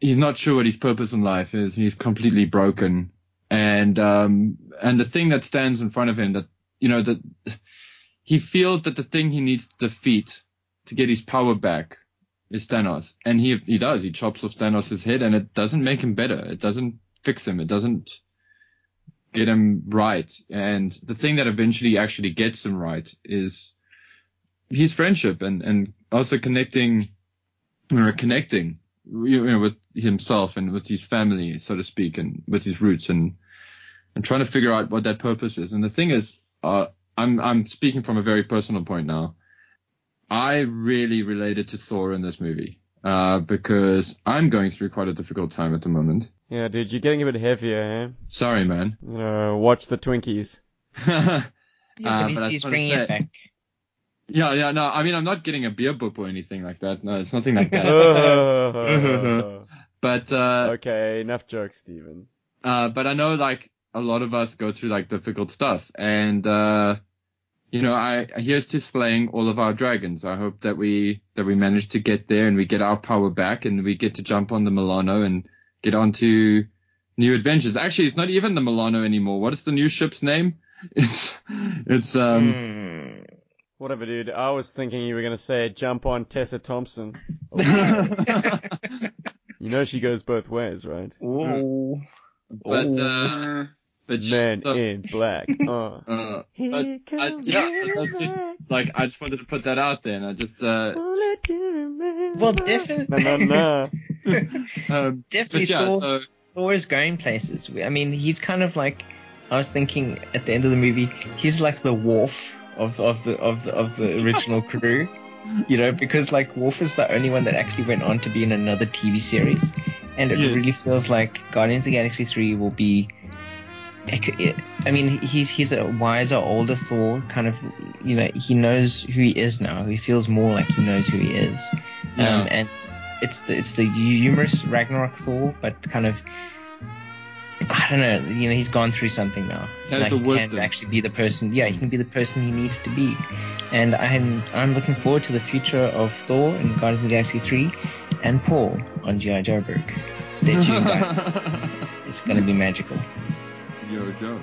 he's not sure what his purpose in life is. He's completely broken. And um and the thing that stands in front of him that you know that he feels that the thing he needs to defeat to get his power back is Thanos. And he he does. He chops off Thanos' head and it doesn't make him better. It doesn't fix him. It doesn't get him right. And the thing that eventually actually gets him right is his friendship and, and also connecting, or connecting you know, with himself and with his family, so to speak, and with his roots and, and trying to figure out what that purpose is. And the thing is, uh, I'm, I'm speaking from a very personal point now. I really related to Thor in this movie, uh, because I'm going through quite a difficult time at the moment. Yeah, dude, you're getting a bit heavier, Sorry, man. eh? Uh, watch the Twinkies. yeah, Yeah, uh, but but I he's, just he's wanna bringing say- it back. yeah, yeah, no, I mean, I'm not getting a beer boop or anything like that. No, it's nothing like that. But, uh, okay, enough jokes, Steven. Uh, but I know like a lot of us go through like difficult stuff and, uh, you know, I, here's to slaying all of our dragons. I hope that we, that we manage to get there and we get our power back and we get to jump on the Milano and get on to new adventures. Actually, it's not even the Milano anymore. What is the new ship's name? It's, it's, um, Mm. Whatever, dude. I was thinking you were gonna say jump on Tessa Thompson. You know she goes both ways, right? Ooh. but, Ooh. uh, but yeah, Man so- in black. Uh. uh, Here I, yeah, so that's just black. like I just wanted to put that out there, and I just uh, Won't let you remember. Well, definitely- Na, na, na. um, Definitely but yeah, Thor, so- Thor is going places. I mean, he's kind of like, I was thinking at the end of the movie, he's like the Worf of, of the, of the, of the original crew. You know, because like Worf is the only one that actually went on to be in another TV series. And it Yes. really feels like Guardians of the Galaxy 3 will be I mean, he's he's a wiser, older Thor. Kind of, you know, he knows who he is now. He feels more like he knows who he is. Yeah. Um, and it's the it's the humorous Ragnarok Thor, but kind of. I don't know. You know, he's gone through something now. Has like he can actually be the person. Yeah, he can be the person he needs to be. And I'm I'm looking forward to the future of Thor in Guardians of the Galaxy 3 and Paul on G.I. Joeberg. Stay tuned, guys. it's gonna be magical. Yo, Joe.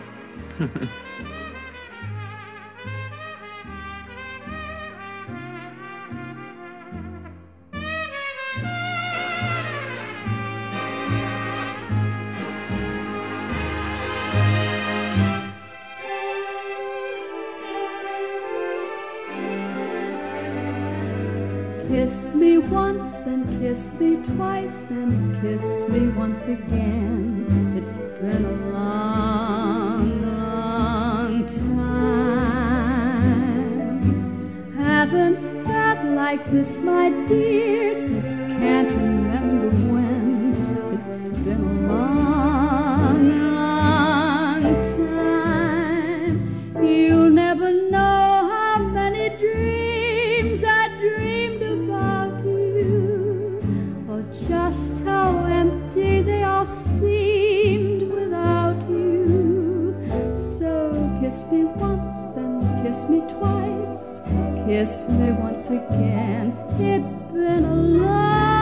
Kiss me once, then kiss me twice, then kiss me once again. It's been a Haven't felt like this, my dear, since can't remember when. It's been a long, long time. You'll never know how many dreams I dreamed about you, or just how empty they all seemed without you. So kiss me once, then kiss me twice, kiss me once again. It's been a long